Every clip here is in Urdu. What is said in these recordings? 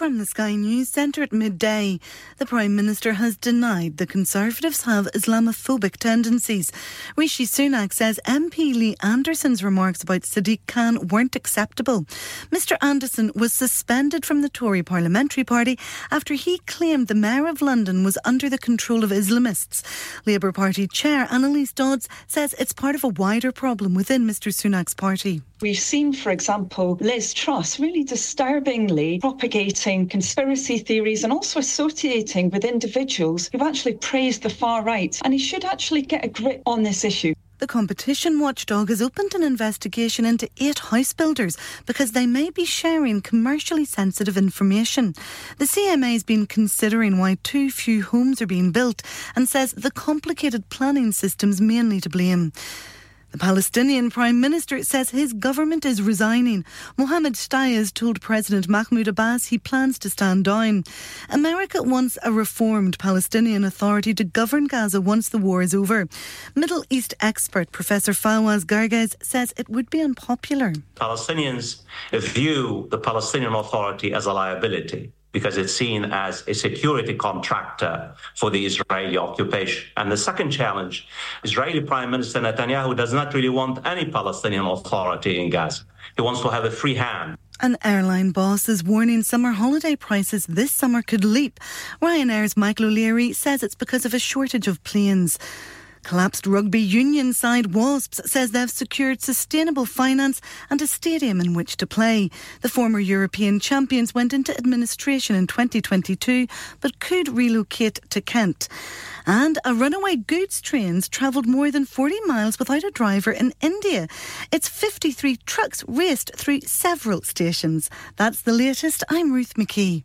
From the Sky News Centre at midday, the Prime Minister has denied the Conservatives have Islamophobic tendencies. Rishi Sunak says MP Lee Anderson's remarks about Sadiq Khan weren't acceptable. Mr Anderson was suspended from the Tory Parliamentary Party after he claimed the Mayor of London was under the control of Islamists. Labour Party Chair Annalise Dodds says it's part of a wider problem within Mr Sunak's party. We've seen, for example, Liz Truss really disturbingly propagating conspiracy theories and also associating with individuals who've actually praised the far right. And he should actually get a grip on this issue. The competition watchdog has opened an investigation into eight house builders because they may be sharing commercially sensitive information. The CMA has been considering why too few homes are being built and says the complicated planning system's mainly to blame. The Palestinian Prime Minister says his government is resigning. Mohammed Shtayyeh told President Mahmoud Abbas he plans to stand down. America wants a reformed Palestinian Authority to govern Gaza once the war is over. Middle East expert Professor Fawaz Garges says it would be unpopular. Palestinians view the Palestinian Authority as a liability because it's seen as a security contractor for the Israeli occupation. And the second challenge, Israeli Prime Minister Netanyahu does not really want any Palestinian authority in Gaza. He wants to have a free hand. An airline boss is warning summer holiday prices this summer could leap. Ryanair's Michael O'Leary says it's because of a shortage of planes. Collapsed rugby union side Wasps says they've secured sustainable finance and a stadium in which to play. The former European champions went into administration in 2022 but could relocate to Kent. And a runaway goods train travelled more than 40 miles without a driver in India. Its 53 trucks raced through several stations. That's the latest. I'm Ruth McKee.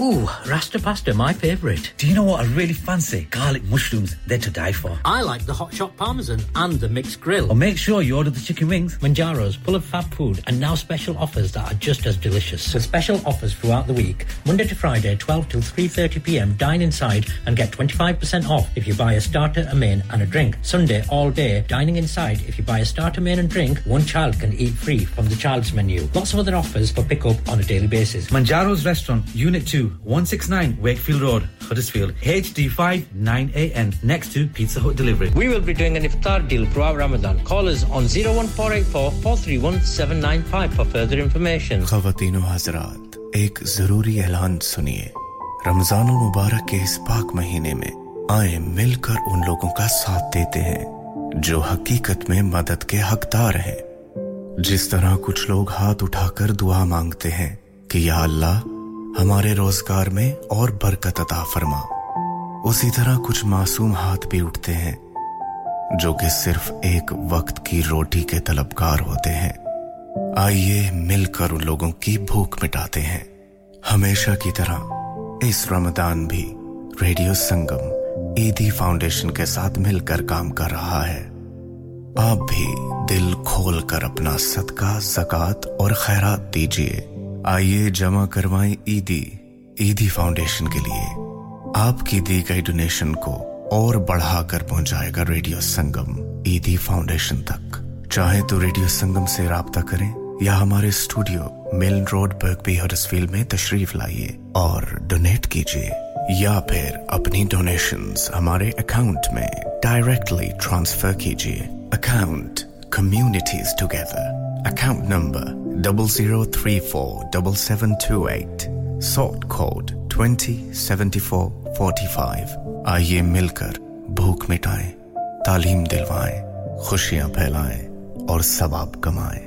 Ooh, Rasta pasta, my favourite. Do you know what I really fancy? Garlic mushrooms, they're to die for. I like the hot shot parmesan and the mixed grill. Or make sure you order the chicken wings. Manjaro's full of fab food and now special offers that are just as delicious. With special offers throughout the week, Monday to Friday, 12 till 3:30 p.m. Dine inside and get 25% off if you buy a starter, a main, and a drink. Sunday all day, dining inside. If you buy a starter, main, and drink, one child can eat free from the child's menu. Lots of other offers for pick up on a daily basis. Manjaro's Restaurant, Unit 2. 169 Wakefield Road, Huddersfield, HD5 9AN, next to Pizza Hut Delivery. We will be doing an iftar deal throughout Ramadan. Call us on 01484 431 795 for further information. خواتین و حضرات ایک ضروری اعلان سنیے رمضان المبارک کے اس پاک مہینے میں آئیں مل کر ان لوگوں کا ساتھ دیتے ہیں جو حقیقت میں مدد کے حقدار ہیں جس طرح کچھ لوگ ہاتھ اٹھا کر دعا مانگتے ہیں کہ یا اللہ ہمارے روزگار میں اور برکت عطا فرما۔ اسی طرح کچھ معصوم ہاتھ بھی اٹھتے ہیں، جو کہ صرف ایک وقت کی روٹی کے طلبگار ہوتے ہیں۔ آئیے مل کر ان لوگوں کی بھوک مٹاتے ہیں۔ ہمیشہ کی طرح اس رمضان بھی ریڈیو سنگم ایدی فاؤنڈیشن کے ساتھ مل کر کام کر رہا ہے۔ آپ بھی دل کھول کر اپنا صدقہ، زکوٰۃ اور خیرات دیجیے آئیے جمع کروائیں ایدی ایدی فاؤنڈیشن کے لیے۔ آپ کی دی گئی ڈونیشن کو اور بڑھا کر پہنچائے گا ریڈیو سنگم ایدی فاؤنڈیشن تک۔ چاہے تو ریڈیو سنگم سے رابطہ کریں یا ہمارے اسٹوڈیو ملن روڈ برکبی ہرسفیل میں تشریف لائیے اور ڈونیٹ کیجیے۔ یا پھر اپنی ڈونیشنز ہمارے اکاؤنٹ میں ڈائریکٹلی ٹرانسفر کیجیے۔ Account communities together account number zero three four double seven two eight suit twenty seventy four forty five آئیے مل کر بھوک مٹائے تعلیم دلوائے خوشیاں پھیلائیں اور ثباب کمائے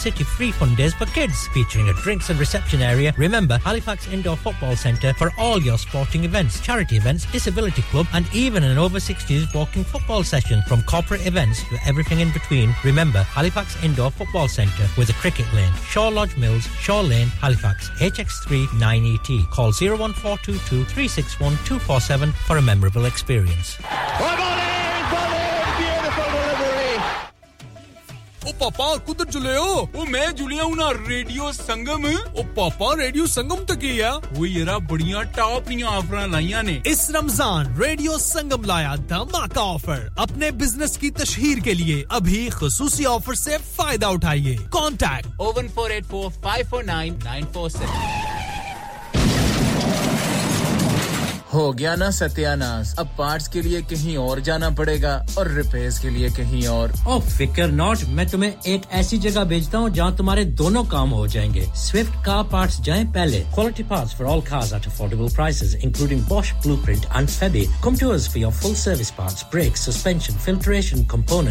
City free fun days for kids, featuring a drinks and reception area. Remember, Halifax Indoor Football Centre for all your sporting events, charity events, disability club, and even an over 60s walking football session. From corporate events to everything in between, remember Halifax Indoor Football Centre with a cricket lane. Shaw Lodge Mills, Shaw Lane, Halifax, HX3 9ET. Call 01422 361 247 for a memorable experience. ਪਾਪਾ ਕੁਦਰ ਜੁਲਿਓ ਉਹ ਮੈਂ ਜੁਲਿਆ ਹੁਣਾ ਰੇਡੀਓ ਸੰਗਮ ਉਹ ਪਾਪਾ ਰੇਡੀਓ ਸੰਗਮ ਤੇ ਕੀ ਆ ਉਹ ਯਾਰਾ ਬੜੀਆਂ ਟਾਪ ਦੀਆਂ ਆਫਰਾਂ ਲਾਈਆਂ ਨੇ ਇਸ رمضان ریڈیو سنگم لایا دھماکہ آفر۔ اپنے بزنس کی تشہیر کے لیے ابھی خصوصی آفر سے فائدہ اٹھائیے۔ Contact. Oh one four eight four five four nine nine four seven. ہو گیا نا ستیاناس اب پارٹس کے لیے کہیں اور جانا پڑے گا اور ریپیئرز کے لیے کہیں اور۔ او فکر ناٹ، میں تمہیں ایک ایسی جگہ بھیجتا ہوں جہاں تمہارے دونوں کام ہو جائیں گے۔ سوئفٹ کار پارٹس جائیں پہلے۔ Quality parts for all cars at affordable prices including Bosch blue print computer full service parts brake suspension filtration component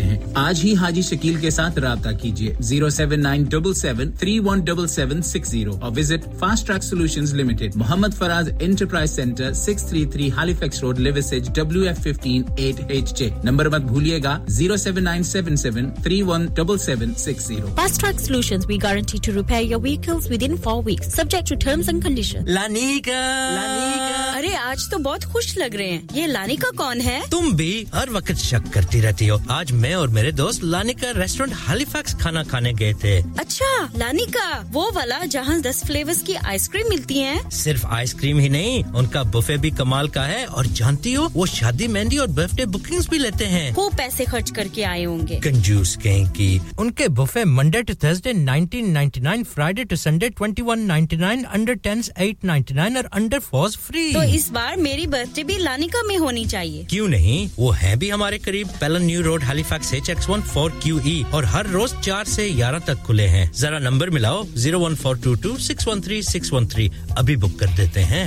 سکتے ہیں۔ آج ہی حاجی شکیل کے ساتھ رابطہ کیجیے۔ Zero seven nine double seven three one double seven six zero اور visit fast track solution limited. Muhammad Faraz enterprise centre six three three road لیویسج W F fifteen eight H J. Number مت بھولیے گا۔ Zero seven nine seven seven three one double seven six zero. Fast track solution we guarantee to repair your vehicles within four weeks subject to terms and condition لانیکا لانیکا ارے آج تو بہت خوش لگ رہے ہیں۔ یہ لانیکا کون ہے؟ تم بھی ہر وقت شک کرتی رہتی ہو۔ آج میں میں اور میرے دوست لانیکا ریسٹورینٹ ہالیفیکس کھانا کھانے گئے تھے۔ اچھا لانیکا وہ والا جہاں دس فلیورز کی آئس کریم ملتی ہیں؟ صرف آئس کریم ہی نہیں ان کا بفے بھی کمال کا ہے اور جانتی ہو وہ شادی مہندی اور برتھ ڈے بکنگ بھی لیتے ہیں۔ وہ پیسے خرچ کر کے آئے ہوں گے۔ کنجوس کہیں کی ان کے buffet Monday to Thursday nineteen ninety nine Friday to Sunday twenty one ninety nine under tens eight ninety nine اور انڈر فورس فری تو اس بار میری برتھ ڈے بھی لانیکا میں ہونی چاہیے۔ کیوں نہیں؟ وہ ہے بھی ہمارے قریب۔ پیلن نیو روڈ ہیلی Halifax docs H X one four Q E اور ہر روز چار سے گیارہ تک کھلے ہیں۔ ذرا number ملاؤ zero one four two two six one three six one three ابھی بک کر دیتے ہیں۔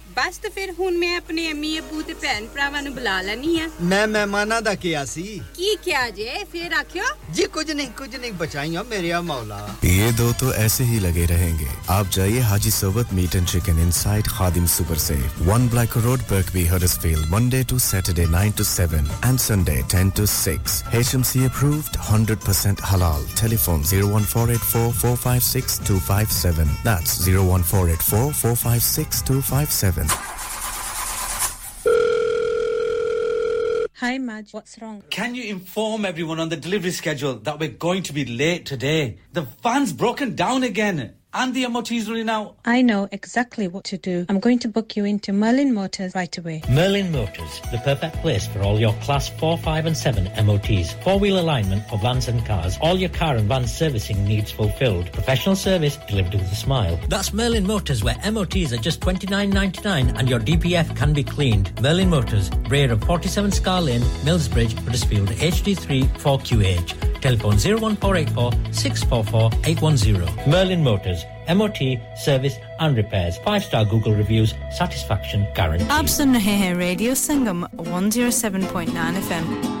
ਬਸ ਤੇ ਫਿਰ ਹੁਣ ਮੈਂ ਆਪਣੇ ਅਮੀ ਅਬੂ ਤੇ ਭੈਣ ਭਰਾਵਾਂ ਨੂੰ ਬੁਲਾ ਲੈਣੀ ਆ ਮੈਂ ਮਹਿਮਾਨਾਂ ਦਾ ਕਿਹਾ ਸੀ ਕੀ ਕਿਹਾ ਜੇ ਫਿਰ ਆਖਿਓ ਜੀ ਕੁਝ ਨਹੀਂ ਕੁਝ ਨਹੀਂ ਬਚਾਈਆਂ ਮੇਰੇ ਮੌਲਾ ਇਹ ਦੋ ਤੋਂ ਐਸੇ ਹੀ ਲਗੇ ਰਹਿਣਗੇ ਆਪ ਜਾਈਏ Haji Sarwat meat and chicken inside Khadim super safe 1 black road Birkby Huddersfield Monday to Saturday 9 to 7 and Sunday 10 to 6 HMC approved 100% ਹਲਾਲ telephone 01484456257 that's 01484456257 257 Hi, Madge. What's wrong? Can you inform everyone on the delivery schedule that we're going to be late today? The van's broken down again. And the MOT's running out. I know exactly what to do. I'm going to book you into Merlin Motors right away. Merlin Motors, the perfect place for all your class 4, 5 and 7 MOTs. Four-wheel alignment for vans and cars. All your car and van servicing needs fulfilled. Professional service delivered with a smile. That's Merlin Motors where MOTs are just $29.99 and your DPF can be cleaned. Merlin Motors, rear of 47 Scar Lane, Millsbridge, Huddersfield, HD3 4QH. Telephone 01484 644 810. Merlin Motors, services, MOT, service and repairs. Five star Google reviews, satisfaction guaranteed. Absam Radio Singam 107.9 FM.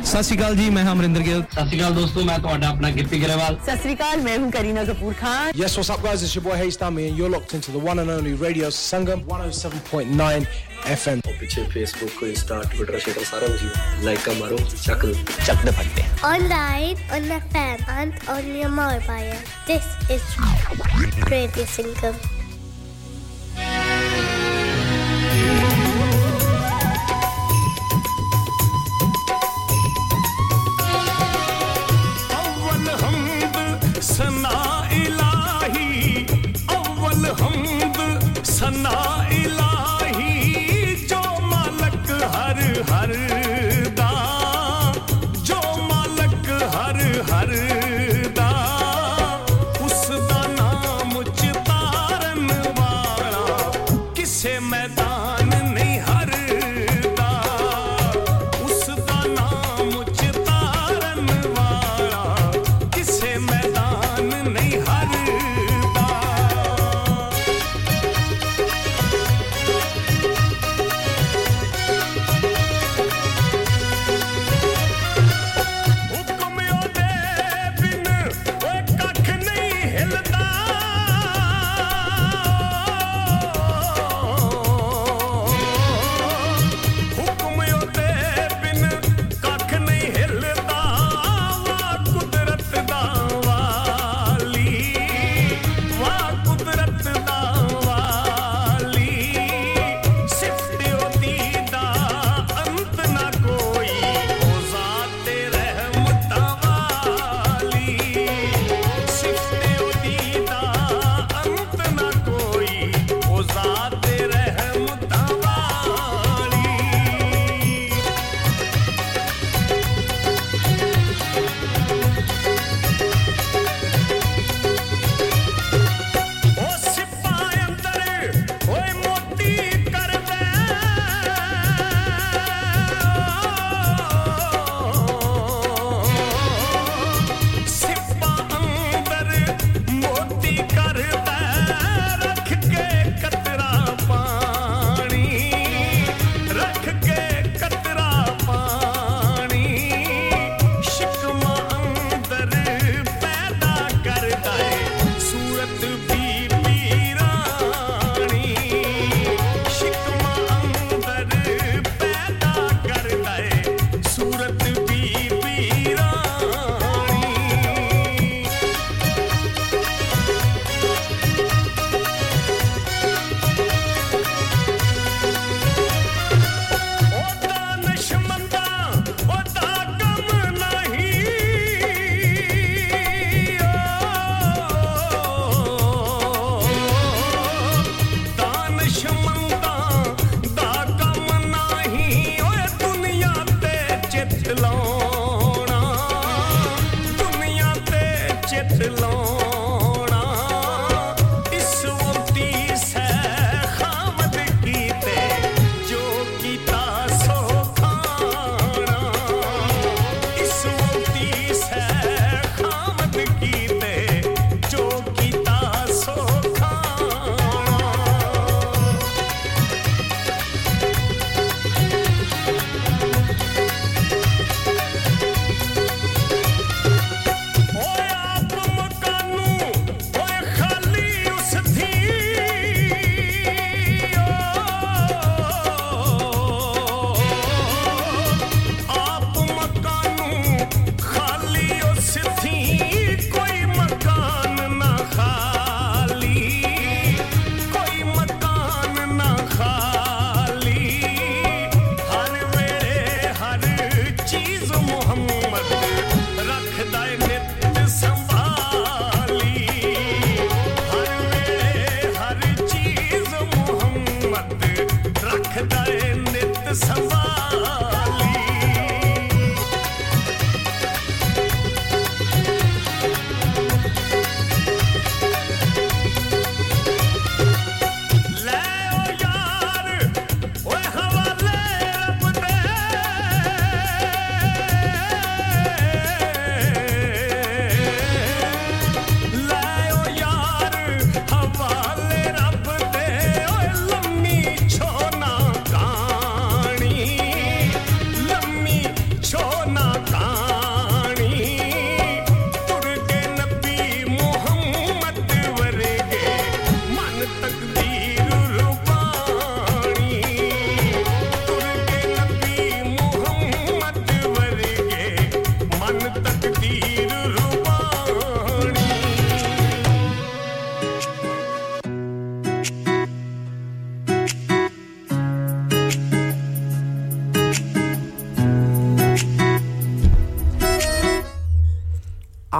ਸਤਿ ਸ਼੍ਰੀ ਅਕਾਲ ਜੀ ਮੈਂ ਹਾਂ ਅਮਰਿੰਦਰ ਗਿੱਲ ਸਤਿ ਸ਼੍ਰੀ ਅਕਾਲ ਦੋਸਤੋ ਮੈਂ ਤੁਹਾਡਾ ਆਪਣਾ ਗਿੱਪੀ ਗਰੇਵਾਲ ਸਤਿ ਸ਼੍ਰੀ ਅਕਾਲ ਮੈਂ ਹੂੰ Kareena Kapoor Khan Yes, what's up, guys? It's your boy Hayes Dummy, and you're locked into the one and only Radio Sangam 107.9 FM. ਪਿੱਛੇ ਫੇਸਬੁੱਕ ਇੰਸਟਾ ਟਵਿੱਟਰ ਸ਼ੇਟਰ ਸਾਰਾ ਕੁਝ ਲਾਈਕ ਕਾ ਮਾਰੋ ਚੱਕ ਦੋ ਚੱਕ ਦੇ ਫੱਟੇ Online, on the fan, and on your mobile. This is Radio Sangam.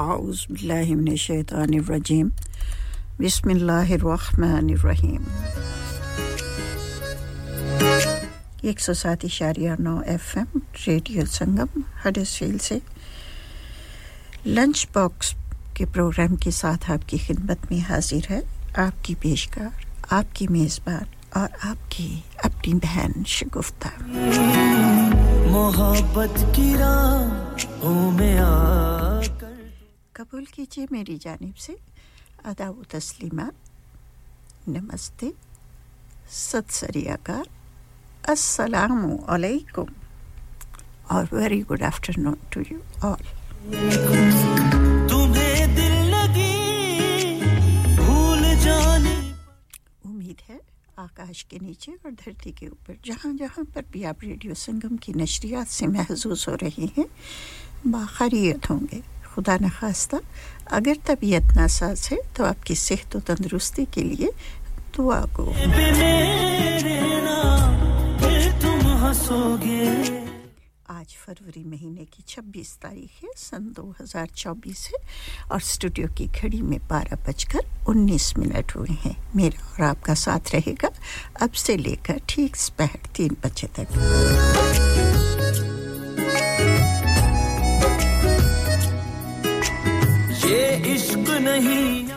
اعوذ باللہ من الشیطان الرجیم۔ بسم اللہ الرحمن الرحیم۔ ایک سو سات اشاریہ نو F M radio Sangam Huddersfield سے۔ لنچ باکس کے پروگرام کے ساتھ آپ کی خدمت میں حاضر ہے۔ آپ کی پیشکار، آپ کی میزبان اور آپ کی اپنی بہن شگفتہ۔ محبت کی راہ میں آ قبول کیجیے میری جانب سے۔ ادا و تسلیمات نمستے۔ ست سری اکار السلام علیکم۔ اور very good afternoon to you all دل بھول جانے۔ امید ہے آکاش کے نیچے اور دھرتی کے اوپر۔ جہاں جہاں پر بھی آپ ریڈیو سنگم کی نشریات سے محظوظ ہو رہے ہیں باخریت ہوں گے۔ خدا نخواستہ، اگر طبیعت ناساز ہے تو آپ کی صحت و تندرستی کے لیے دعا گو آج فروری مہینے کی چھبیس تاریخ ہے، سن دو ہزار چوبیس ہے، اور اسٹوڈیو کی گھڑی میں بارہ بج کر انیس منٹ ہوئے ہیں۔ میرا اور آپ کا ساتھ رہے گا اب سے لے کر ٹھیک سپہر تین بجے تک۔ نہیں۔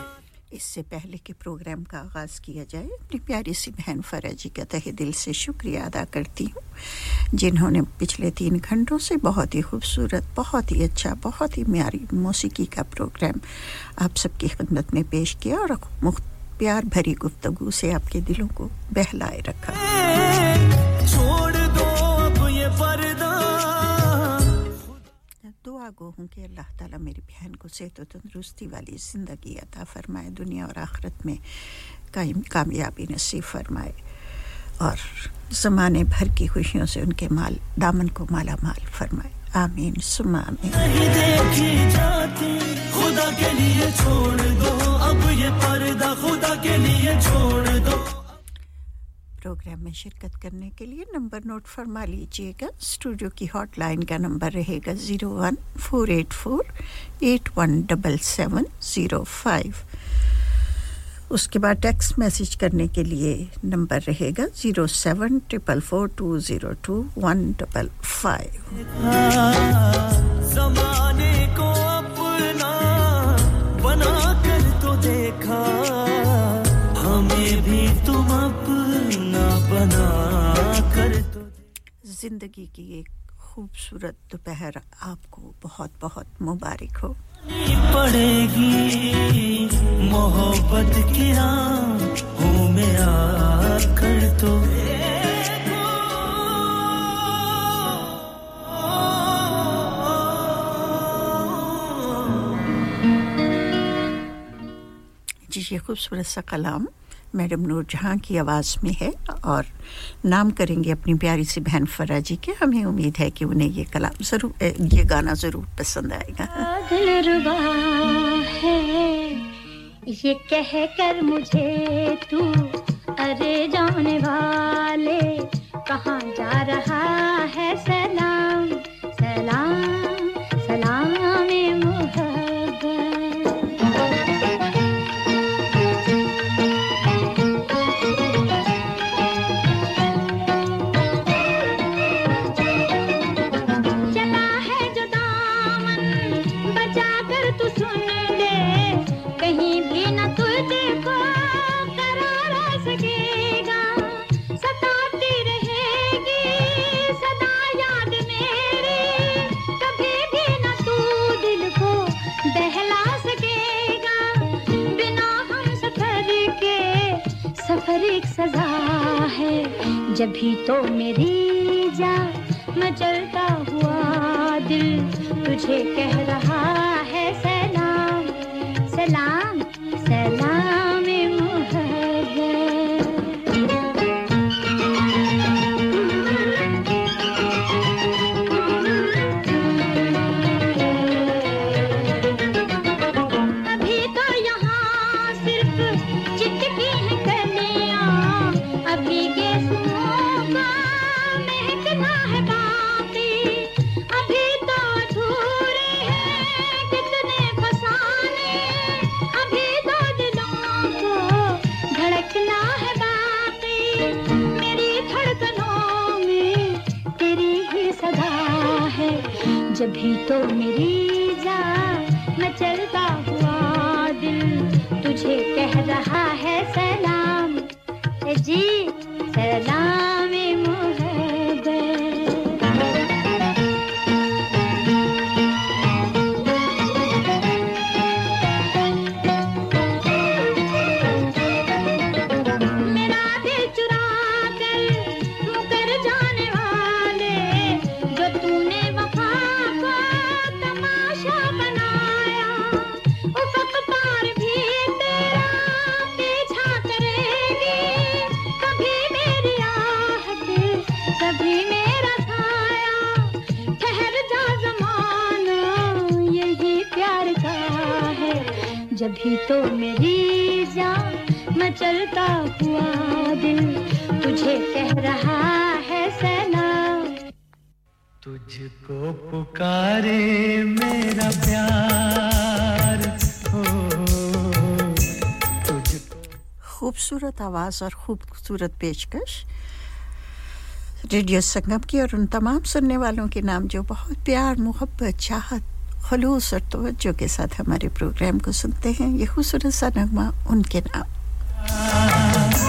اس سے پہلے کے پروگرام کا آغاز کیا جائے اپنی پیاری سی بہن فراجی کا تہ دل سے شکریہ ادا کرتی ہوں جنہوں نے پچھلے تین گھنٹوں سے بہت ہی خوبصورت بہت ہی اچھا بہت ہی معیاری موسیقی کا پروگرام آپ سب کی خدمت میں پیش کیا اور مخت پیار بھری گفتگو سے آپ کے دلوں کو بہلائے رکھا۔ گو ہوں کہ اللہ تعالیٰ میری بہن کو صحت و تندرستی والی زندگی عطا فرمائے، دنیا اور آخرت میں قائم، کامیابی نصیب فرمائے اور زمانے بھر کی خوشیوں سے ان کے مال، دامن کو مالا مال فرمائے۔ آمین سم آمین۔ خدا کے لیے چھوڑ دو۔ اب یہ پردہ خدا کے لیے چھوڑ پروگرام میں شرکت کرنے کے لیے نمبر نوٹ فرما لیجیے گا۔ اسٹوڈیو کی ہاٹ لائن کا نمبر رہے گا zero one four eight four eight one double seven zero five. اس کے بعد ٹیکسٹ میسج کرنے کے لیے نمبر رہے گا zero seven triple four two zero two one double five. ہمیں بھی تم بنا کر زندگی کی ایک خوبصورت دوپہر آپ کو بہت بہت مبارک ہو۔ پڑے گی محبت کی میں آ کر تو۔ جی یہ خوبصورت سا کلام میڈم نور جہاں کی آواز میں ہے اور نام کریں گے اپنی پیاری سی بہن فرا جی کے۔ ہمیں امید ہے کہ انہیں یہ کلام ضرور یہ گانا ضرور پسند آئے گا۔ یہ کہہ کر مجھے تو، ارے جانے والے، کہاں جا رہا ہے سلام؟ سلام سلام جبھی تو میری جان مچلتا ہوا دل تجھے کہہ رہا ہے سلام سلام کبھی تو میری جان میں چلتا ہوا دل تجھے کہہ رہا ہے سنا تجھ کو پکارے میرا پیار۔ خوبصورت آواز اور خوبصورت پیشکش۔ ریڈیو سنگم کی اور ان تمام سننے والوں کے نام جو بہت پیار محبت چاہت خلوص اور توجہ کے ساتھ ہمارے پروگرام کو سنتے ہیں یہ خوبصورت سا نغمہ ان کے نام۔ Ah.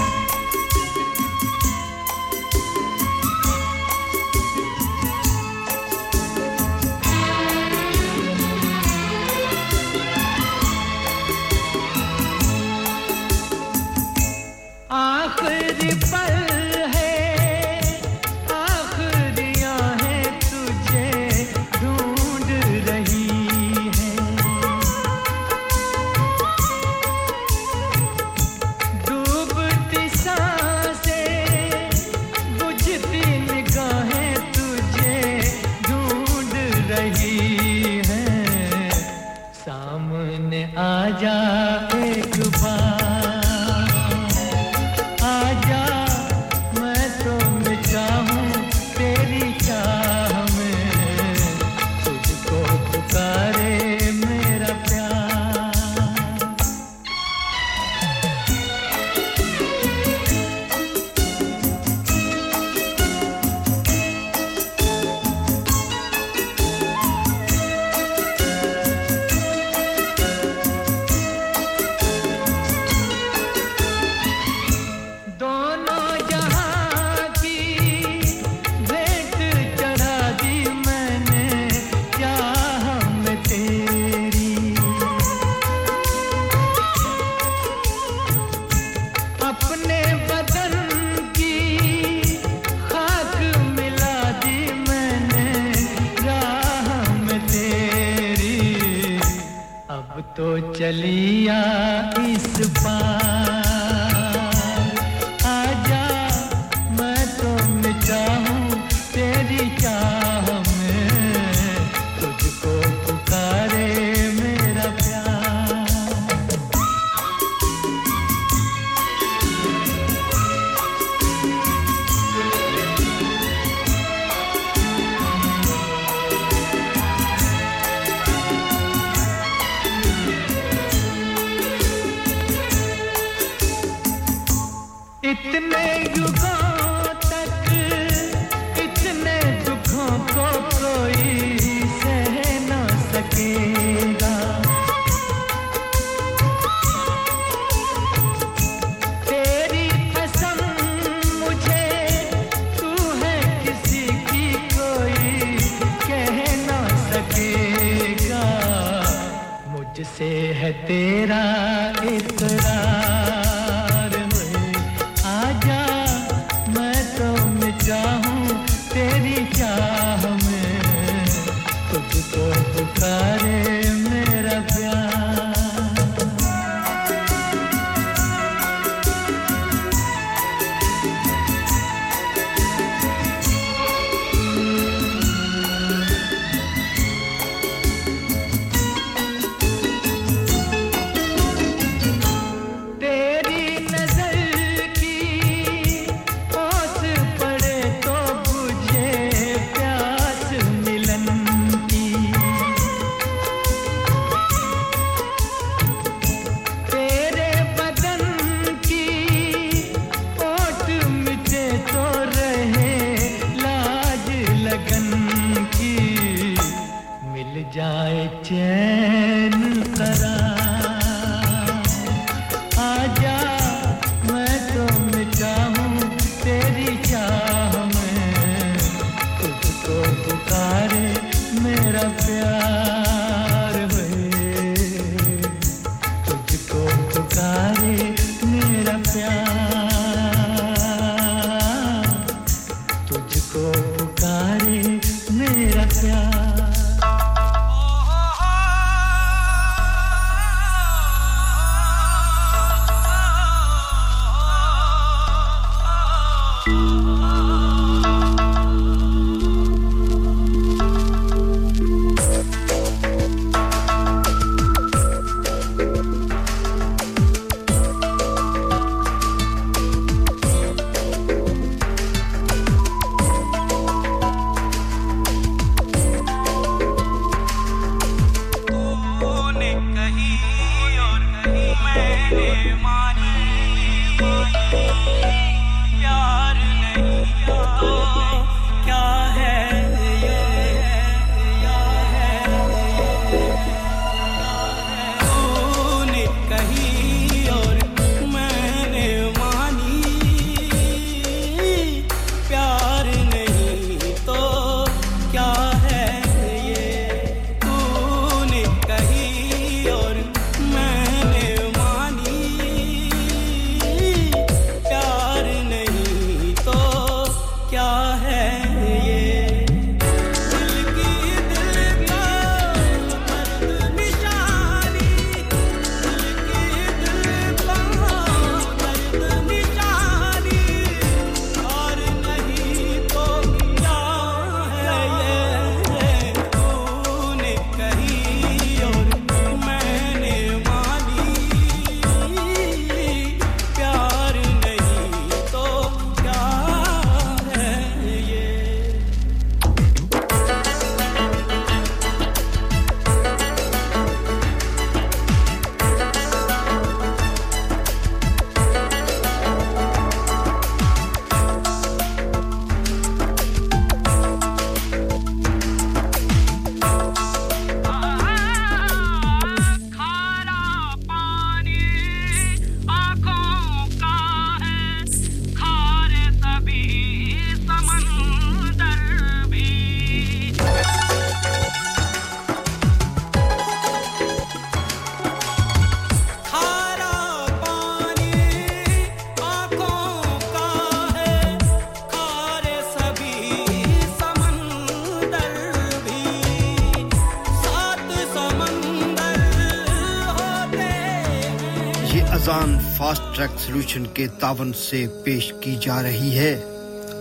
مشن کے تعاون سے پیش کی جا رہی ہے۔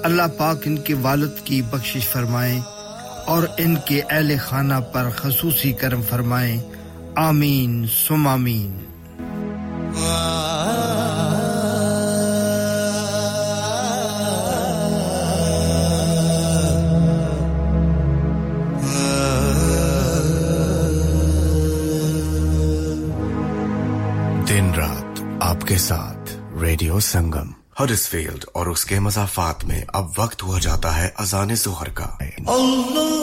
اللہ پاک ان کے والد کی بخشش فرمائیں اور ان کے اہل خانہ پر خصوصی کرم فرمائیں۔ آمین سم آمین۔ سنگم۔ ہرس فیلڈ اور اس کے مضافات میں اب وقت ہوا جاتا ہے اذان ظہر کا۔ اللہ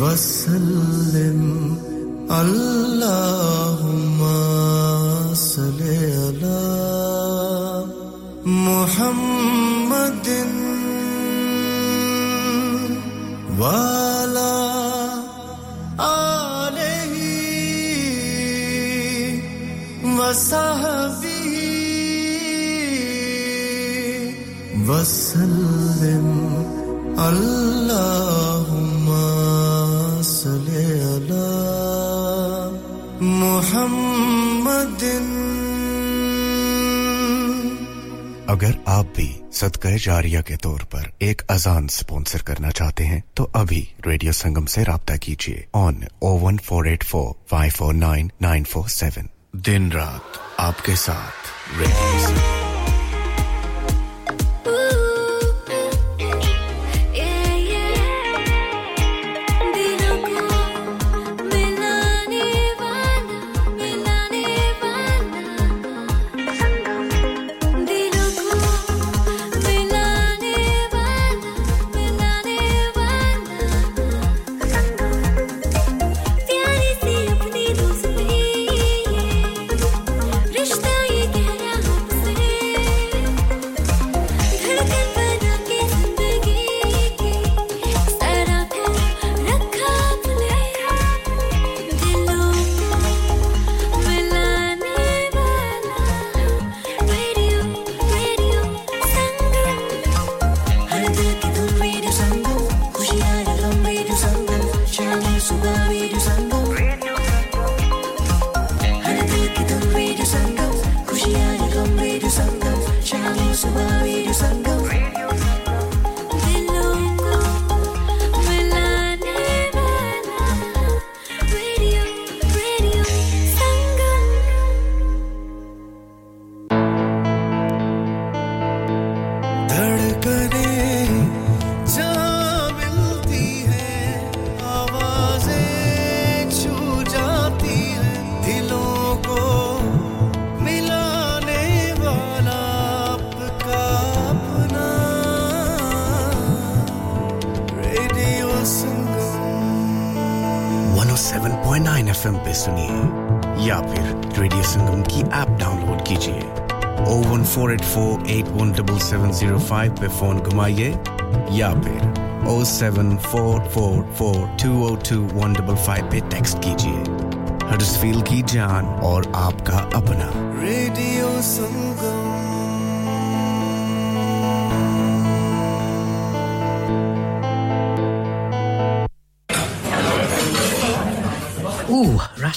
وسلم اللهم صل على محمد وعلى آله وصحبه وسلم اللهم محمد۔ اگر آپ بھی صدقہ جاریہ کے طور پر ایک اذان سپونسر کرنا چاہتے ہیں تو ابھی ریڈیو سنگم سے رابطہ کیجیے۔ On O one four eight four five four nine nine four seven. دن رات آپ کے ساتھ ریڈیو زیرو فائیو پہ فون گھمائیے یا پھر O seven four four four two O two one double five پہ ٹیکسٹ کیجیے ہر فیل کی جان اور آپ کا اپنا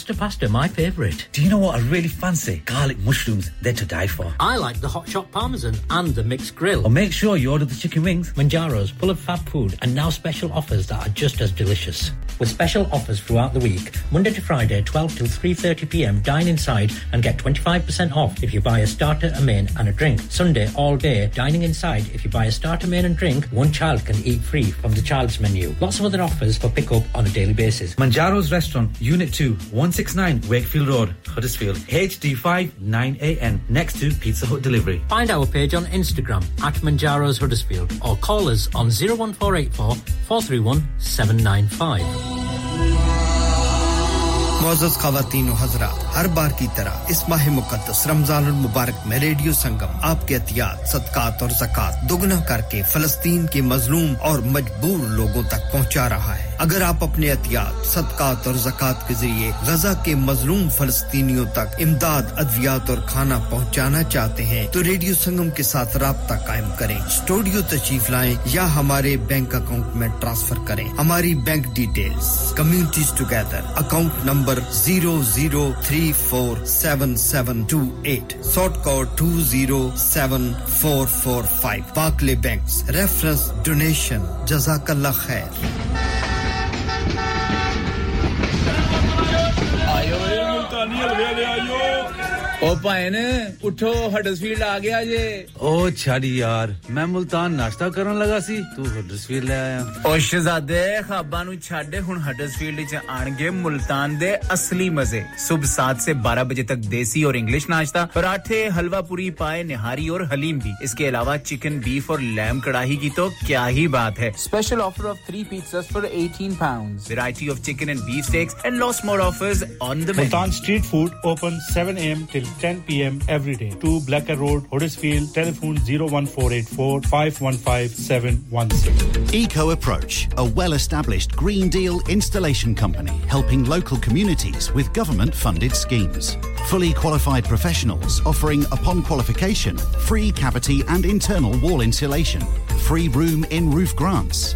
Ooh, Rasta pasta, my favourite. Do you know what I really fancy? Garlic mushrooms, they're to die for. I like the hot shot parmesan and the mixed grill. Or make sure you order the chicken wings. Manjaro's full of fab food and now special offers that are just as delicious. With special offers throughout the week, Monday to Friday, 12 till 3:30 p.m. Dine inside and get 25% off if you buy a starter, a main, and a drink. Sunday all day, dining inside. If you buy a starter, main, and drink, one child can eat free from the child's menu. Lots of other offers for pick-up on a daily basis. Manjaro's Restaurant, Unit 2, 169 Wakefield Road, Huddersfield, HD5 9AN, next to Pizza Hut Delivery. Find our page on Instagram at Manjaro's Huddersfield or call us on 01484 431 795. معزز خواتین و حضرات، ہر بار کی طرح اس ماہ مقدس رمضان المبارک میں ریڈیو سنگم، آپ کے احتیاط، صدقات اور زکوٰۃ دگنا کر کے فلسطین کے مظلوم اور مجبور لوگوں تک پہنچا رہا ہے۔ اگر آپ اپنے احتیاط، صدقات اور زکوٰۃ کے ذریعے غزہ کے مظلوم فلسطینیوں تک امداد، ادویات اور کھانا پہنچانا چاہتے ہیں، تو ریڈیو سنگم کے ساتھ رابطہ قائم کریں۔ اسٹوڈیو تشریف لائیں یا ہمارے بینک اکاؤنٹ میں ٹرانسفر کریں۔ ہماری bank details, communities together, account number zero zero three four seven seven two eight short code two zero seven four four five. پاکلے banks, reference, donation, جزاک اللہ خیر۔ Ay, yo veía mucha nieve, le yo. او پائن اٹھو آ گیا جے لگا ملتان 7 12 بجے تک دیسی اور انگلش ناشتہ پراٹھے حلوا پوری پائے نہاری اور حلیم بھی اس کے علاوہ چکن بیف اور لیمب کڑاہی کی تو کیا ہی بات ہے special offer of 3 pizzas for 18 pounds variety of chicken and beef and lots more offers on the Multan street food open 7 AM till 10 p.m. every day. 2 Blacker Road, Huddersfield. Telephone 01484 515 716. Eco Approach, a well established Green Deal installation company helping local communities with government funded schemes. Fully qualified professionals offering, upon qualification, free cavity and internal wall insulation, free room in roof grants,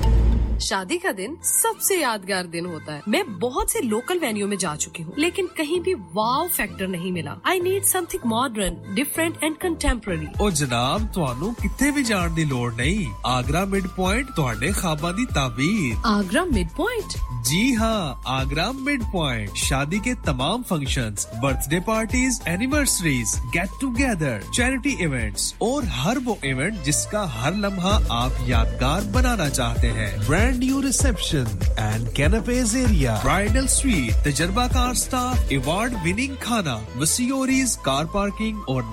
شادی کا دن سب سے یادگار دن ہوتا ہے۔ میں بہت سے لوکل وینیو میں جا چکی ہوں لیکن کہیں بھی واو فیکٹر نہیں ملا۔ I need something modern different and contemporary او جناب تہانوں کتنے بھی جان دی لوڑ نہیں۔ آگرہ مڈ پوائنٹ تہاڈے خواباں دی تعبیر۔ آگرہ مڈ پوائنٹ جی ہاں آگرہ مڈ پوائنٹ شادی کے تمام function birthday parties anniversaries get together charity events اور ہر وہ ایونٹ جس کا ہر لمحہ آپ یادگار بنانا چاہتے ہیں۔ New Reception and Canapes Area, Bridal Suite, the Jarbakar star, Award Winning Khana, Musiori's Car Parking or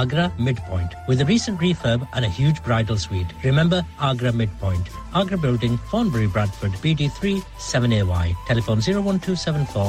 Agra mid point with recent refurb and a huge bridal suite remember Agra mid point Agra building Thornbury Bradford BD3 7AY telephone 01274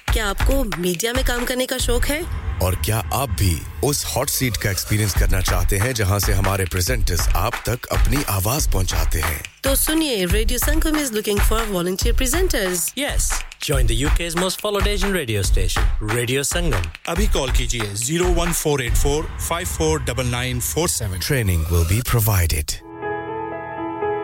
کیا آپ کو میڈیا میں کام کرنے کا شوق ہے؟ اور کیا آپ بھی اس ہاٹ سیٹ کا ایکسپیرینس کرنا چاہتے ہیں جہاں سے ہمارے پریزنٹرز آپ تک اپنی آواز پہنچاتے ہیں؟ تو سنیے radio Sangam is looking for volunteer presenters yes join the you most followed Asian radio station radio Sangam ابھی کال کیجیے 01484549947 training will be provided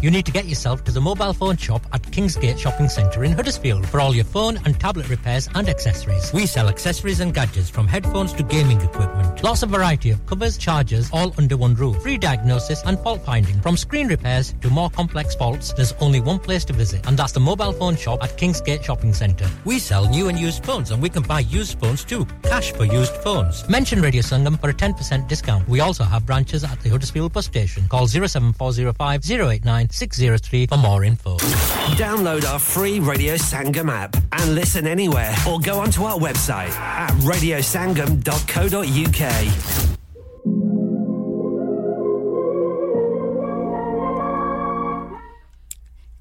You need to get yourself to the mobile phone shop at Kingsgate Shopping Centre in Huddersfield for all your phone and tablet repairs and accessories. We sell accessories and gadgets from headphones to gaming equipment. Lots of variety of covers, chargers, all under one roof. Free diagnosis and fault finding. From screen repairs to more complex faults, there's only one place to visit, and that's the mobile phone shop at Kingsgate Shopping Centre. We sell new and used phones, and we can buy used phones too. Cash for used phones. Mention Radio Sangam for a 10% discount. We also have branches at the Huddersfield bus station. Call 07405 089 603 for more info. Download our free Radio Sangam app and listen anywhere or go onto our website at radiosangam.co.uk.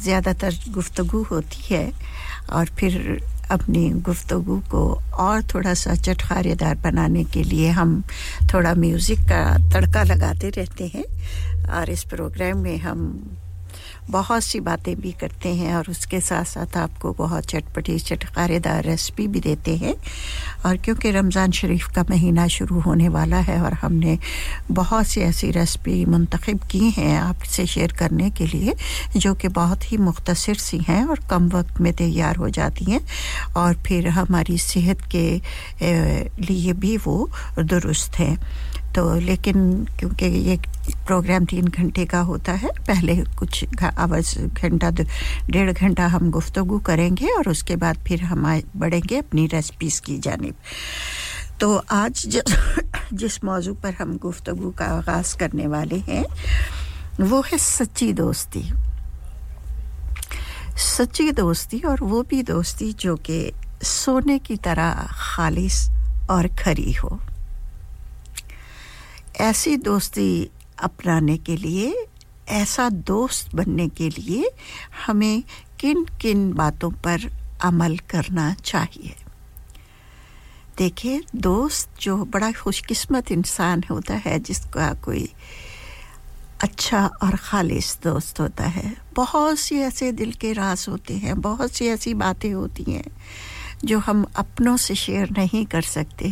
زیادہ تر گفتگو ہوتی ہے اور پھر اپنی گفتگو کو اور تھوڑا سا چٹخارے دار بنانے کے لیے ہم تھوڑا میوزک کا تڑکا لگاتے رہتے ہیں اور اس پروگرام میں ہم بہت سی باتیں بھی کرتے ہیں اور اس کے ساتھ ساتھ آپ کو بہت چٹپٹی چٹکارے دار ریسپی بھی دیتے ہیں اور کیونکہ رمضان شریف کا مہینہ شروع ہونے والا ہے اور ہم نے بہت سی ایسی ریسپی منتخب کی ہیں آپ سے شیئر کرنے کے لیے جو کہ بہت ہی مختصر سی ہیں اور کم وقت میں تیار ہو جاتی ہیں اور پھر ہماری صحت کے لیے بھی وہ درست ہیں۔ تو لیکن کیونکہ یہ پروگرام تین گھنٹے کا ہوتا ہے، پہلے کچھ آواز گھنٹہ، ڈیڑھ گھنٹہ ہم گفتگو کریں گے اور اس کے بعد پھر ہم بڑھیں گے اپنی ریسپیز کی جانب۔ تو آج جس موضوع پر ہم گفتگو کا آغاز کرنے والے ہیں، وہ ہے سچی دوستی۔ سچی دوستی اور وہ بھی دوستی جو کہ سونے کی طرح خالص اور کھری ہو۔ ایسی دوستی اپنانے کے لیے، ایسا دوست بننے کے لیے ہمیں کن کن باتوں پر عمل کرنا چاہیے۔ دیکھیں، دوست جو بڑا خوش قسمت انسان ہوتا ہے، جس کا کوئی اچھا اور خالص دوست ہوتا ہے، بہت سی ایسے دل کے راز ہوتے ہیں، بہت سی ایسی باتیں ہوتی ہیں۔ جو ہم اپنوں سے شیئر نہیں کر سکتے،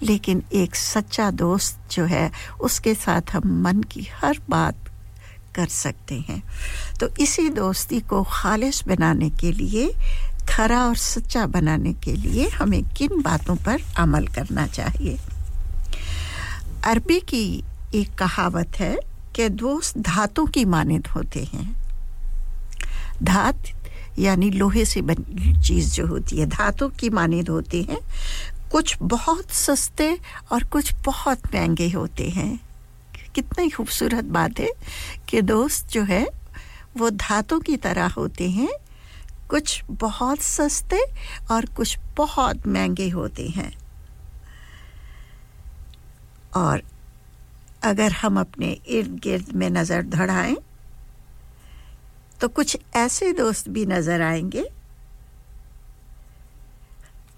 لیکن ایک سچا دوست جو ہے، اس کے ساتھ ہم من کی ہر بات کر سکتے ہیں۔ تو اسی دوستی کو خالص بنانے کے لیے کھرا اور سچا بنانے کے لیے ہمیں کن باتوں پر عمل کرنا چاہیے؟ عربی کی ایک کہاوت ہے کہ دوست دھاتوں کی مانند ہوتے ہیں۔ دھات یعنی لوہے سے بنی چیز جو ہوتی ہے، دھاتوں کی مانند ہوتے ہیں، کچھ بہت سستے اور کچھ بہت مہنگے ہوتے ہیں۔ کتنی خوبصورت بات ہے کہ دوست جو ہے، وہ دھاتوں کی طرح ہوتے ہیں، کچھ بہت سستے اور کچھ بہت مہنگے ہوتے ہیں۔ اور اگر ہم اپنے ارد گرد میں نظر دھڑائیں تو کچھ ایسے دوست بھی نظر آئیں گے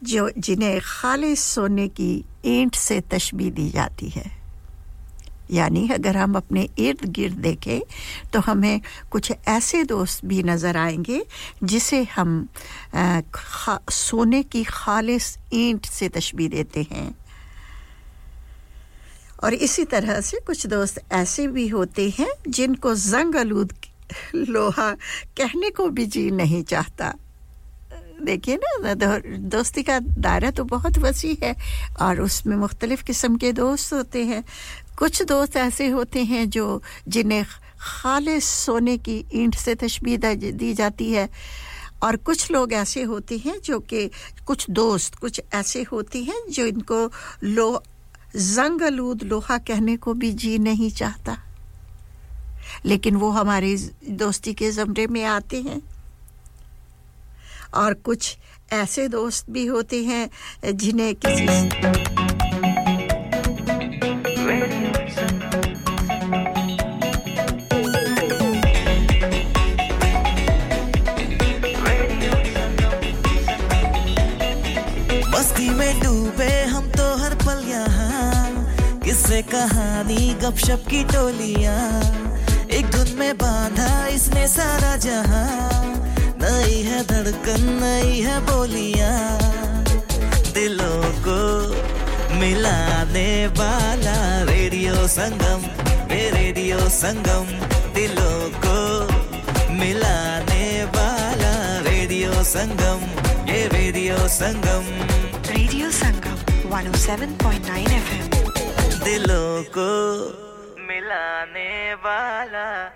جو جنہیں خالص سونے کی اینٹ سے تشبیح دی جاتی ہے۔ یعنی اگر ہم اپنے ارد گرد دیکھیں تو ہمیں کچھ ایسے دوست بھی نظر آئیں گے جسے ہم سونے کی خالص اینٹ سے تشبیح دیتے ہیں۔ اور اسی طرح سے کچھ دوست ایسے بھی ہوتے ہیں جن کو زنگ آلود لوہا کہنے کو بھی جی نہیں چاہتا۔ دیکھیے نا دوستی کا دائرہ تو بہت وسیع ہے اور اس میں مختلف قسم کے دوست ہوتے ہیں۔ کچھ دوست ایسے ہوتے ہیں جو جنہیں خالص سونے کی اینٹ سے تشبیہ دی جاتی ہے۔ اور کچھ لوگ ایسے ہوتے ہیں جو کہ کچھ دوست، کچھ ایسے ہوتے ہیں جو ان کو لو زنگ آلود لوہا کہنے کو بھی جی نہیں چاہتا۔ لیکن وہ ہماری دوستی کے زمرے میں آتے ہیں۔ اور کچھ ایسے دوست بھی ہوتے ہیں جنہیں کسی ڈوبے ہم تو ہر پل یہاں۔ کس سے کہانی گپ شپ کی ٹولیاں۔ دھڑکن میں باندھا اس نے سارا جہاں۔ نئی ہے دھڑکن نئی ہے بولیاں۔ دلوں کو ملانے والا ریڈیو سنگم ریڈیو سنگم۔ دلوں کو ملانے والا ریڈیو سنگم یہ radio Sangam. Radio Sangam 107.9 F دلوں کو لانے والا۔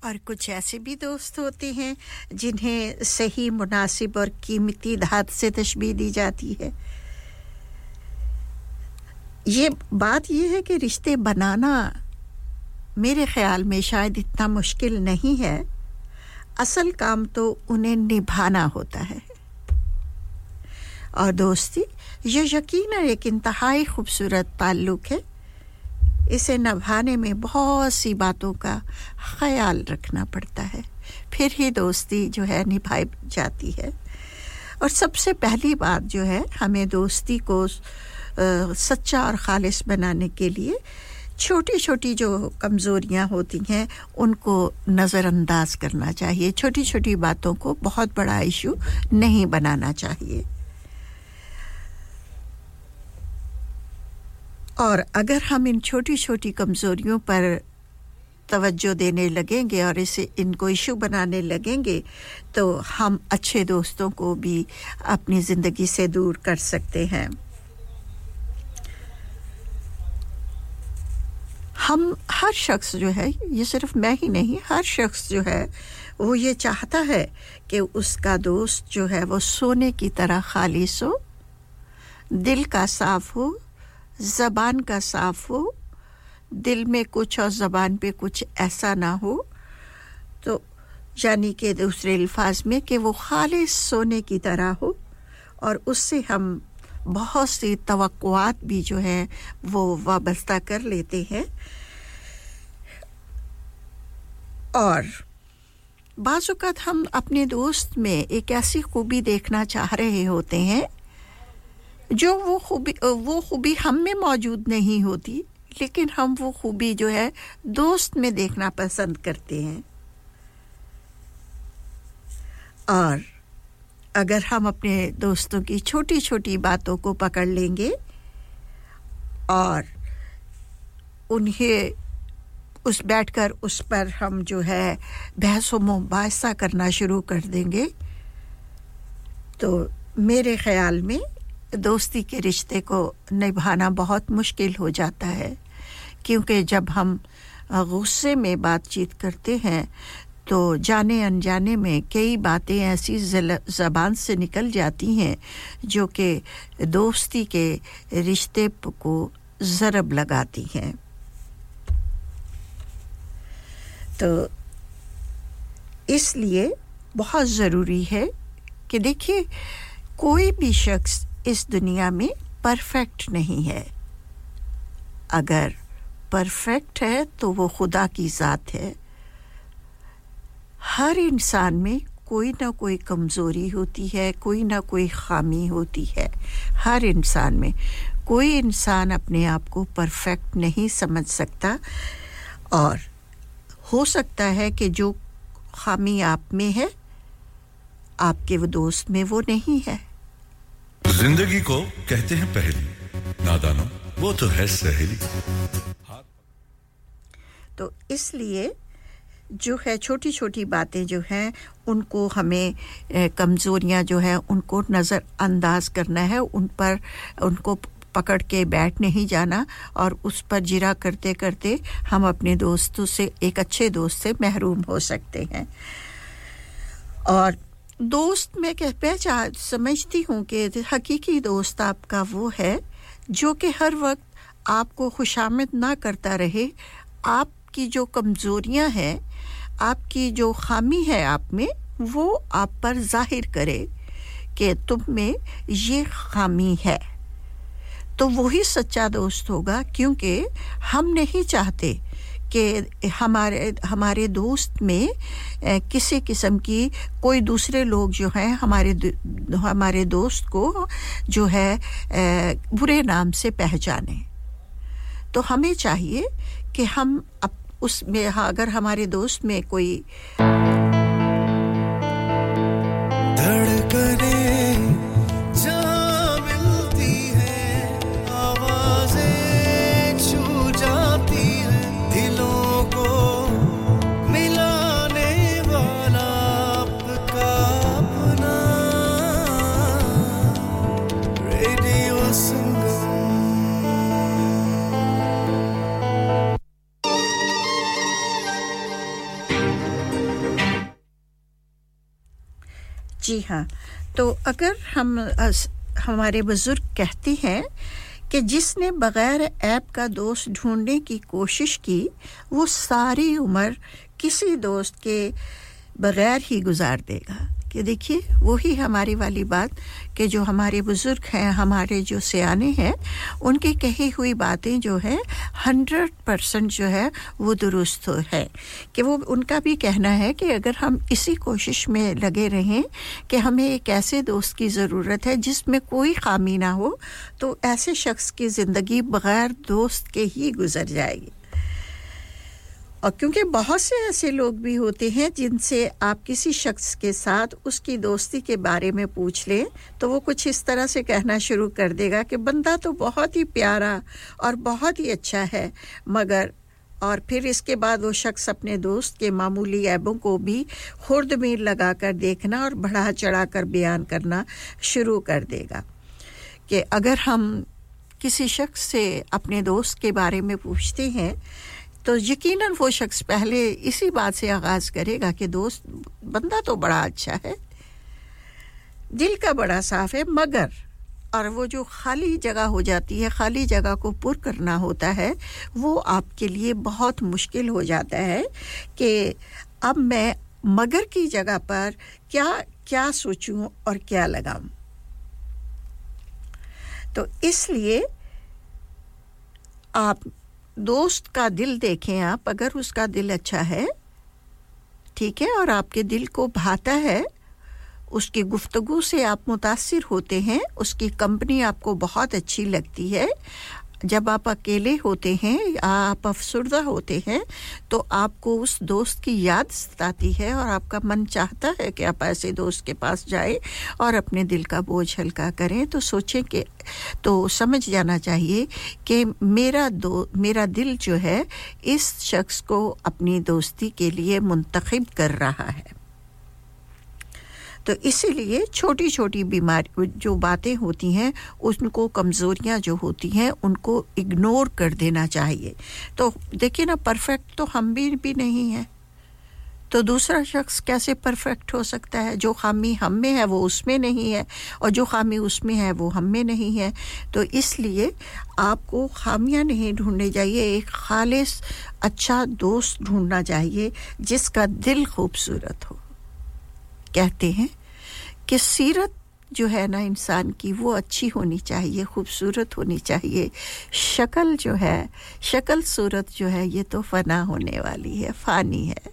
اور کچھ ایسے بھی دوست ہوتے ہیں جنہیں صحیح مناسب اور قیمتی دھات سے تشبیح دی جاتی ہے۔ یہ بات یہ ہے کہ رشتے بنانا میرے خیال میں شاید اتنا مشکل نہیں ہے۔ اصل کام تو انہیں نبھانا ہوتا ہے۔ اور دوستی یہ یقیناً ایک انتہائی خوبصورت تعلق ہے۔ اسے نبھانے میں بہت سی باتوں کا خیال رکھنا پڑتا ہے۔ پھر ہی دوستی جو ہے نبھائی جاتی ہے۔ اور سب سے پہلی بات جو ہے، ہمیں دوستی کو سچا اور خالص بنانے کے لیے چھوٹی چھوٹی جو کمزوریاں ہوتی ہیں، ان کو نظر انداز کرنا چاہیے۔ چھوٹی چھوٹی باتوں کو بہت بڑا ایشو نہیں بنانا چاہیے۔ اور اگر ہم ان چھوٹی چھوٹی کمزوریوں پر توجہ دینے لگیں گے اور اسے ان کو ایشو بنانے لگیں گے، تو ہم اچھے دوستوں کو بھی اپنی زندگی سے دور کر سکتے ہیں۔ ہم، ہر شخص جو ہے، یہ صرف میں ہی نہیں، ہر شخص جو ہے، وہ یہ چاہتا ہے کہ اس کا دوست جو ہے، وہ سونے کی طرح خالص ہو، دل کا صاف ہو زبان کا صاف ہو، دل میں کچھ اور زبان پہ کچھ ایسا نہ ہو، تو یعنی کہ دوسرے الفاظ میں کہ وہ خالص سونے کی طرح ہو، اور اس سے ہم بہت سی توقعات بھی جو ہیں وہ وابستہ کر لیتے ہیں۔ اور بعض اوقات ہم اپنے دوست میں ایک ایسی خوبی دیکھنا چاہ رہے ہوتے ہیں جو وہ خوبی وہ خوبی ہم میں موجود نہیں ہوتی، لیکن ہم وہ خوبی جو ہے دوست میں دیکھنا پسند کرتے ہیں۔ اور اگر ہم اپنے دوستوں کی چھوٹی چھوٹی باتوں کو پکڑ لیں گے اور انہیں اس بیٹھ کر اس پر ہم جو ہے بحث و مباحثہ کرنا شروع کر دیں گے، تو میرے خیال میں دوستی کے رشتے کو نبھانا بہت مشکل ہو جاتا ہے۔ کیونکہ جب ہم غصے میں بات چیت کرتے ہیں، تو جانے انجانے میں کئی باتیں ایسی زبان سے نکل جاتی ہیں جو کہ دوستی کے رشتے کو ضرب لگاتی ہیں۔ تو اس لیے بہت ضروری ہے کہ دیکھیے، کوئی بھی شخص اس دنیا میں پرفیکٹ نہیں ہے۔ اگر پرفیکٹ ہے تو وہ خدا کی ذات ہے۔ ہر انسان میں کوئی نہ کوئی کمزوری ہوتی ہے، کوئی نہ کوئی خامی ہوتی ہے۔ ہر انسان میں کوئی انسان اپنے آپ کو پرفیکٹ نہیں سمجھ سکتا۔ اور ہو سکتا ہے کہ جو خامی آپ میں ہے، آپ کے وہ دوست میں وہ نہیں ہے۔ زندگی کو کہتے ہیں پہلی۔ نادانو، وہ تو ہے سہلی تو اس لیے جو ہے چھوٹی چھوٹی باتیں جو ہیں، ان کو ہمیں کمزوریاں جو ہیں، ان کو نظر انداز کرنا ہے۔ ان پر، ان کو پکڑ کے بیٹھ نہیں جانا اور اس پر جرا کرتے کرتے ہم اپنے دوستوں سے، ایک اچھے دوست سے محروم ہو سکتے ہیں۔ اور دوست میں کہ پہچان سمجھتی ہوں کہ حقیقی دوست آپ کا وہ ہے جو کہ ہر وقت آپ کو خوش آمد نہ کرتا رہے۔ آپ کی جو کمزوریاں ہیں، آپ کی جو خامی ہے آپ میں، وہ آپ پر ظاہر کرے کہ تم میں یہ خامی ہے۔ تو وہی سچا دوست ہوگا کیونکہ ہم نہیں چاہتے کہ ہمارے ہمارے دوست میں کسی قسم کی کوئی دوسرے لوگ جو ہیں، ہمارے ہمارے دوست کو جو ہے برے نام سے پہچانیں۔ تو ہمیں چاہیے کہ ہم اس میں، اگر ہمارے دوست میں کوئی جی ہاں۔ تو اگر ہم ہمارے بزرگ کہتے ہیں کہ جس نے بغیر ایپ کا دوست ڈھونڈنے کی کوشش کی، وہ ساری عمر کسی دوست کے بغیر ہی گزار دے گا۔ کہ دیکھیے، وہی ہماری والی بات کہ جو ہمارے بزرگ ہیں، ہمارے جو سیانے ہیں، ان کی کہی ہوئی باتیں جو ہے ہنڈریڈ پرسنٹ جو ہے، وہ درست ہے۔ کہ وہ، ان کا بھی کہنا ہے کہ اگر ہم اسی کوشش میں لگے رہیں کہ ہمیں ایک ایسے دوست کی ضرورت ہے جس میں کوئی خامی نہ ہو، تو ایسے شخص کی زندگی بغیر دوست کے ہی گزر جائے گی۔ اور کیونکہ بہت سے ایسے لوگ بھی ہوتے ہیں جن سے آپ کسی شخص کے ساتھ اس کی دوستی کے بارے میں پوچھ لیں، تو وہ کچھ اس طرح سے کہنا شروع کر دے گا کہ بندہ تو بہت ہی پیارا اور بہت ہی اچھا ہے، مگر اور پھر اس کے بعد وہ شخص اپنے دوست کے معمولی عیبوں کو بھی خرد میر لگا کر دیکھنا اور بڑھا چڑھا کر بیان کرنا شروع کر دے گا کہ اگر ہم کسی شخص سے اپنے دوست کے بارے میں پوچھتے ہیں تو یقیناً وہ شخص پہلے اسی بات سے آغاز کرے گا کہ دوست، بندہ تو بڑا اچھا ہے، دل کا بڑا صاف ہے، مگر اور وہ جو خالی جگہ ہو جاتی ہے، خالی جگہ کو پر کرنا ہوتا ہے، وہ آپ کے لیے بہت مشکل ہو جاتا ہے کہ اب میں مگر کی جگہ پر کیا کیا سوچوں اور کیا لگاؤں تو اس لیے آپ دوست کا دل دیکھیں آپ، اگر اس کا دل اچھا ہے، ٹھیک ہے، اور آپ کے دل کو بھاتا ہے، اس کی گفتگو سے آپ متاثر ہوتے ہیں، اس کی کمپنی آپ کو بہت اچھی لگتی ہے۔ جب آپ اکیلے ہوتے ہیں آپ افسردہ ہوتے ہیں، تو آپ کو اس دوست کی یاد ستاتی ہے اور آپ کا من چاہتا ہے کہ آپ ایسے دوست کے پاس جائیں اور اپنے دل کا بوجھ ہلکا کریں۔ تو سوچیں کہ، تو سمجھ جانا چاہیے کہ میرا دو، میرا دل جو ہے، اس شخص کو اپنی دوستی کے لیے منتخب کر رہا ہے۔ تو اسی لیے چھوٹی چھوٹی بیماری جو باتیں ہوتی ہیں، ان کو کمزوریاں جو ہوتی ہیں، ان کو اگنور کر دینا چاہیے۔ تو دیکھیے نا پرفیکٹ تو ہم بھی بھی نہیں ہیں۔ تو دوسرا شخص کیسے پرفیکٹ ہو سکتا ہے؟ جو خامی ہم میں ہے، وہ اس میں نہیں ہے۔ اور جو خامی اس میں ہے، وہ ہم میں نہیں ہے۔ تو اس لیے آپ کو خامیاں نہیں ڈھونڈنے چاہیے، ایک خالص اچھا دوست ڈھونڈنا چاہیے، جس کا دل خوبصورت ہو۔ کہتے ہیں کہ سیرت جو ہے نا انسان کی وہ اچھی ہونی چاہیے، خوبصورت ہونی چاہیے۔ شکل جو ہے، شکل صورت جو ہے، یہ تو فنا ہونے والی ہے، فانی ہے۔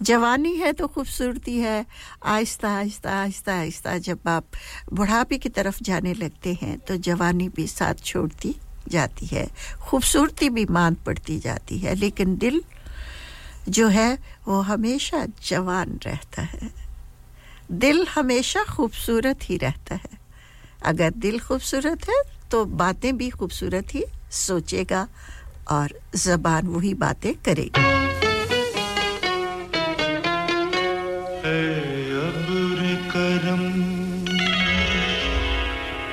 جوانی ہے تو خوبصورتی ہے۔ آہستہ آہستہ آہستہ آہستہ جب آپ بڑھاپے کی طرف جانے لگتے ہیں تو جوانی بھی ساتھ چھوڑتی جاتی ہے، خوبصورتی بھی مان پڑتی جاتی ہے، لیکن دل جو ہے وہ ہمیشہ جوان رہتا ہے۔ دل ہمیشہ خوبصورت ہی رہتا ہے۔ اگر دل خوبصورت ہے تو باتیں بھی خوبصورت ہی سوچے گا اور زبان وہی باتیں کرے گی کرم،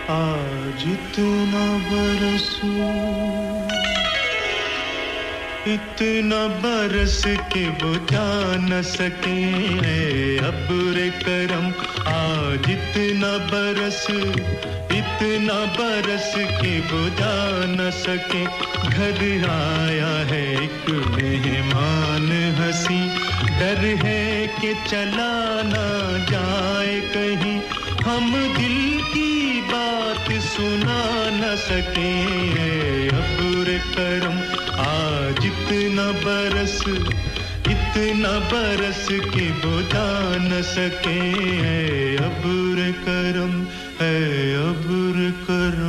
آج تو نہ برسوں اتنا برس کے وہ جا نہ سکے۔ ابر کرم، آج اتنا برس اتنا برس کے وہ جا نہ سکے۔ گھر آیا ہے ایک مہمان ہنسی۔ ڈر ہے کہ چلا نہ جائے کہیں۔ ہم دل کی بات سنا نہ سکیں ابر کرم آج اتنا برس اتنا برس کے بتا نہ سکے اے ابر کرم اے ابر کرم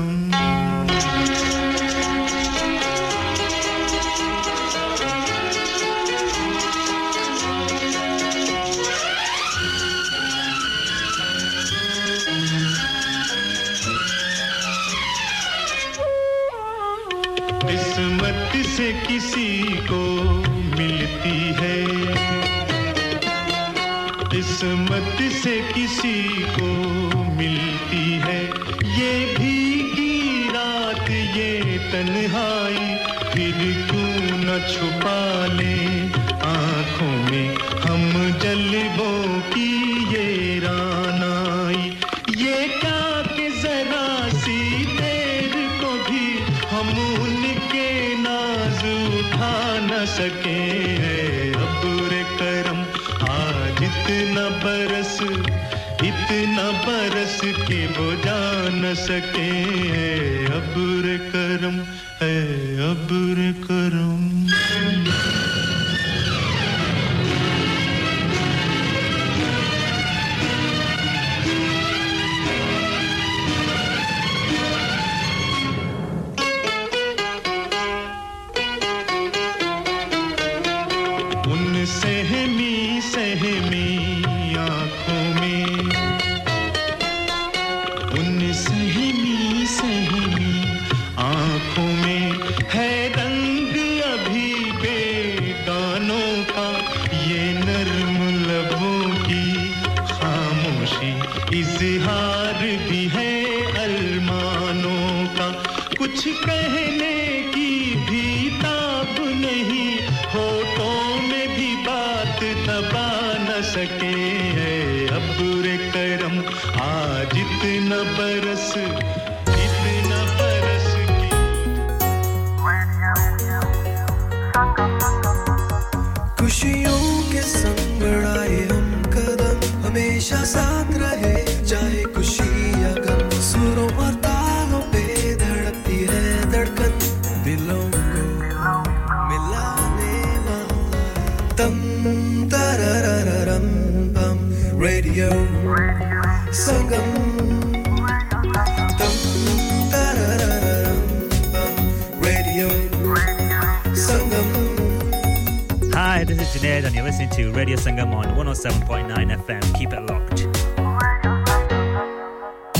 to Radio Sangam on 107.9 FM. Keep it locked.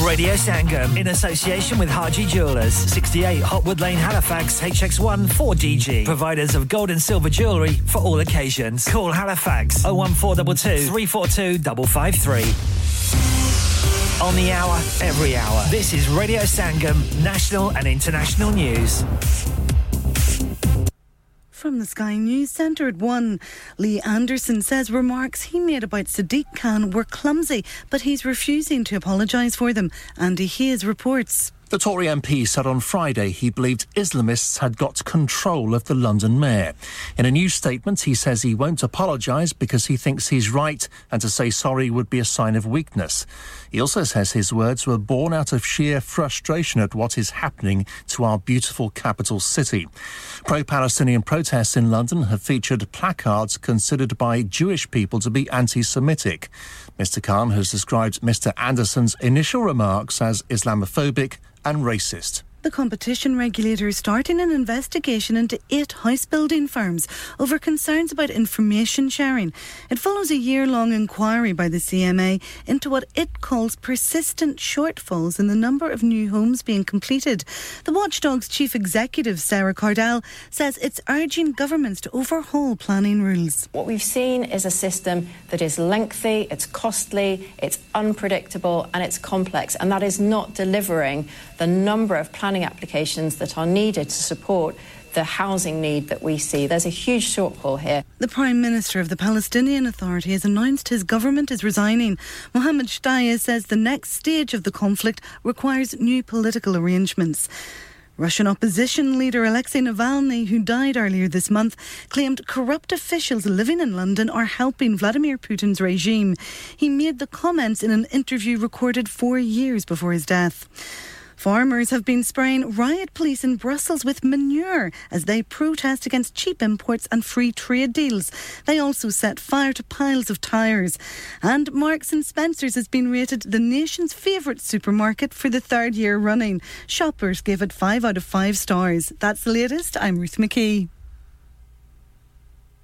Radio Sangam in association with Haji Jewelers, 68 Hotwood Lane, Halifax, HX1 4DG. Providers of gold and silver jewellery for all occasions. Call Halifax 01422 342 553. On the hour, every hour. This is Radio Sangam, national and international news. The Sky News Centre at 1. Lee Anderson says remarks he made about Sadiq Khan were clumsy, but he's refusing to apologise for them. Andy Hayes reports. The Tory MP said on Friday he believed Islamists had got control of the London mayor. In a new statement, he says he won't apologise because he thinks he's right and to say sorry would be a sign of weakness. He also says his words were born out of sheer frustration at what is happening to our beautiful capital city. Pro Palestinian protests in London have featured placards considered by Jewish people to be anti Semitic. Mr. Khan has described Mr. Anderson's initial remarks as Islamophobic and racist. The competition regulator is starting an investigation into eight house building firms over concerns about information sharing. It follows a year long inquiry by the CMA into what it calls persistent shortfalls in the number of new homes being completed. The watchdog's chief executive, Sarah Cardell, says it's urging governments to overhaul planning rules. What we've seen is a system that is lengthy, it's costly, it's unpredictable, and it's complex, and that is not delivering the number of planning applications that are needed to support the housing need that we see. There's a huge shortfall here. The Prime Minister of the Palestinian Authority has announced his government is resigning. Mohammed Shtayyeh says the next stage of the conflict requires new political arrangements. Russian opposition leader Alexei Navalny, who died earlier this month, claimed corrupt officials living in London are helping Vladimir Putin's regime. He made the comments in an interview recorded four years before his death. Farmers have been spraying riot police in Brussels with manure as they protest against cheap imports and free trade deals. They also set fire to piles of tyres. And Marks and Spencer's has been rated the nation's favourite supermarket for the third year running. Shoppers gave it five out of five stars. That's the latest. I'm Ruth McKee.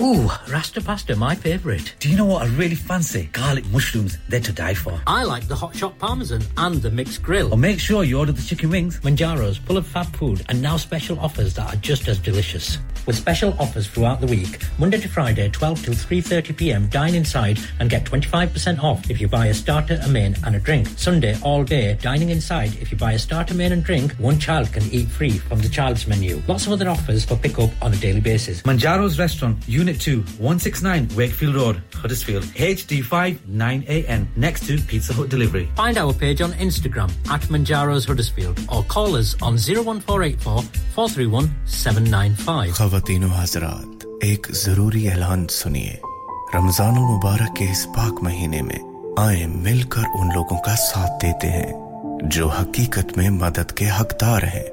Ooh, Rasta pasta, my favourite. Do you know what I really fancy? Garlic mushrooms, they're to die for. I like the hot shot parmesan and the mixed grill. Or make sure you order the chicken wings. Manjaro's full of fab food and now special offers that are just as delicious. With special offers throughout the week, Monday to Friday, 12 till 3:30 p.m. Dine inside and get 25% off if you buy a starter, a main, and a drink. Sunday all day dining inside. If you buy a starter, main, and drink, one child can eat free from the child's menu. Lots of other offers for pick up on a daily basis. Manjaro's Restaurant, Unit 2, 169 Wakefield Road, Huddersfield, HD5 9AN, next to Pizza Hut Delivery. Find our page on Instagram at Manjaro's Huddersfield or call us on 01484 431 795. خواتین و حضرات ایک ضروری اعلان سنیے رمضان المبارک کے اس پاک مہینے میں آئیں مل کر ان لوگوں کا ساتھ دیتے ہیں جو حقیقت میں مدد کے حقدار ہیں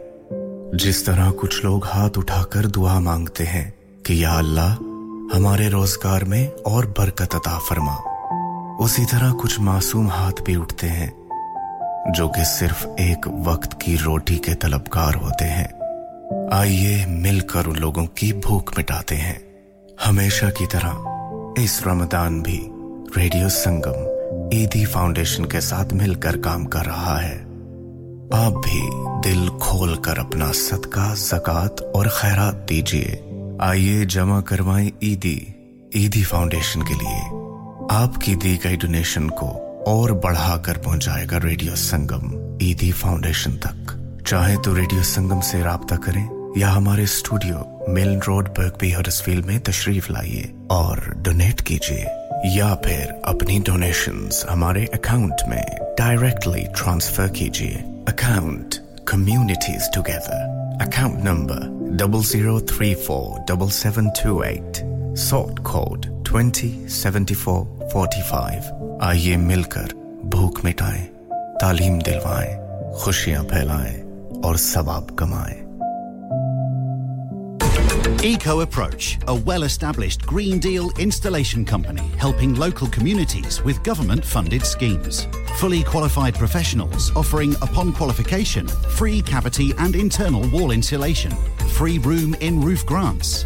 جس طرح کچھ لوگ ہاتھ اٹھا کر دعا مانگتے ہیں کہ یا اللہ ہمارے روزگار میں اور برکت عطا فرما۔ اسی طرح کچھ معصوم ہاتھ بھی اٹھتے ہیں، جو کہ صرف ایک وقت کی روٹی کے طلبگار ہوتے ہیں۔ آئیے مل کر ان لوگوں کی بھوک مٹاتے ہیں۔ ہمیشہ کی طرح اس رمضان بھی ریڈیو سنگم عیدی فاؤنڈیشن کے ساتھ مل کر کام کر رہا ہے۔ آپ بھی دل کھول کر اپنا صدقہ، زکوٰۃ اور خیرات دیجیے آئیے جمع کروائیں عیدی عیدی فاؤنڈیشن کے لیے۔ آپ کی دی گئی ڈونیشن کو اور بڑھا کر پہنچائے گا ریڈیو سنگم عیدی فاؤنڈیشن تک۔ چاہے تو ریڈیو سنگم سے رابطہ کریں یا ہمارے اسٹوڈیو ملن روڈ برکبی ہرسفیل میں تشریف لائیے اور ڈونیٹ کیجیے۔ یا پھر اپنی ڈونیشنز ہمارے اکاؤنٹ میں ڈائریکٹلی ٹرانسفر کیجیے۔ Account communities together account number double zero three four double seven two eight sort code twenty seventy four forty five آئیے مل کر بھوک مٹائیں تعلیم دلوائیں خوشیاں پھیلائیں اور ثواب کمائیں Eco Approach, a well established Green Deal installation company helping local communities with government funded schemes. Fully qualified professionals offering, upon qualification, free cavity and internal wall insulation, free room in roof grants,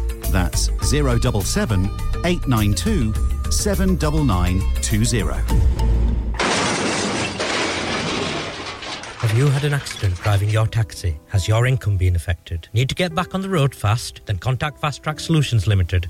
That's 077 892 79920. Have you had an accident driving your taxi? Has your income been affected? Need to get back on the road fast? Then contact Fast Track Solutions Limited,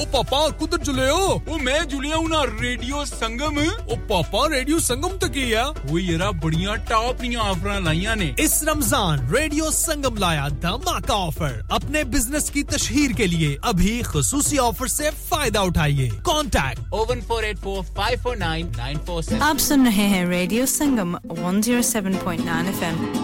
ਓ ਪਾਪਾ ਕੁਦਰ ਜੁਲਿਓ ਓ ਮੈਂ ਜੁਲਿਆ ਹੁਣਾ ਰੇਡੀਓ ਸੰਗਮ ਓ ਪਾਪਾ ਰੇਡੀਓ ਸੰਗਮ ਤੇ ਕੀ ਆ ਓ ਯਾਰਾ ਬੜੀਆਂ ਟਾਪ ਦੀਆਂ ਆਫਰਾਂ ਲਾਈਆਂ ਨੇ ਇਸ رمضان ریڈیو سنگم لایا دھماکہ آفر اپنے بزنس کی تشہیر کے لیے ابھی خصوصی آفر سے فائدہ اٹھائیے contact O one four eight four five four nine nine four آپ سن رہے ہیں radio Sangam one zero seven point nine FM M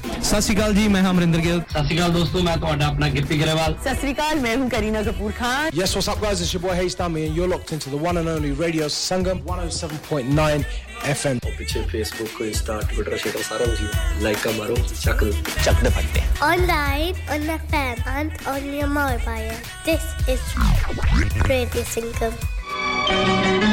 ਸਸਿਕਾਲ ਜੀ ਮੈਂ ਹਮਰਿੰਦਰ ਗਿੱਲ ਸਸਿਕਾਲ ਦੋਸਤੋ ਮੈਂ ਤੁਹਾਡਾ ਆਪਣਾ ਗਿੱਪੀ ਗਰੇਵਾਲ ਸਸਿਕਾਲ ਮੈਂ ਹੂੰ Kareena ਜ਼ਫੂਰ Khan yes what's up guys it's your boy ਹੇਸਟਾਮੀ and you're locked into the one and only radio Sangam 107.9 FM ਉਹ ਪਿੱਛੇ ਫੇਸਬੁੱਕ ਕੋ ਇੰਸਟਾ ਟਵਿੱਟਰ ਸ਼ੇਅਰ ਸਾਰੇ ਉਸੇ ਲਾਈਕ ਕਰ ਮਾਰੋ ਚੱਕ ਚੱਕ ਦੇ ਫੱਟੇ online on fam and on your mobile this is radio Sangam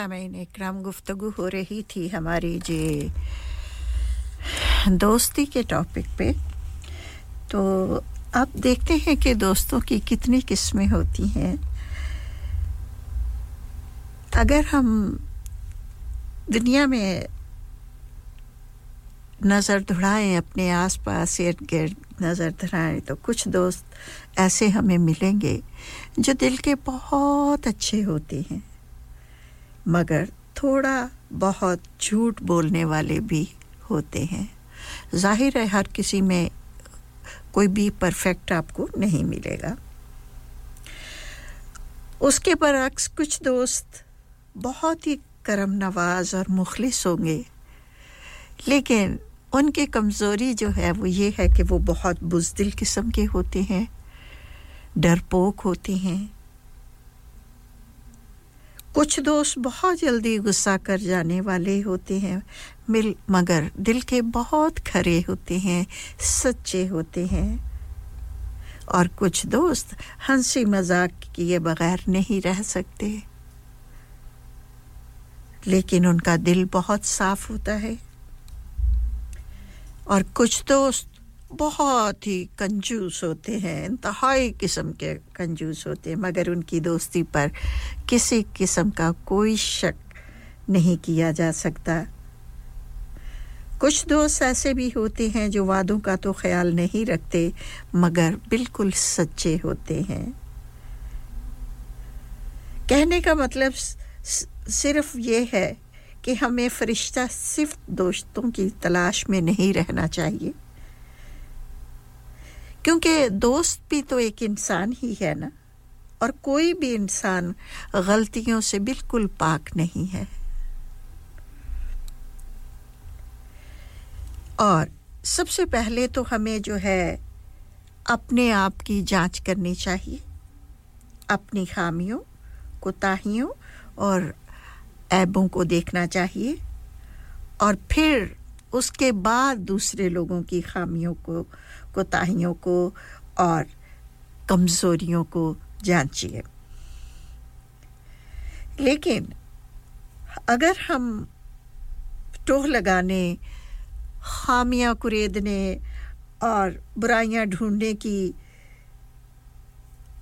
سامعین اکرام، گفتگو ہو رہی تھی ہماری جی دوستی کے ٹاپک پہ۔ تو آپ دیکھتے ہیں کہ دوستوں کی کتنی قسمیں ہوتی ہیں۔ اگر ہم دنیا میں نظر دھڑائیں اپنے آس پاس ارد گرد نظر دھڑائیں تو کچھ دوست ایسے ہمیں ملیں گے جو دل کے بہت اچھے ہوتے ہیں۔ مگر تھوڑا بہت جھوٹ بولنے والے بھی ہوتے ہیں۔ ظاہر ہے ہر کسی میں کوئی بھی پرفیکٹ آپ کو نہیں ملے گا۔ اس کے برعکس کچھ دوست بہت ہی کرم نواز اور مخلص ہوں گے، لیکن ان کی کمزوری جو ہے وہ یہ ہے کہ وہ بہت بزدل قسم کے ہوتے ہیں ڈرپوک ہوتے ہیں۔ کچھ دوست بہت جلدی غصہ کر جانے والے ہوتے ہیں، مل، مگر دل کے بہت کھرے ہوتے ہیں، سچے ہوتے ہیں۔ اور کچھ دوست ہنسی مذاق کیے بغیر نہیں رہ سکتے۔ لیکن ان کا دل بہت صاف ہوتا ہے۔ اور کچھ دوست بہت ہی کنجوس ہوتے ہیں، انتہائی قسم کے کنجوس ہوتے ہیں، مگر ان کی دوستی پر کسی قسم کا کوئی شک نہیں کیا جا سکتا۔ کچھ دوست ایسے بھی ہوتے ہیں جو وعدوں کا تو خیال نہیں رکھتے، مگر بالکل سچے ہوتے ہیں۔ کہنے کا مطلب صرف یہ ہے کہ ہمیں فرشتہ صرف دوستوں کی تلاش میں نہیں رہنا چاہیے۔ کیونکہ دوست بھی تو ایک انسان ہی ہے نا، اور کوئی بھی انسان غلطیوں سے بالکل پاک نہیں ہے۔ اور سب سے پہلے تو ہمیں جو ہے اپنے آپ کی جانچ کرنی چاہیے۔ اپنی خامیوں، کوتاہیوں اور عیبوں کو دیکھنا چاہیے۔ اور پھر اس کے بعد دوسرے لوگوں کی خامیوں کو کوتاہیوں کو اور کمزوریوں کو جانچیے۔ لیکن اگر ہم ٹوہ لگانے، خامیاں کریدنے اور برائیاں ڈھونڈنے کی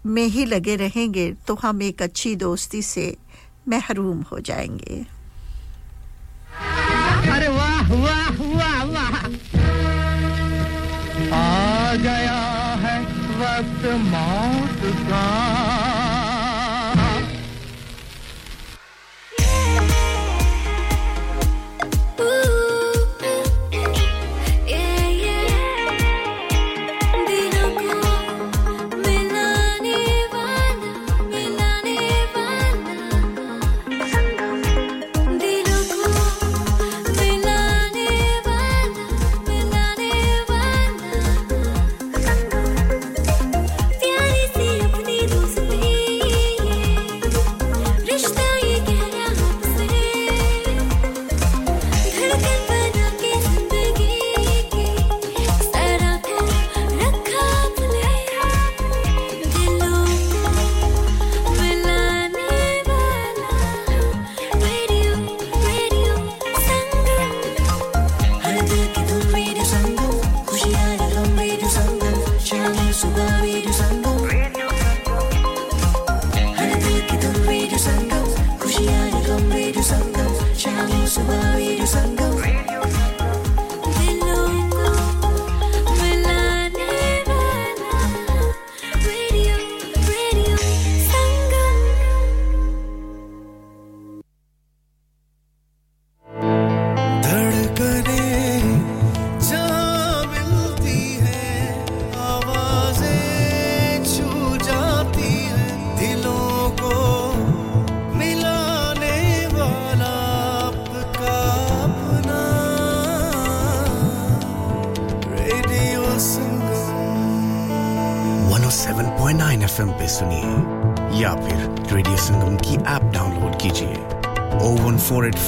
میں ہی لگے رہیں گے تو ہم ایک اچھی دوستی سے محروم ہو جائیں گے۔ sangre.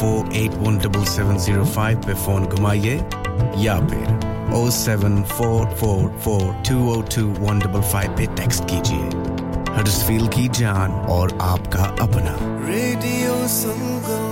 Four eight one double seven zero five پہ فون گھمائیے یا پھر O seven four four four two O two one double five پہ ٹیکسٹ کیجیے ہر فیل کی جان اور آپ کا اپنا radio Sangam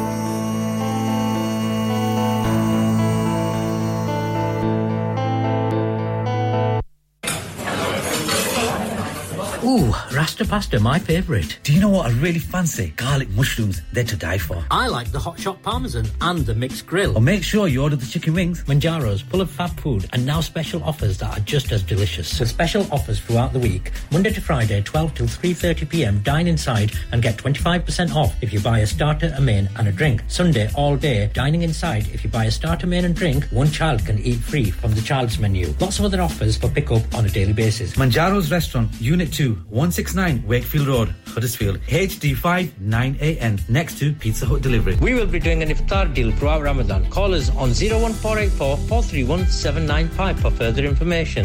Ooh, Rasta pasta, my favourite. Do you know what I really fancy? Garlic mushrooms, they're to die for. I like the hot shot parmesan and the mixed grill. Or make sure you order the chicken wings. Manjaro's, full of fab food, and now special offers that are just as delicious. With special offers throughout the week, Monday to Friday, 12 till 3.30pm, dine inside and get 25% off if you buy a starter, a main and a drink. Sunday, all day, dining inside, if you buy a starter, main and drink, one child can eat free from the child's menu. Lots of other offers for pick up on a daily basis. Manjaro's Restaurant, Unit 2, 2 169 Wakefield Road, Huddersfield, HD5 9AN, next to Pizza Hut Delivery. We will be doing an iftar deal throughout Ramadan. Call us on 01484 for further information.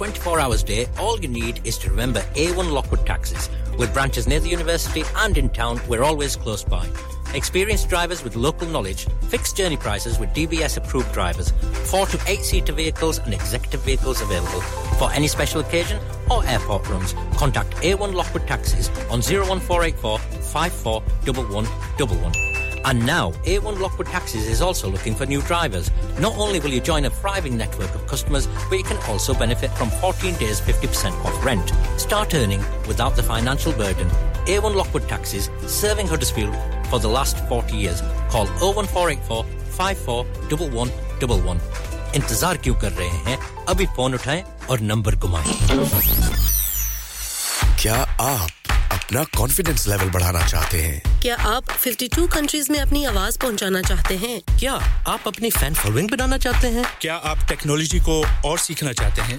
24 hours day all you need is to remember A1 Lockwood Taxis with branches near the university and in town we're always close by Experienced drivers with local knowledge, fixed journey prices with DBS approved drivers, four to eight seater vehicles and executive vehicles available. For any special occasion or airport runs, contact A1 Lockwood Taxis on 01484 541111. And now, A1 Lockwood Taxis is also looking for new drivers. Not only will you join a thriving network of customers, but you can also benefit from 14 days 50% off rent. Start earning without the financial burden. A1 Lockwood Taxis, serving Huddersfield for the last 40 years. Call 01484 541111 انتظار کیوں کر رہے ہیں ابھی فون اٹھائیں اور نمبر گھمائیں کیا آپ اپنا کانفیڈنس لیول بڑھانا چاہتے ہیں کیا آپ 52 کنٹریز میں اپنی آواز پہنچانا چاہتے ہیں کیا آپ اپنی فین فالوئنگ بنانا چاہتے ہیں کیا آپ ٹیکنالوجی کو اور سیکھنا چاہتے ہیں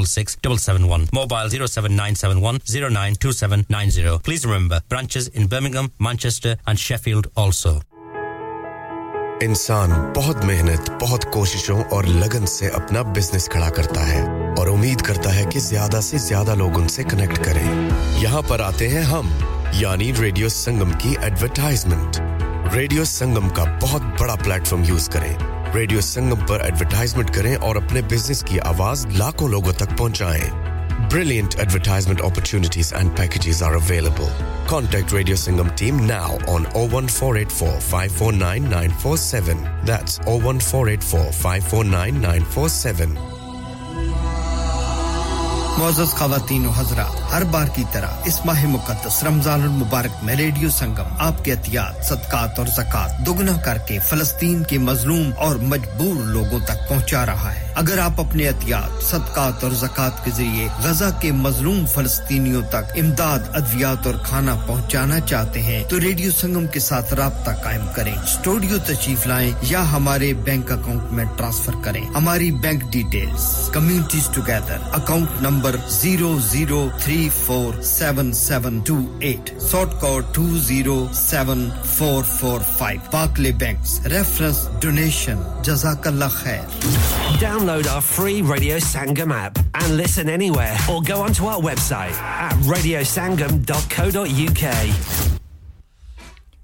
666 Mobile 07971 Please remember, branches in Birmingham, Manchester and Sheffield also. انسان بہت محنت بہت کوششوں اور لگن سے اپنا بزنس کھڑا کرتا ہے اور امید کرتا ہے کہ زیادہ سے زیادہ لوگ ان سے کنیکٹ کریں۔ یہاں پر آتے ہیں ہم یعنی ریڈیو سنگم کی ایڈورٹائزمنٹ ریڈیو سنگم کا بہت بڑا پلیٹ فارم یوز کریں۔ ریڈیو سنگم پر ایڈورٹائزمنٹ کریں اور اپنے بزنس کی آواز لاکھوں لوگوں تک پہنچائیں۔ Brilliant advertisement opportunities and packages are available contact radio Sangam team now on O one four eight four five four nine nine four seven that's O one four eight four five four nine nine four seven معزز خواتین و حضرات، ہر بار کی طرح اس ماہ مقدس رمضان المبارک میں ریڈیو سنگم، آپ کے احتیاط، صدقات اور زکوٰۃ دگنا کر کے فلسطین کے مظلوم اور مجبور لوگوں تک پہنچا رہا ہے۔ اگر آپ اپنے احتیاط، صدقات اور زکات کے ذریعے غزہ کے مظلوم فلسطینیوں تک امداد، ادویات اور کھانا پہنچانا چاہتے ہیں، تو ریڈیو سنگم کے ساتھ رابطہ قائم کریں۔ اسٹوڈیو تشریف لائیں یا ہمارے بینک اکاؤنٹ میں ٹرانسفر کریں۔ ہماری bank details, communities together, account number number 00347728 sort code 207445 Barclay Banks reference donation. Jazakallah khair. Download our free Radio Sangam app and listen anywhere or go onto our website at radiosangam.co.uk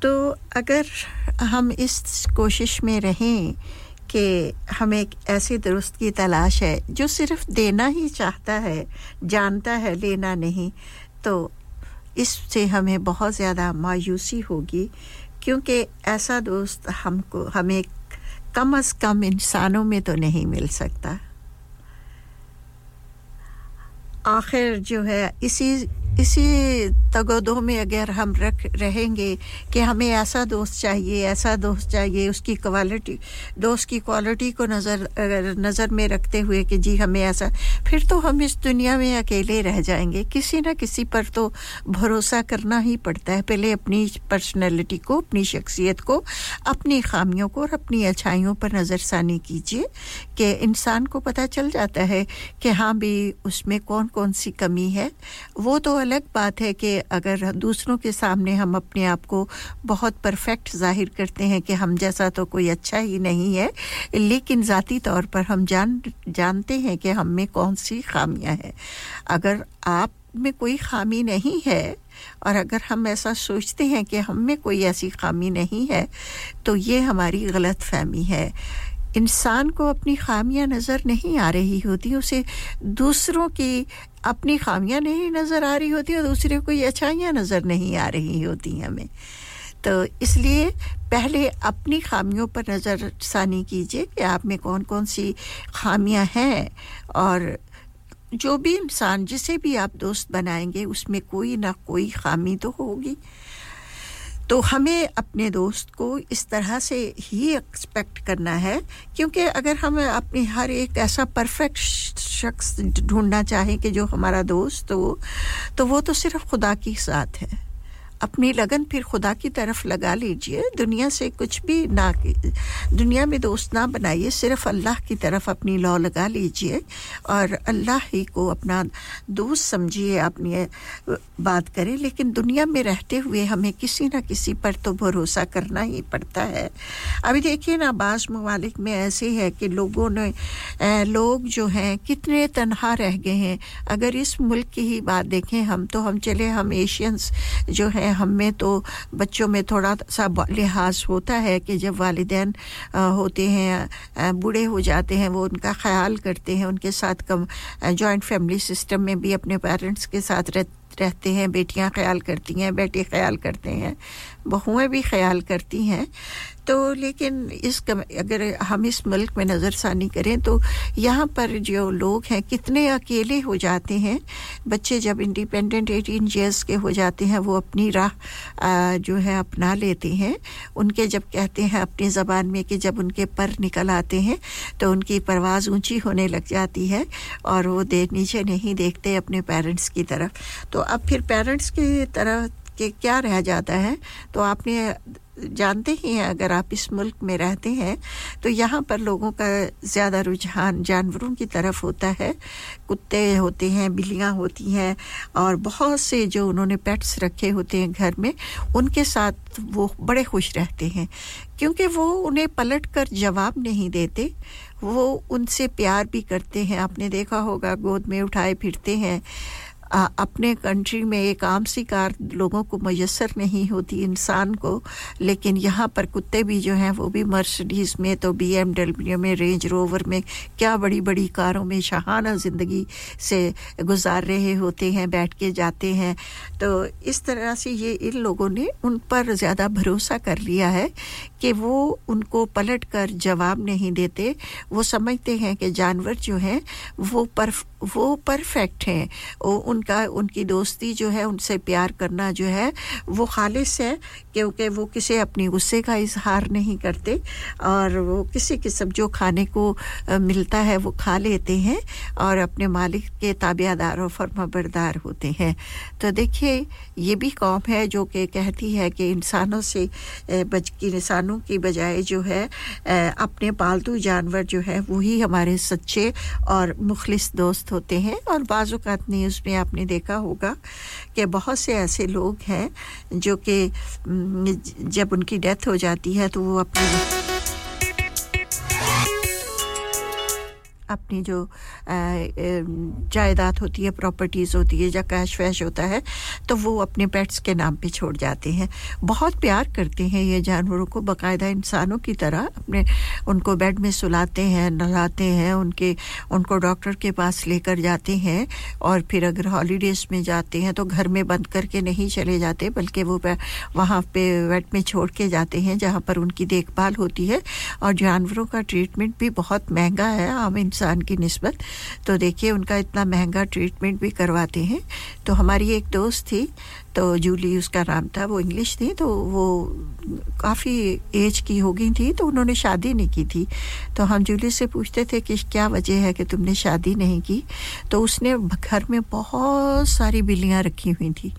تو اگر ہم اس کوشش میں رہیں کہ ہمیں ایک ایسی درست کی تلاش ہے جو صرف دینا ہی چاہتا ہے، جانتا ہے، لینا نہیں، تو اس سے ہمیں بہت زیادہ مایوسی ہوگی۔ کیونکہ ایسا دوست ہم کو، ہمیں کم از کم انسانوں میں تو نہیں مل سکتا۔ آخر جو ہے، اسی اسی تگودوں میں اگر ہم رکھ رہیں گے کہ ہمیں ایسا دوست چاہیے، ایسا دوست چاہیے، اس کی کوالٹی دوست کی کوالٹی کو نظر نظر میں رکھتے ہوئے کہ جی ہمیں ایسا، پھر تو ہم اس دنیا میں اکیلے رہ جائیں گے۔ کسی نہ کسی پر تو بھروسہ کرنا ہی پڑتا ہے۔ پہلے اپنی پرسنالٹی کو، اپنی شخصیت کو، اپنی خامیوں کو اور اپنی اچھائیوں پر نظر ثانی کیجیے کہ انسان کو پتہ چل جاتا ہے کہ ہاں بھی اس میں کون کون سی کمی ہے۔ وہ تو الگ بات ہے کہ اگر دوسروں کے سامنے ہم اپنے آپ کو بہت پرفیکٹ ظاہر کرتے ہیں کہ ہم جیسا تو کوئی اچھا ہی نہیں ہے، لیکن ذاتی طور پر ہم جان جانتے ہیں کہ ہم میں کون سی خامیاں ہیں۔ اگر آپ میں کوئی خامی نہیں ہے اور اگر ہم ایسا سوچتے ہیں کہ ہم میں کوئی ایسی خامی نہیں ہے، تو یہ ہماری غلط فہمی ہے۔ انسان کو اپنی خامیاں نظر نہیں آ رہی ہوتی، اسے دوسروں کی اپنی خامیاں نہیں نظر آ رہی ہوتی اور دوسرے کوئی اچھائیاں نظر نہیں آ رہی ہوتی ہیں ہمیں۔ تو اس لیے پہلے اپنی خامیوں پر نظر ثانی کیجیے کہ آپ میں کون کون سی خامیاں ہیں اور جو بھی انسان جسے بھی آپ دوست بنائیں گے، اس میں کوئی نہ کوئی خامی تو ہوگی۔ تو ہمیں اپنے دوست کو اس طرح سے ہی ایکسپیکٹ کرنا ہے، کیونکہ اگر ہم اپنے ہر ایک ایسا پرفیکٹ شخص ڈھونڈنا چاہیں کہ جو ہمارا دوست ہو، تو وہ تو صرف خدا کی ساتھ ہے۔ اپنی لگن پھر خدا کی طرف لگا لیجیے۔ دنیا سے کچھ بھی نہ دنیا میں دوست نہ بنائیے، صرف اللہ کی طرف اپنی لو لگا لیجیے اور اللہ ہی کو اپنا دوست سمجھیے اپنی بات کریں۔ لیکن دنیا میں رہتے ہوئے ہمیں کسی نہ کسی پر تو بھروسہ کرنا ہی پڑتا ہے۔ ابھی دیکھیے نا، بعض ممالک میں ایسے ہے کہ لوگوں نے لوگ جو ہیں، کتنے تنہا رہ گئے ہیں۔ اگر اس ملک کی ہی بات دیکھیں، ہم تو ہم چلے، ہم ایشینس جو ہیں ہیں ہم میں تو بچوں میں تھوڑا سا لحاظ ہوتا ہے کہ جب والدین ہوتے ہیں بوڑھے ہو جاتے ہیں، وہ ان کا خیال کرتے ہیں، ان کے ساتھ کم جوائنٹ فیملی سسٹم میں بھی اپنے پیرنٹس کے ساتھ رہتے رہتے ہیں، بیٹیاں خیال کرتی ہیں، بیٹے خیال کرتے ہیں بہویں بھی خیال کرتی ہیں۔ تو لیکن اس کا اگر ہم اس ملک میں نظر ثانی کریں تو یہاں پر جو لوگ ہیں، کتنے اکیلے ہو جاتے ہیں۔ بچے جب انڈیپینڈنٹ ایٹین ایئرس کے ہو جاتے ہیں، وہ اپنی راہ جو ہے، اپنا لیتے ہیں۔ ان کے جب کہتے ہیں، اپنی زبان میں کہ جب ان کے پر نکل آتے ہیں، تو ان کی پرواز اونچی ہونے لگ جاتی ہے اور وہ دیر نیچے نہیں دیکھتے اپنے پیرنٹس کی طرف۔ تو اب پھر پیرنٹس کی طرف کہ کیا رہ جاتا ہے؟ تو آپ نے جانتے ہی ہیں، اگر آپ اس ملک میں رہتے ہیں، تو یہاں پر لوگوں کا زیادہ رجحان جانوروں کی طرف ہوتا ہے۔ کتے ہوتے ہیں، بلیاں ہوتی ہیں، اور بہت سے جو انہوں نے پیٹس رکھے ہوتے ہیں گھر میں، ان کے ساتھ وہ بڑے خوش رہتے ہیں۔ کیونکہ وہ انہیں پلٹ کر جواب نہیں دیتے، وہ ان سے پیار بھی کرتے ہیں۔ آپ نے دیکھا ہوگا، گود میں اٹھائے پھرتے ہیں۔ اپنے کنٹری میں ایک عام سی کار لوگوں کو میسر نہیں ہوتی، انسان کو، لیکن یہاں پر کتے بھی جو ہیں، وہ بھی مرسڈیز میں، تو بی ایم ڈبلیو میں، رینج روور میں، کیا بڑی بڑی کاروں میں شہانہ زندگی سے گزار رہے ہوتے ہیں، بیٹھ کے جاتے ہیں۔ تو اس طرح سے یہ ان لوگوں نے ان پر زیادہ بھروسہ کر لیا ہے کہ وہ ان کو پلٹ کر جواب نہیں دیتے، وہ سمجھتے ہیں کہ جانور جو ہیں وہ پرف وہ پرفیکٹ ہیں۔ ان کا ان کی دوستی جو ہے، ان سے پیار کرنا جو ہے، وہ خالص ہے، کیونکہ وہ کسی اپنی غصے کا اظہار نہیں کرتے اور وہ کسی قسم جو کھانے کو ملتا ہے، وہ کھا لیتے ہیں اور اپنے مالک کے تابعہ دار و فرما بردار ہوتے ہیں۔ تو دیکھیے، یہ بھی قوم ہے جو کہ کہتی ہے کہ انسانوں سے، بچ انسانوں انسانوں کی بجائے جو ہے اپنے پالتو جانور جو ہے، وہی ہمارے سچے اور مخلص دوست ہوتے ہیں۔ اور بعض اوقات نہیں اس میں آپ نے دیکھا ہوگا کہ بہت سے ایسے لوگ ہیں جو کہ جب ان کی ڈیتھ ہو جاتی ہے تو وہ اپنی اپنی جو جائیداد ہوتی ہے پراپرٹیز ہوتی ہے، یا کیش ویش ہوتا ہے، تو وہ اپنے پیٹس کے نام پہ چھوڑ جاتے ہیں۔ بہت پیار کرتے ہیں یہ جانوروں کو۔ باقاعدہ انسانوں کی طرح اپنے ان کو بیڈ میں سلاتے ہیں، نہلاتے ہیں، ان کے، ان کو ڈاکٹر کے پاس لے کر جاتے ہیں۔ اور پھر اگر ہالیڈیز میں جاتے ہیں تو گھر میں بند کر کے نہیں چلے جاتے، بلکہ وہ وہاں پہ ویٹ میں چھوڑ کے جاتے ہیں، جہاں پر ان کی دیکھ بھال ہوتی ہے۔ اور جانوروں کا ٹریٹمنٹ بھی بہت مہنگا ہے، عام انسان کی نسبت۔ تو دیکھیے، ان کا اتنا مہنگا ٹریٹمنٹ بھی کرواتے ہیں۔ تو ہماری ایک دوست تھی، تو جولی اس کا نام تھا، وہ انگلش تھی، تو وہ کافی ایج کی ہو گئی تھی، تو انہوں نے شادی نہیں کی تھی۔ تو ہم جولی سے پوچھتے تھے کہ کیا وجہ ہے کہ تم نے شادی نہیں کی؟ تو اس نے گھر میں بہت ساری بلیاں رکھی ہوئی تھیں۔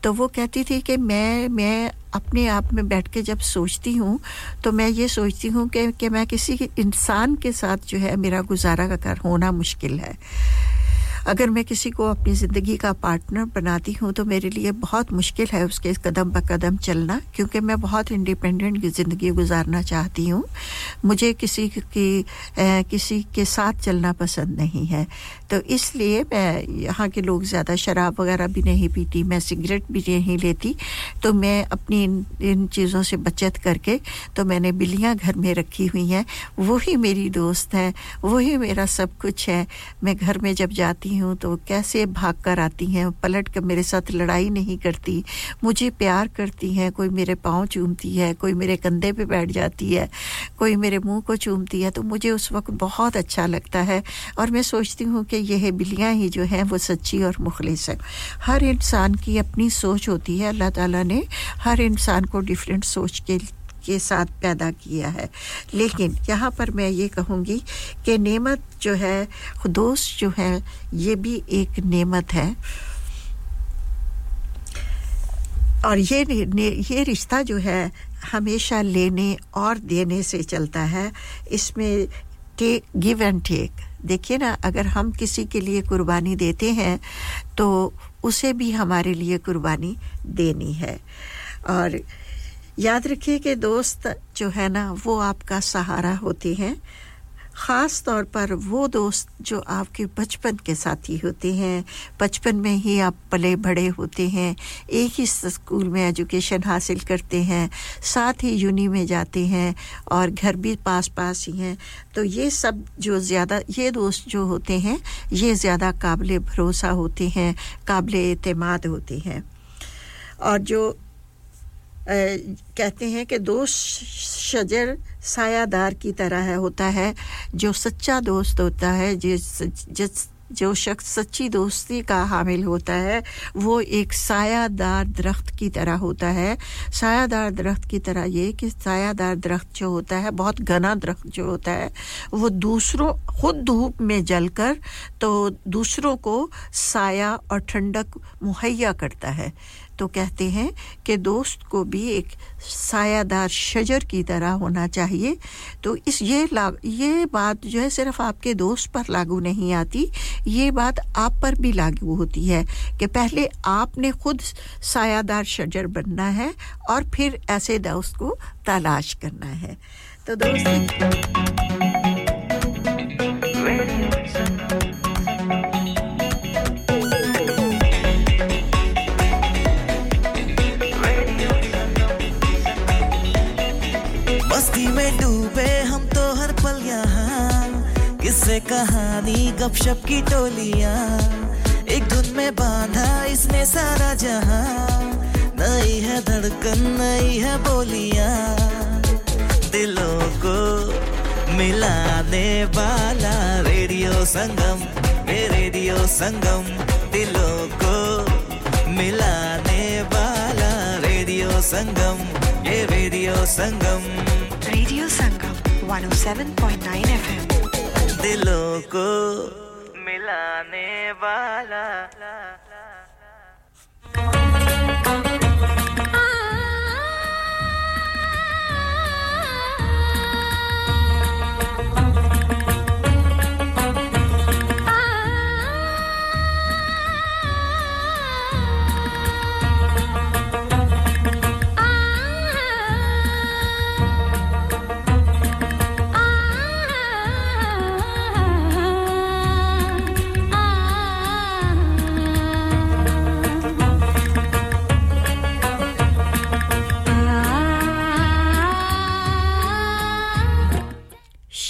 تو وہ کہتی تھی کہ میں میں اپنے آپ میں بیٹھ کے جب سوچتی ہوں تو میں یہ سوچتی ہوں کہ کہ میں کسی انسان کے ساتھ جو ہے میرا گزارا ہونا مشکل ہے۔ اگر میں کسی کو اپنی زندگی کا پارٹنر بناتی ہوں تو میرے لیے بہت مشکل ہے اس کے قدم بہ قدم چلنا، کیونکہ میں بہت انڈیپینڈنٹ زندگی گزارنا چاہتی ہوں۔ مجھے کسی کی کسی کے ساتھ چلنا پسند نہیں ہے۔ تو اس لیے میں یہاں کے لوگ زیادہ شراب وغیرہ بھی نہیں پیتی، میں سگریٹ بھی نہیں لیتی۔ تو میں اپنی ان ان چیزوں سے بچت کر کے تو میں نے بلیاں گھر میں رکھی ہوئی ہیں۔ وہی میری دوست ہے، وہی میرا سب کچھ ہے۔ میں گھر میں جب جاتی ہوں تو وہ کیسے بھاگ کر آتی ہیں؟ پلٹ کر میرے ساتھ لڑائی نہیں کرتی۔ مجھے پیار کرتی ہیں، کوئی میرے پاؤں چومتی ہے، کوئی میرے کندھے پہ بیٹھ جاتی ہے، کوئی میرے منہ کو چومتی ہے۔ تو مجھے اس وقت بہت اچھا لگتا ہے اور میں سوچتی ہوں کہ یہ بلیاں ہی جو ہیں وہ سچی اور مخلص ہیں۔ ہر انسان کی اپنی سوچ ہوتی ہے، اللہ تعالیٰ نے ہر انسان کو ڈفرینٹ سوچ کے کے ساتھ پیدا کیا ہے۔ لیکن یہاں پر میں یہ کہوں گی کہ نعمت جو ہے، خدوس جو ہے، یہ بھی ایک نعمت ہے۔ اور یہ یہ رشتہ جو ہے، ہمیشہ لینے اور دینے سے چلتا ہے۔ اس میں ٹیک گیو اینڈ ٹیک دیکھیے نا، اگر ہم کسی کے لیے قربانی دیتے ہیں، تو اسے بھی ہمارے لیے قربانی دینی ہے۔ اور یاد رکھیے کہ دوست جو ہے نا وہ آپ کا سہارا ہوتے ہیں خاص طور پر وہ دوست جو آپ کے بچپن کے ساتھی ہوتے ہیں۔ بچپن میں ہی آپ پلے بڑے ہوتے ہیں۔ ایک ہی اسکول میں ایجوکیشن حاصل کرتے ہیں۔ ساتھ ہی یونی میں جاتے ہیں اور گھر بھی پاس پاس ہی ہیں۔ تو یہ سب جو زیادہ یہ دوست جو ہوتے ہیں، یہ زیادہ قابل بھروسہ ہوتے ہیں، قابل اعتماد ہوتے ہیں۔ اور جو کہتے ہیں کہ دوست شجر سایہ دار کی طرح ہے، ہوتا ہے جو سچا دوست ہوتا ہے جس جس، جو شخص سچی دوستی کا حامل ہوتا ہے، وہ ایک سایہ دار درخت کی طرح ہوتا ہے۔ سایہ دار درخت کی طرح یہ کہ سایہ دار درخت جو ہوتا ہے، بہت گھنا درخت جو ہوتا ہے، وہ دوسروں، خود دھوپ میں جل کر تو دوسروں کو سایہ اور ٹھنڈک مہیا کرتا ہے۔ تو کہتے ہیں کہ دوست کو بھی ایک سایہ دار شجر کی طرح ہونا چاہیے۔ تو اس یہ لاگ یہ بات جو ہے صرف آپ کے دوست پر لاگو نہیں آتی، یہ بات آپ پر بھی لاگو ہوتی ہے کہ پہلے آپ نے خود سایہ دار شجر بننا ہے اور پھر ایسے دوست کو تلاش کرنا ہے۔ تو دوست کہانی گپ شپ کی ٹولیاں۔ ایک دھن میں باندھا اس نے سارا جہاں۔ نئی ہے دھڑکن، نئی ہے بولیاں۔ دلوں کو ملانے والا ریڈیو سنگم، اے ریڈیو سنگم۔ دلوں کو ملانے والا ریڈیو سنگم، اے radio Sangam. Radio Sangam, 107.9 FM دلوں کو ملانے والا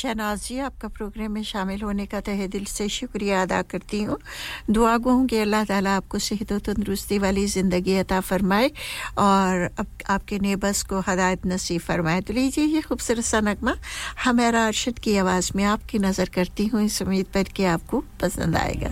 شہناز جی آپ کا پروگرام میں شامل ہونے کا تہہ دل سے شکریہ ادا کرتی ہوں۔ دعا گو ہوں کہ اللہ تعالیٰ آپ کو صحت و تندرستی والی زندگی عطا فرمائے اور آپ کے نیبرس کو ہدایت نصیب فرمائے۔ تو لیجیے یہ خوبصورت سا نغمہ ہمارا ارشد کی آواز میں آپ کی نظر کرتی ہوں۔ اس امید پر کہ آپ کو پسند آئے گا۔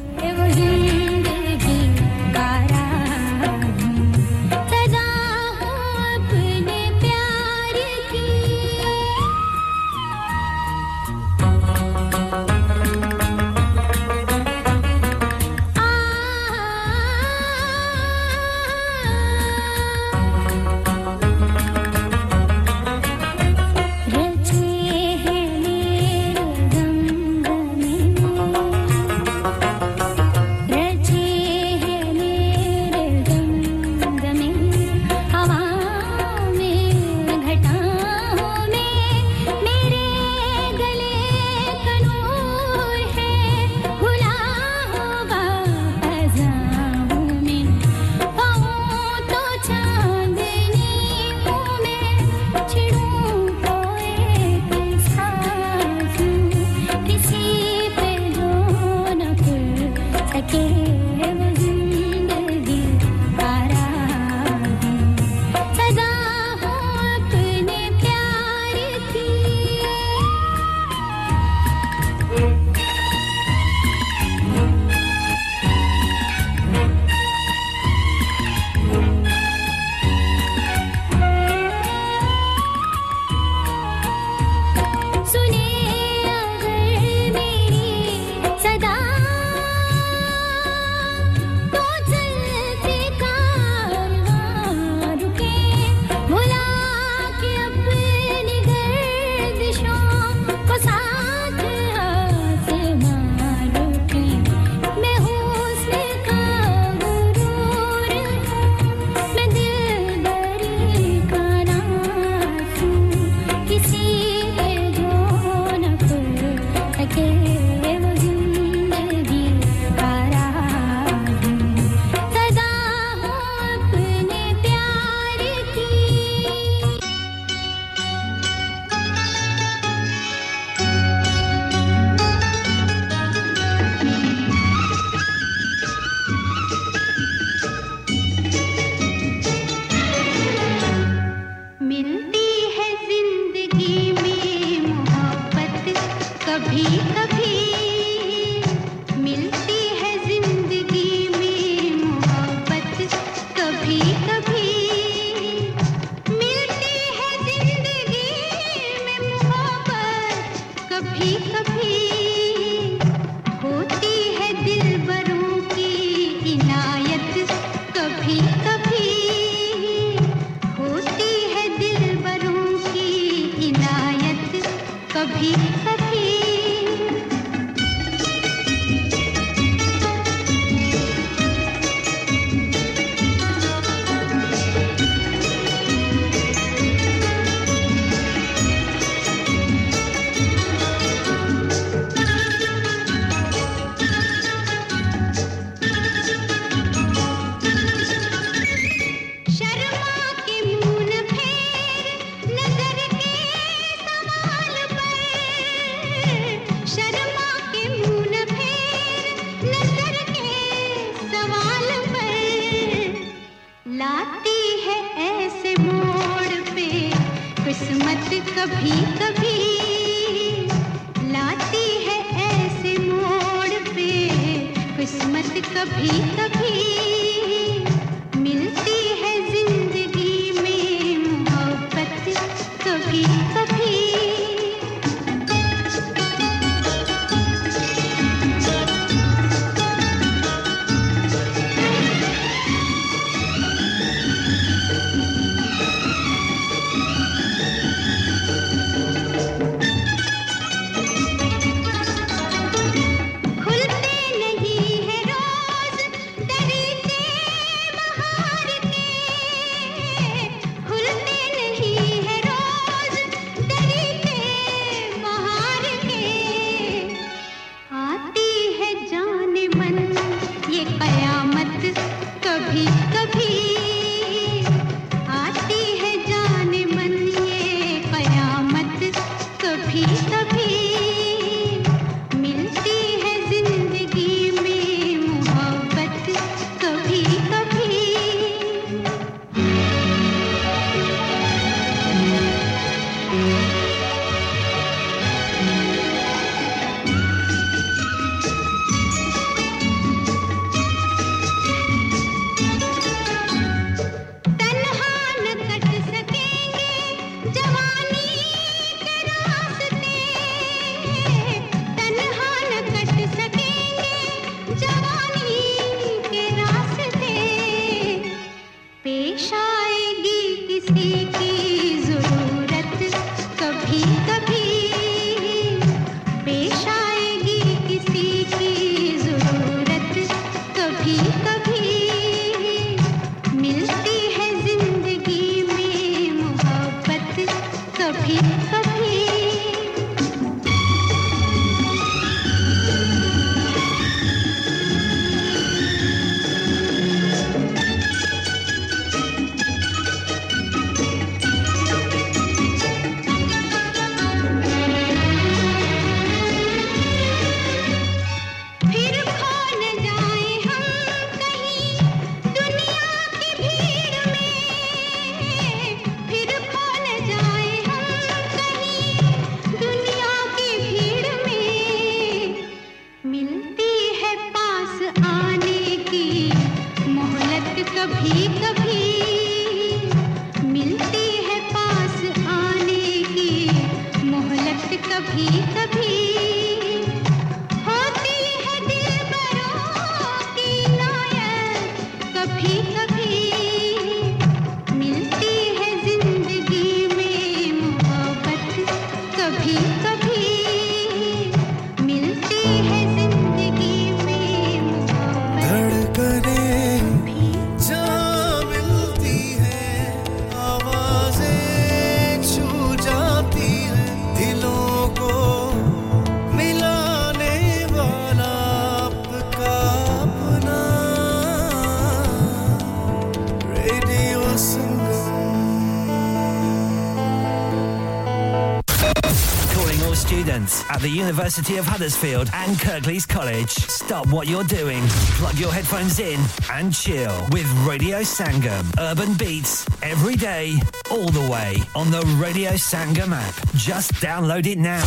University of Huddersfield and Kirklees College. Stop what you're doing, plug your headphones in, and chill with Radio Sangam. Urban beats every day, all the way on the Radio Sangam app. Just download it now.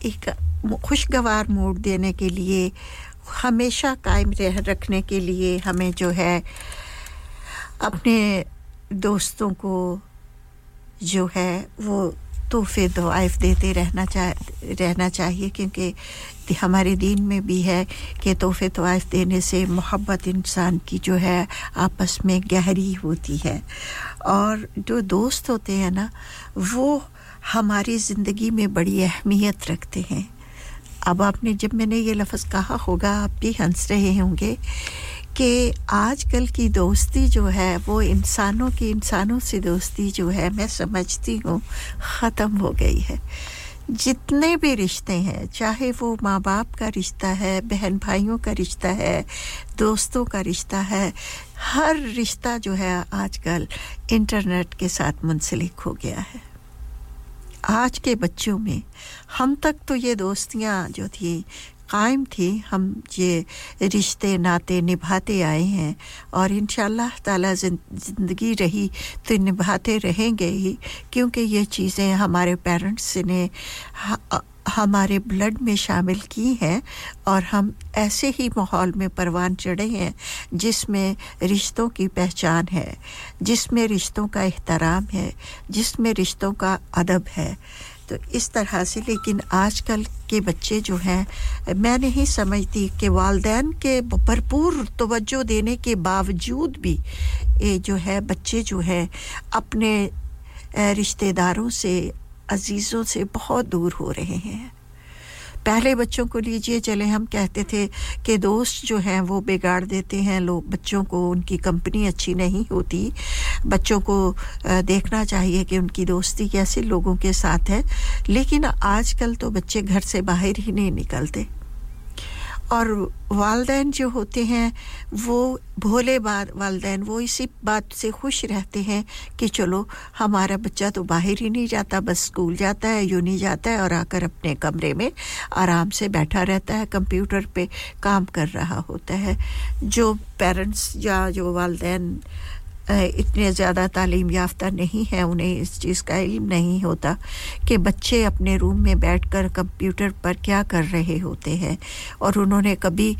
ایک خوشگوار موڈ دینے کے لیے، ہمیشہ قائم رہ، رکھنے کے لیے ہمیں جو ہے اپنے دوستوں کو جو ہے وہ تحفے، دعائف دیتے رہنا چاہ، رہنا چاہیے۔ کیونکہ ہمارے دین میں بھی ہے کہ تحفے طوائف دینے سے محبت انسان کی جو ہے آپس میں گہری ہوتی ہے۔ اور جو دوست ہوتے ہیں نا، وہ ہماری زندگی میں بڑی اہمیت رکھتے ہیں۔ اب آپ نے جب میں نے یہ لفظ کہا ہوگا، آپ بھی ہنس رہے ہوں گے کہ آج کل کی دوستی جو ہے، وہ انسانوں کی انسانوں سے دوستی جو ہے، میں سمجھتی ہوں ختم ہو گئی ہے۔ جتنے بھی رشتے ہیں، چاہے وہ ماں باپ کا رشتہ ہے، بہن بھائیوں کا رشتہ ہے، دوستوں کا رشتہ ہے، ہر رشتہ جو ہے آج کل انٹرنیٹ کے ساتھ منسلک ہو گیا ہے۔ آج کے بچوں میں ہم تک تو یہ دوستیاں جو تھیں قائم تھی ہم یہ رشتے ناتے نبھاتے آئے ہیں اور ان شاء اللہ زندگی رہی تو نبھاتے رہیں گے ہی، کیونکہ یہ چیزیں ہمارے پیرنٹس نے ہمارے بلڈ میں شامل کی ہیں اور ہم ایسے ہی ماحول میں پروان چڑھے ہیں جس میں رشتوں کی پہچان ہے، جس میں رشتوں کا احترام ہے، جس میں رشتوں کا ادب ہے۔ تو اس طرح سے لیکن آج کل کے بچے جو ہیں، میں نہیں سمجھتی کہ والدین کے بھرپور توجہ دینے کے باوجود بھی جو ہے بچے جو ہیں، اپنے رشتہ داروں سے عزیزوں سے بہت دور ہو رہے ہیں۔ پہلے بچوں کو لیجیے چلے ہم کہتے تھے کہ دوست جو ہیں وہ بگاڑ دیتے ہیں۔ لوگ، بچوں کو ان کی کمپنی اچھی نہیں ہوتی۔ بچوں کو دیکھنا چاہیے کہ ان کی دوستی کیسے لوگوں کے ساتھ ہے۔ لیکن آج کل تو بچے گھر سے باہر ہی نہیں نکلتے۔ اور والدین جو ہوتے ہیں، وہ بھولے بار والدین، وہ اسی بات سے خوش رہتے ہیں کہ چلو، ہمارا بچہ تو باہر ہی نہیں جاتا، بس اسکول جاتا ہے، یوں نہیں جاتا ہے، اور آ کر اپنے کمرے میں آرام سے بیٹھا رہتا ہے، کمپیوٹر پہ کام کر رہا ہوتا ہے۔ جو پیرنٹس یا جو والدین اتنے زیادہ تعلیم یافتہ نہیں ہے انہیں اس چیز کا علم نہیں ہوتا کہ بچے اپنے روم میں بیٹھ کر کمپیوٹر پر کیا کر رہے ہوتے ہیں۔ اور انہوں نے کبھی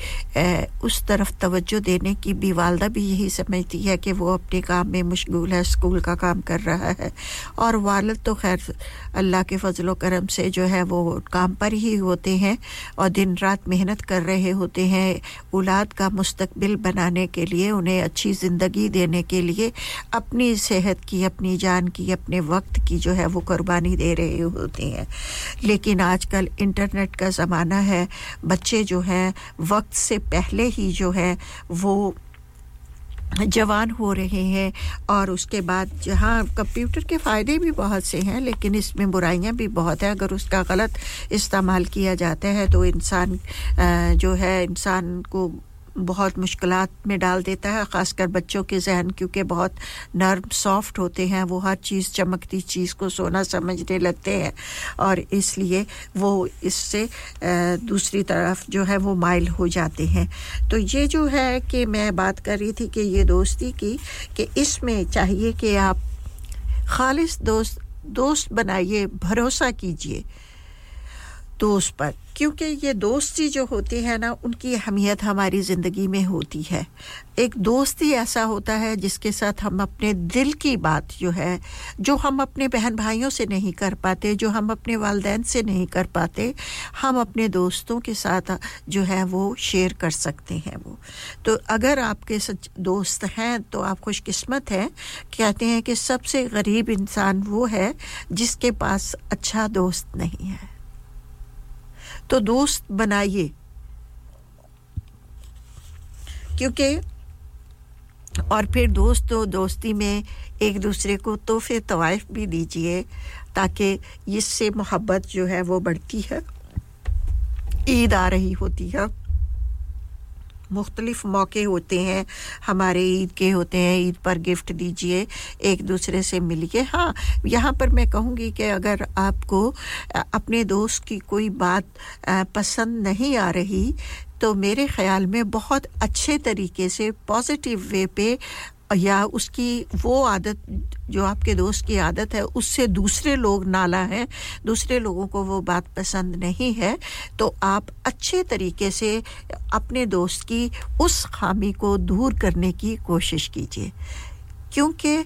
اس طرف توجہ دینے کی بھی والدہ بھی یہی سمجھتی ہے کہ وہ اپنے کام میں مشغول ہے، اسکول کا کام کر رہا ہے۔ اور والد تو خیر اللہ کے فضل و کرم سے جو ہے وہ کام پر ہی ہوتے ہیں اور دن رات محنت کر رہے ہوتے ہیں۔ اولاد کا مستقبل بنانے کے لیے، انہیں اچھی زندگی دینے کے لیے لیے اپنی صحت کی، اپنی جان کی، اپنے وقت کی جو ہے وہ قربانی دے رہے ہوتے ہیں۔ لیکن آج کل انٹرنیٹ کا زمانہ ہے، بچے جو ہیں، وقت سے پہلے ہی جو ہے وہ جوان ہو رہے ہیں اور اس کے بعد جہاں کمپیوٹر کے فائدے بھی بہت سے ہیں، لیکن اس میں برائیاں بھی بہت ہیں۔ اگر اس کا غلط استعمال کیا جاتا ہے تو انسان جو ہے انسان کو بہت مشکلات میں ڈال دیتا ہے، خاص کر بچوں کے ذہن، کیونکہ بہت نرم سافٹ ہوتے ہیں، وہ ہر چیز چمکتی چیز کو سونا سمجھنے لگتے ہیں۔ اور اس لیے وہ اس سے دوسری طرف جو ہے وہ مائل ہو جاتے ہیں۔ تو یہ جو ہے کہ میں بات کر رہی تھی کہ یہ دوستی کی، کہ اس میں چاہیے کہ آپ خالص دوست دوست بنائیے، بھروسہ کیجیے۔ دوست پر کیونکہ یہ دوستی جو ہوتی ہے نا، ان کی اہمیت ہماری زندگی میں ہوتی ہے۔ ایک دوستی ایسا ہوتا ہے جس کے ساتھ ہم اپنے دل کی بات جو ہے، جو ہم اپنے بہن بھائیوں سے نہیں کر پاتے، جو ہم اپنے والدین سے نہیں کر پاتے، ہم اپنے دوستوں کے ساتھ جو ہے وہ شیئر کر سکتے ہیں وہ۔ تو اگر آپ کے سچ دوست ہیں تو آپ خوش قسمت ہیں۔ کہتے ہیں کہ سب سے غریب انسان وہ ہے جس کے پاس اچھا دوست نہیں ہے۔ تو دوست بنائیے۔ کیونکہ اور پھر دوست و دوستی میں ایک دوسرے کو تحفے، طوائف بھی دیجیے تاکہ اس سے محبت جو ہے وہ بڑھتی ہے۔ عید آ رہی ہوتی ہے۔ مختلف موقع ہوتے ہیں، ہمارے عید کے ہوتے ہیں، عید پر گفٹ دیجیے، ایک دوسرے سے ملیے۔ ہاں یہاں پر میں کہوں گی کہ اگر آپ کو اپنے دوست کی کوئی بات پسند نہیں آ رہی، تو میرے خیال میں بہت اچھے طریقے سے پازیٹیو وے پہ یا اس کی وہ عادت جو آپ کے دوست کی عادت ہے، اس سے دوسرے لوگ نالا ہیں، دوسرے لوگوں کو وہ بات پسند نہیں ہے، تو آپ اچھے طریقے سے اپنے دوست کی اس خامی کو دور کرنے کی کوشش کیجیے کیونکہ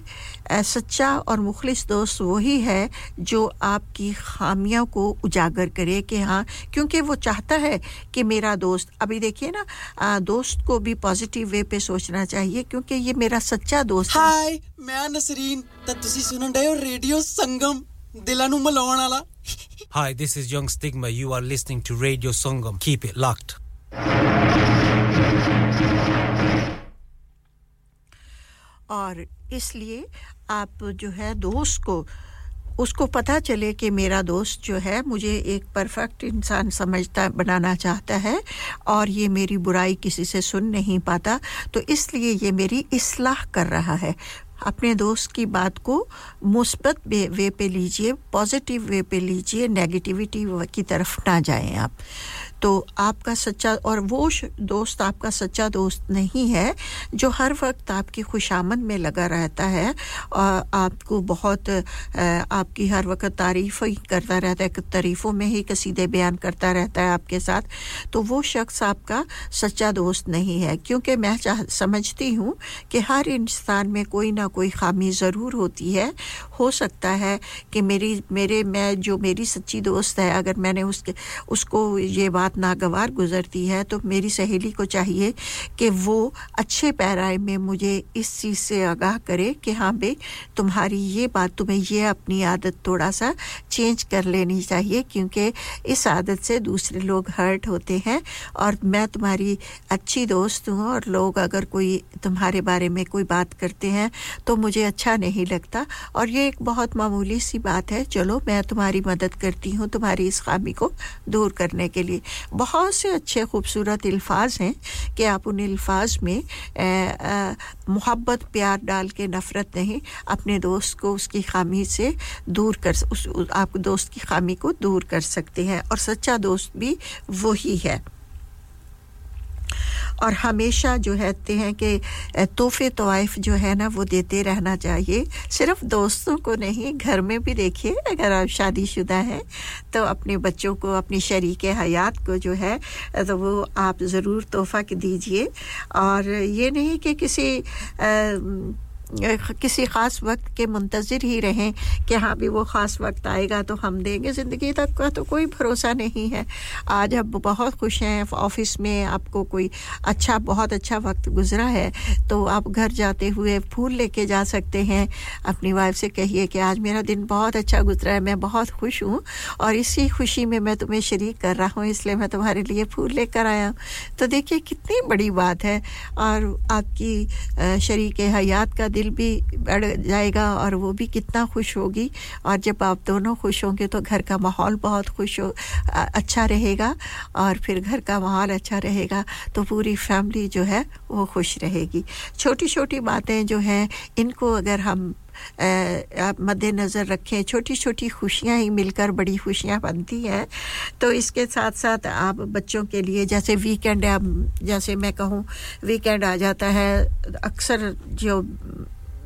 سچا اور مخلص دوست وہی ہے جو آپ کی خامیاں کو اجاگر کرے کہ ہاں کیونکہ وہ چاہتا ہے کہ میرا دوست ابھی دیکھیے نا دوست کو بھی پازیٹیو وے پہ سوچنا چاہیے کیونکہ یہ میرا سچا دوست ہائے میں نسرین تے تسی سنن ڈے ریڈیو سنگم دلاں نو ملاون والا Hi, this is Young Stigma. You are listening to Radio Sangam. Keep it locked. اور اس لیے آپ جو ہے دوست کو، اس کو پتہ چلے کہ میرا دوست جو ہے مجھے ایک پرفیکٹ انسان سمجھتا، بنانا چاہتا ہے اور یہ میری برائی کسی سے سن نہیں پاتا۔ تو اس لیے یہ میری اصلاح کر رہا ہے۔ اپنے دوست کی بات کو مثبت وے پہ لیجیے پازیٹیو وے پہ لیجیے نیگیٹیوٹی کی طرف نہ جائیں آپ۔ تو آپ کا سچا اور وہ دوست آپ کا سچا دوست نہیں ہے جو ہر وقت آپ کی خوش آمد میں لگا رہتا ہے۔ اور آپ کو بہت آپ کی ہر وقت تعریف ہی کرتا رہتا ہے، تعریفوں میں ہی قصیدے بیان کرتا رہتا ہے آپ کے ساتھ۔ تو وہ شخص آپ کا سچا دوست نہیں ہے۔ کیونکہ میں چاہ، سمجھتی ہوں کہ ہر انسان میں کوئی نہ کوئی خامی ضرور ہوتی ہے۔ ہو سکتا ہے کہ میری، میرے، میں جو میری سچی دوست ہے، اگر میں نے اس کے، اس کو یہ بات ناگوار گزرتی ہے، تو میری سہیلی کو چاہیے کہ وہ اچھے پیرائے میں مجھے اس چیز سے آگاہ کرے کہ ہاں بھائی تمہاری یہ بات، تمہیں یہ اپنی عادت تھوڑا سا چینج کر لینی چاہیے، کیونکہ اس عادت سے دوسرے لوگ ہرٹ ہوتے ہیں اور میں تمہاری اچھی دوست ہوں اور لوگ اگر کوئی تمہارے بارے میں کوئی بات کرتے ہیں تو مجھے اچھا نہیں لگتا۔ اور یہ ایک بہت معمولی سی بات ہے، چلو میں تمہاری مدد کرتی ہوں تمہاری اس خامی کو دور کرنے کے لیے۔ بہت سے اچھے خوبصورت الفاظ ہیں کہ آپ ان الفاظ میں محبت، پیار ڈال کے نفرت نہیں، اپنے دوست کو اس کی خامی سے دور کر، اس آپ دوست کی خامی کو دور کر سکتے ہیں اور سچا دوست بھی وہی ہے۔ اور ہمیشہ جو کہتے ہیں کہ تحفے طوائف جو ہے نا وہ دیتے رہنا چاہیے۔ صرف دوستوں کو نہیں، گھر میں بھی دیکھیے، اگر آپ شادی شدہ ہیں تو اپنے بچوں کو، اپنی شریک حیات کو جو ہے، تو وہ آپ ضرور تحفہ دیجیے۔ اور یہ نہیں کہ کسی کسی خاص وقت کے منتظر ہی رہیں کہ ہاں بھی وہ خاص وقت آئے گا تو ہم دیں گے۔ زندگی تک کا تو کوئی بھروسہ نہیں ہے۔ آج اب بہت خوش ہیں، آفس میں آپ کو کوئی اچھا بہت اچھا وقت گزرا ہے تو آپ گھر جاتے ہوئے پھول لے کے جا سکتے ہیں۔ اپنی وائف سے کہیے کہ آج میرا دن بہت اچھا گزرا ہے، میں بہت خوش ہوں اور اسی خوشی میں میں تمہیں شریک کر رہا ہوں، اس لیے میں تمہارے لیے پھول لے کر آیا ہوں۔ تو دیکھیے کتنی بڑی بات ہے اور آپ کی شریک حیات کا دل بھی بڑھ جائے گا اور وہ بھی کتنا خوش ہوگی۔ اور جب آپ دونوں خوش ہوں گے تو گھر کا ماحول بہت خوش ہو اچھا رہے گا۔ اور پھر گھر کا ماحول اچھا رہے گا تو پوری فیملی جو ہے وہ خوش رہے گی۔ چھوٹی چھوٹی باتیں جو ہیں، ان کو اگر ہم مد نظر رکھیں، چھوٹی چھوٹی خوشیاں ہی مل کر بڑی خوشیاں بنتی ہیں۔ تو اس کے ساتھ ساتھ آپ بچوں کے لیے، جیسے ویکینڈ جیسے میں کہوں ویکینڈ آ جاتا ہے۔ اکثر جو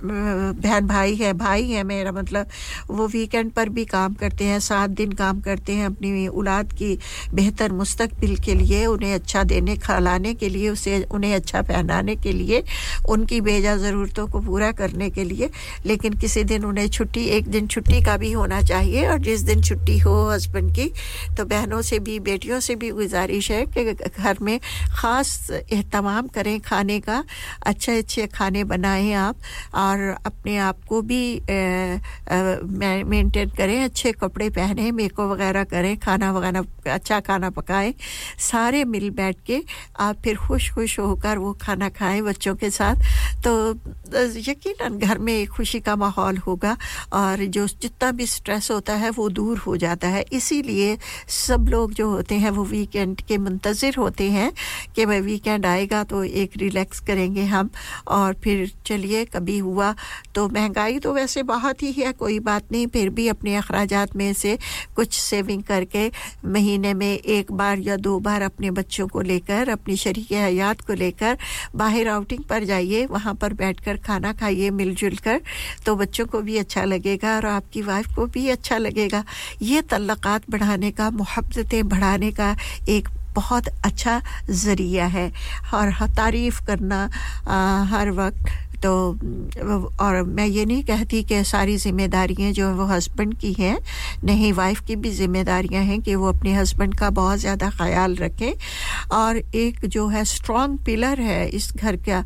بہن بھائی ہے بھائی ہے میرا مطلب وہ ویکینڈ پر بھی کام کرتے ہیں، سات دن کام کرتے ہیں اپنی اولاد کی بہتر مستقبل کے لیے، انہیں اچھا دینے، کھلانے کے لیے، اسے انہیں اچھا پہنانے کے لیے، ان کی بیجا ضرورتوں کو پورا کرنے کے لیے۔ لیکن کسی دن انہیں چھٹی، ایک دن چھٹی کا بھی ہونا چاہیے، اور جس دن چھٹی ہو ہسبینڈ کی، تو بہنوں سے بھی، بیٹیوں سے بھی گزارش ہے کہ گھر میں خاص اہتمام کریں، کھانے کا اچھے اچھے کھانے بنائیں آپ۔ اور اپنے آپ کو بھی مینٹین کریں، اچھے کپڑے پہنیں میک اپ وغیرہ کریں، کھانا وغیرہ اچھا کھانا پکائیں، سارے مل بیٹھ کے آپ پھر خوش خوش ہو کر وہ کھانا کھائیں بچوں کے ساتھ۔ تو یقیناً گھر میں ایک خوشی کا ماحول ہوگا اور جو جتنا بھی اسٹریس ہوتا ہے وہ دور ہو جاتا ہے۔ اسی لیے سب لوگ جو ہوتے ہیں وہ ویکینڈ کے منتظر ہوتے ہیں کہ میں ویکینڈ آئے گا تو ایک ریلیکس کریں گے ہم۔ اور پھر چلیے، کبھی ہوا ہوا۔ تو مہنگائی تو ویسے بہت ہی ہے، کوئی بات نہیں، پھر بھی اپنے اخراجات میں سے کچھ سیونگ کر کے مہینے میں ایک بار یا دو بار اپنے بچوں کو لے کر، اپنی شریک حیات کو لے کر باہر آؤٹنگ پر جائیے، وہاں پر بیٹھ کر کھانا کھائیے، مل جل کر، تو بچوں کو بھی اچھا لگے گا اور آپ کی وائف کو بھی اچھا لگے گا۔ یہ تعلقات بڑھانے کا، محبتیں بڑھانے کا ایک بہت اچھا ذریعہ ہے۔ اور تعریف کرنا ہر وقت تو، اور میں یہ نہیں کہتی کہ ساری ذمہ داریاں جو وہ ہسبینڈ کی ہیں، نہیں وائف کی بھی ذمہ داریاں ہیں کہ وہ اپنے ہسبینڈ کا بہت زیادہ خیال رکھے۔ اور ایک جو ہے اسٹرانگ پلر ہے اس گھر کا،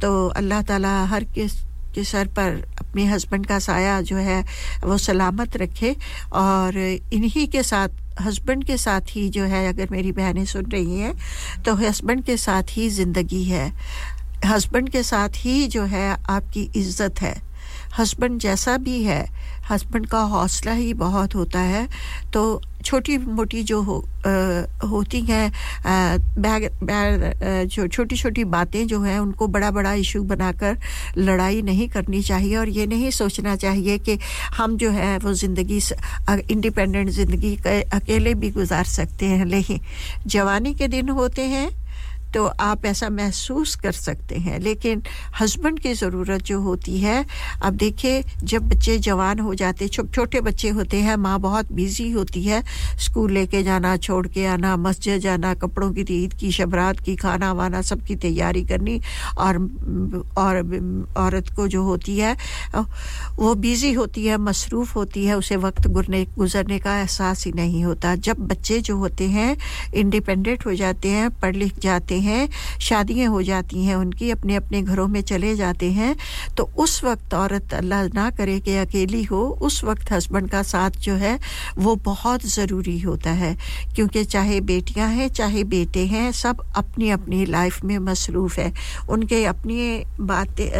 تو اللہ تعالیٰ ہر کس کے سر پر اپنے ہسبینڈ کا سایہ جو ہے وہ سلامت رکھے۔ اور انہی کے ساتھ ہسبینڈ کے ساتھ ہی جو ہے، اگر میری بہنیں سن رہی ہیں، تو ہسبینڈ کے ساتھ ہی زندگی ہے۔ ہسبینڈ کے ساتھ ہی جو ہے آپ کی عزت ہے۔ ہسبینڈ جیسا بھی ہے ہسبینڈ کا حوصلہ ہی بہت ہوتا ہے۔ تو چھوٹی موٹی جو ہو, آ, ہوتی ہیں بیگ, بیگ, جو چھوٹی چھوٹی باتیں جو ہیں ان کو بڑا بڑا ایشو بنا کر لڑائی نہیں کرنی چاہیے اور یہ نہیں سوچنا چاہیے کہ ہم جو ہے وہ زندگی انڈیپینڈنٹ زندگی اکیلے بھی گزار سکتے ہیں۔ لیکن جوانی کے دن ہوتے ہیں تو آپ ایسا محسوس کر سکتے ہیں۔ لیکن ہسبینڈ کی ضرورت جو ہوتی ہے، اب دیکھیں جب بچے جوان ہو جاتے چھوٹے بچے ہوتے ہیں، ماں بہت بیزی ہوتی ہے اسکول لے کے جانا، چھوڑ کے آنا، مسجد جانا، کپڑوں کی عید کی، شبرات کی، کھانا وانا، سب کی تیاری کرنی، اور اور عورت کو جو ہوتی ہے، وہ بیزی ہوتی ہے، مصروف ہوتی ہے، اسے وقت گرنے، گزرنے کا احساس ہی نہیں ہوتا۔ جب بچے جو ہوتے ہیں انڈیپینڈنٹ ہو جاتے ہیں، پڑھ لکھ جاتے ہیں ہیں شادیاں ہو جاتی ہیں ان کی اپنے اپنے گھروں میں چلے جاتے ہیں۔ تو اس وقت عورت اللہ نہ کرے کہ اکیلی ہو اس وقت ہسبینڈ کا ساتھ جو ہے وہ بہت ضروری ہوتا ہے۔ کیونکہ چاہے بیٹیاں ہیں چاہے بیٹے ہیں سب اپنی اپنی لائف میں مصروف ہے ان کے اپنی باتیں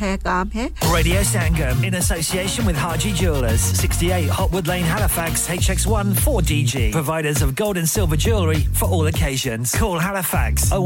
ہے کام ہے Radio Sangam in association with Haji Jewelers, 68 Hotwood Lane, Halifax, HX1 4DG. Providers of gold and silver jewellery for all occasions. Call Halifax 0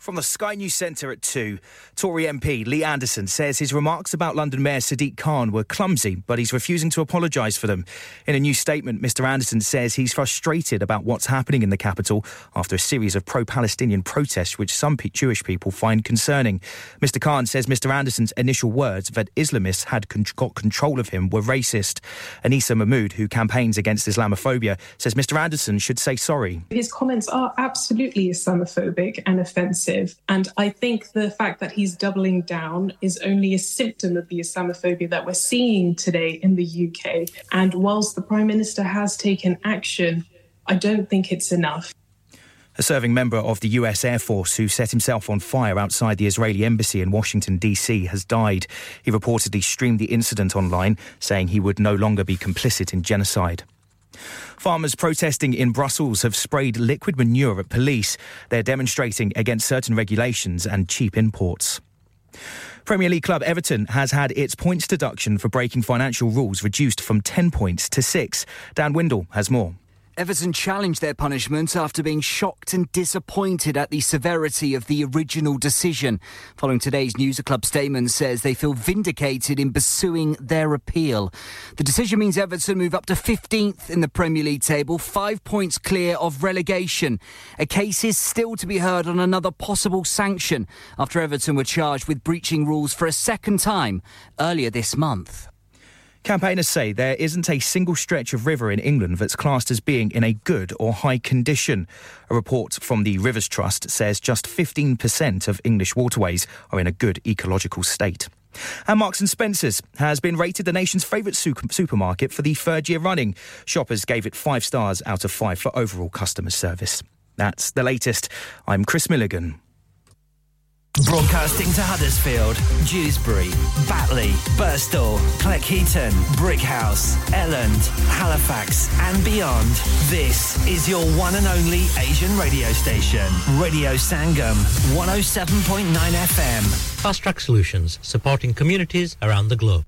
From the Sky News Centre at 2, Tory MP Lee Anderson says his remarks about London Mayor Sadiq Khan were clumsy, but he's refusing to apologise for them. In a new statement, Mr Anderson says he's frustrated about what's happening in the capital after a series of pro Palestinian protests, which some Jewish people find concerning. Mr Khan says Mr Anderson's initial words that Islamists had con- got control of him were racist. Anissa Mahmood, who campaigns against Islamophobia, says Mr Anderson should say sorry. His comments are absolutely Islamophobic and offensive and I think the fact that he's doubling down is only a symptom of the Islamophobia that we're seeing today in the UK. And whilst the Prime Minister has taken action, I don't think it's enough. A serving member of the US Air Force who set himself on fire outside the Israeli embassy in Washington, D.C., has died. He reportedly streamed the incident online, saying he would no longer be complicit in genocide. Farmers protesting in Brussels have sprayed liquid manure at police. They're demonstrating against certain regulations and cheap imports. Premier League club Everton has had its points deduction for breaking financial rules reduced from 10 points to 6. Dan Windle has more. Everton challenged their punishment after being shocked and disappointed at the severity of the original decision. Following today's news, a club statement says they feel vindicated in pursuing their appeal. The decision means Everton move up to 15th in the Premier League table, five points clear of relegation. A case is still to be heard on another possible sanction after Everton were charged with breaching rules for a second time earlier this month. Campaigners say there isn't a single stretch of river in England that's classed as being in a good or high condition. A report from the Rivers Trust says just 15% of English waterways are in a good ecological state. And Marks and Spencer's has been rated the nation's favourite supermarket for the third year running. Shoppers gave it five stars out of five for overall customer service. That's the latest. I'm Chris Milligan. Broadcasting to Huddersfield, Dewsbury, Batley, Burstall, Cleckheaton, Brickhouse, Elland, Halifax, and beyond. This is your one and only Asian radio station, Radio Sangam, 107.9 FM. Fast Track Solutions, supporting communities around the globe.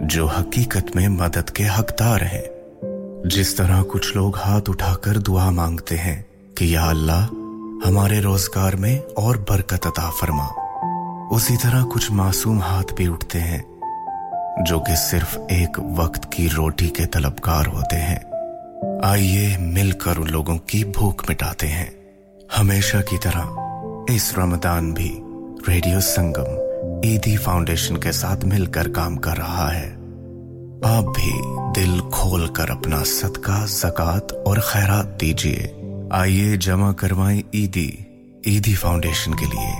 جو حقیقت میں مدد کے حقدار ہیں۔ جس طرح کچھ لوگ ہاتھ اٹھا کر دعا مانگتے ہیں کہ یا اللہ، ہمارے روزگار میں اور برکت عطا فرما۔ اسی طرح کچھ معصوم ہاتھ بھی اٹھتے ہیں، جو کہ صرف ایک وقت کی روٹی کے طلبگار ہوتے ہیں۔ آئیے مل کر ان لوگوں کی بھوک مٹاتے ہیں۔ ہمیشہ کی طرح اس رمضان بھی ریڈیو سنگم۔ ایدھی فاؤنڈیشن کے ساتھ مل کر کام کر رہا ہے۔ آپ بھی دل کھول کر اپنا صدقہ، زکوٰۃ اور خیرات دیجیے آئیے جمع کروائیں ایدھی ایدھی فاؤنڈیشن کے لیے۔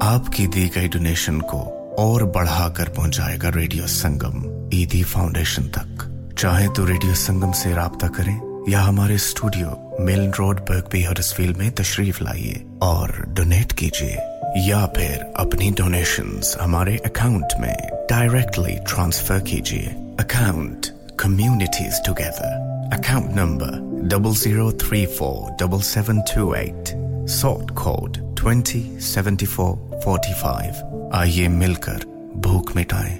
آپ کی دی گئی ڈونیشن کو اور بڑھا کر پہنچائے گا ریڈیو سنگم عیدی فاؤنڈیشن تک۔ چاہے تو ریڈیو سنگم سے رابطہ کریں یا ہمارے اسٹوڈیو ملن روڈ برگ بی ہرس فیلڈ میں تشریف لائیے اور ڈونیٹ کیجیے یا پھر اپنی ڈونیشنز ہمارے اکاؤنٹ میں ڈائریکٹلی ٹرانسفر کیجیے. Account communities together account number double zero three four double seven two eight sort code twenty seventy four forty five آئیے مل کر بھوک مٹائیں،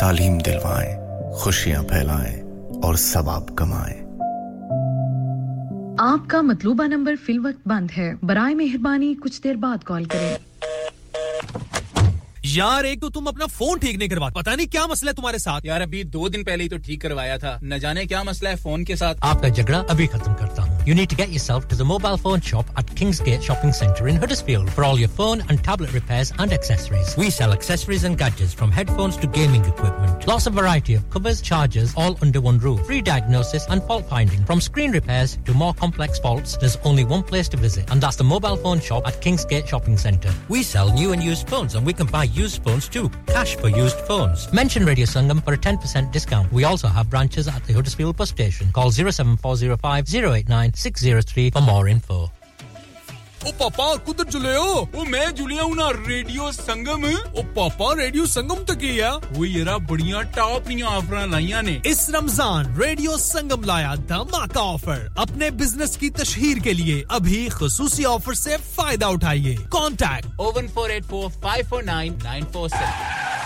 تعلیم دلوائیں، خوشیاں پھیلائیں اور ثواب کمائیں۔ آپ کا مطلوبہ نمبر فی الوقت بند ہے۔ برائے مہربانی کچھ دیر بعد کال کریں۔ یار ایک تو تم اپنا فون ٹھیک نہیں کروا پتا نہیں کیا مسئلہ ہے تمہارے ساتھ؟ یار ابھی دو دن پہلے ہی تو ٹھیک کروایا تھا۔ نہ جانے کیا مسئلہ ہے فون کے ساتھ؟ آپ کا جھگڑا ابھی ختم کرتا ہوں۔ You need to get yourself to the mobile phone shop at Kingsgate Shopping Centre in Huddersfield for all your phone and tablet repairs and accessories. We sell accessories and gadgets from headphones to gaming equipment. Lots of variety of covers, chargers, all under one roof. Free diagnosis and fault finding. From screen repairs to more complex faults, there's only one place to visit, and that's the mobile phone shop at Kingsgate Shopping Centre. We sell new and used phones, and we can buy used phones too. Cash for used phones. Mention Radio Sangam for a 10% discount. We also have branches at the Huddersfield bus station. Call 07405 089 six zero three four O پاپا کتر جلے ہو وہ میں جلیا ہوں نا ریڈیو سنگم وہ پاپا ریڈیو سنگم تو کیا وہ ذرا بڑیاں ٹاپ نیا آفر لائیا نے اس رمضان ریڈیو سنگم لایا دھماکہ آفر اپنے بزنس کی تشہیر کے لیے ابھی خصوصی آفر سے فائدہ اٹھائیے contact O one four eight four five four nine nine four seven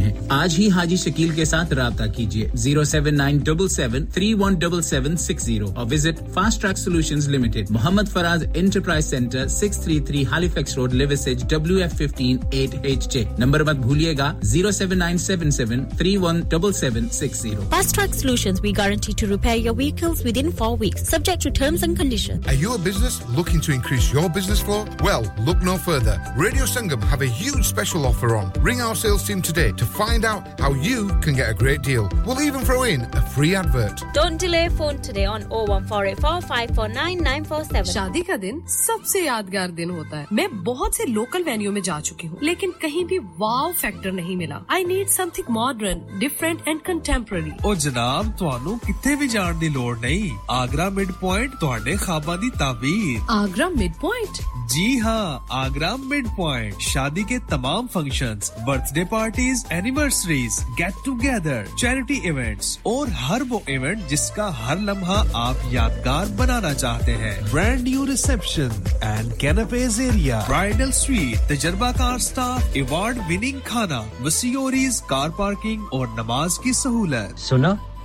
ہیں۔ آج ہی حاجی شکیل کے ساتھ رابطہ کیجیے۔ Zero seven nine double seven three one double seven six zero اور visit fast track solution limited. Muhammad Faraz enterprise centre six three three Halifax road Liversedge W F fifteen eight H J number مت بھولیے گا۔ Zero seven nine seven seven three one double seven six zero. Fast track solution we guarantee to repair your vehicles within four weeks subject to terms and condition Are you a business looking to increase your business flow? Well, look no further. Radio Sangam have a huge special. Ring our sales team today to find out how you can get a great deal. We'll even throw in a free advert. Don't delay phone today on 01484 549947. شادی کا دن سب سے یادگار دن ہوتا ہے میں بہت سے لوکل وینیو میں جا چکی ہوں لیکن کہیں بھی واو فیکٹر نہیں ملا I need something modern different and contemporary اور جناب تہانوں کتنے بھی جان کی لوڑ نہیں آگرہ مڈ پوائنٹ تہاڈے خواباں دی تعبیر آگرہ مڈ پوائنٹ جی ہاں آگرہ مڈ پوائنٹ شادی کے تمام functions birthday parties anniversaries get together charity events اور ہر وہ ایونٹ جس کا ہر لمحہ آپ یادگار بنانا چاہتے ہیں. Brand new reception and canapes area bridal suite تجربہ کار سٹاف ایوارڈ وننگ کھانا وسیوریز کار پارکنگ اور نماز کی سہولت. سنا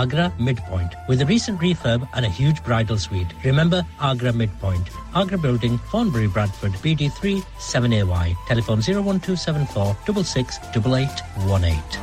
Agra mid point with recent refurb and a huge bridal suite. Remember Agra Midpoint, Agra Building, Thornbury, Bradford, BD3 7AY. Telephone 01274 668818.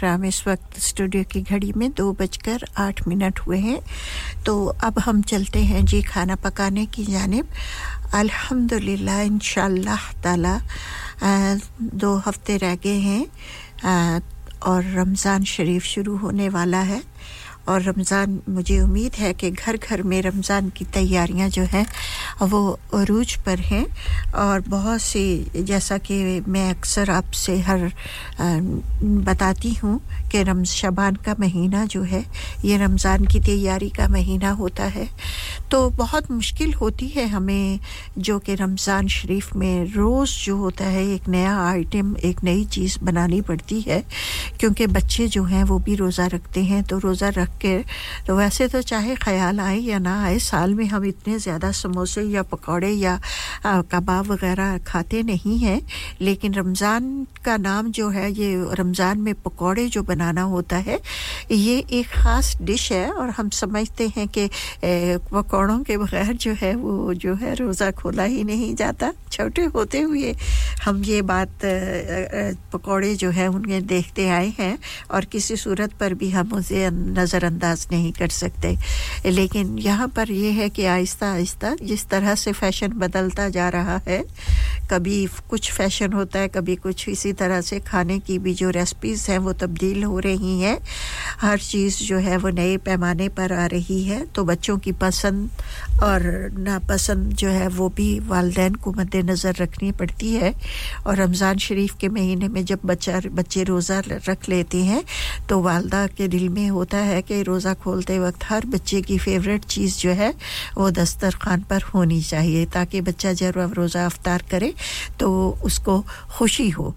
کرام اس وقت اسٹوڈیو کی گھڑی میں دو بج کر آٹھ منٹ ہوئے ہیں۔ تو اب ہم چلتے ہیں جی کھانا پکانے کی جانب۔ الحمد للہ ان شاء اللہ تعالی دو ہفتے رہ گئے ہیں اور رمضان شریف شروع ہونے والا ہے۔ اور رمضان مجھے امید ہے کہ گھر گھر میں رمضان کی تیاریاں جو ہیں وہ عروج پر ہیں اور بہت سی جیسا کہ میں اکثر آپ سے ہر بتاتی ہوں کہ رمض شبان کا مہینہ جو ہے، یہ رمضان کی تیاری کا مہینہ ہوتا ہے۔ تو بہت مشکل ہوتی ہے ہمیں جو کہ رمضان شریف میں روز جو ہوتا ہے، ایک نیا آئٹم ایک نئی چیز بنانی پڑتی ہے۔ کیونکہ بچے جو ہیں، وہ بھی روزہ رکھتے ہیں۔ تو روزہ رکھ کے، تو ویسے تو چاہے خیال آئے یا نہ آئے، سال میں ہم اتنے زیادہ سموسے یا پکوڑے یا کباب وغیرہ کھاتے نہیں ہیں۔ لیکن رمضان کا نام جو ہے، یہ رمضان میں پکوڑے جو بنا بنانا ہوتا ہے۔ یہ ایک خاص ڈش ہے اور ہم سمجھتے ہیں کہ پکوڑوں کے بغیر جو ہے وہ جو ہے روزہ کھولا ہی نہیں جاتا۔ چھوٹے ہوتے ہوئے ہم یہ بات پکوڑے جو ہے انہیں دیکھتے آئے ہیں اور کسی صورت پر بھی ہم اسے نظر انداز نہیں کر سکتے۔ لیکن یہاں پر یہ ہے کہ آہستہ آہستہ جس طرح سے فیشن بدلتا جا رہا ہے، کبھی کچھ فیشن ہوتا ہے، کبھی کچھ اسی طرح سے کھانے کی بھی جو ریسپیز ہیں وہ تبدیل ہو ہو رہی ہیں۔ ہر چیز جو ہے وہ نئے پیمانے پر آ رہی ہے۔ تو بچوں کی پسند اور ناپسند جو ہے وہ بھی والدین کو مد نظر رکھنی پڑتی ہے۔ اور رمضان شریف کے مہینے میں جب بچہ، بچے روزہ رکھ لیتے ہیں، تو والدہ کے دل میں ہوتا ہے کہ روزہ کھولتے وقت ہر بچے کی فیوریٹ چیز جو ہے وہ دسترخوان پر ہونی چاہیے، تاکہ بچہ جب روزہ افطار کرے تو اس کو خوشی ہو۔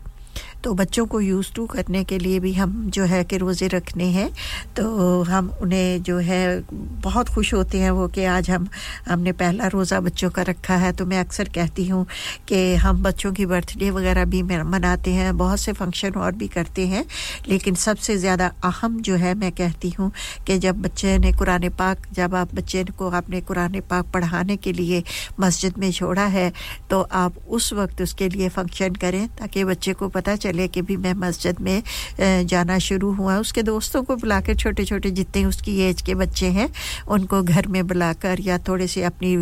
تو بچوں کو یوز ٹو کرنے کے لیے بھی ہم جو ہے کہ روزے رکھنے ہیں۔ تو ہم انہیں جو ہے بہت خوش ہوتے ہیں وہ کہ آج ہم ہم نے پہلا روزہ بچوں کا رکھا ہے۔ تو میں اکثر کہتی ہوں کہ ہم بچوں کی برتھ ڈے وغیرہ بھی مناتے ہیں۔ بہت سے فنکشن اور بھی کرتے ہیں۔ لیکن سب سے زیادہ اہم جو ہے میں کہتی ہوں کہ جب بچے نے قرآن پاک جب آپ بچے کو آپ نے قرآن پاک پڑھانے کے لیے مسجد میں چھوڑا ہے، تو آپ اس وقت اس کے لیے فنکشن کریں تاکہ بچے کو پتہ چلے چلے کہ بھی میں مسجد میں جانا شروع ہوا۔ اس کے دوستوں کو بلا کر چھوٹے چھوٹے جتنے اس کی ایج کے بچے ہیں، ان کو گھر میں بلا کر یا تھوڑے سے اپنی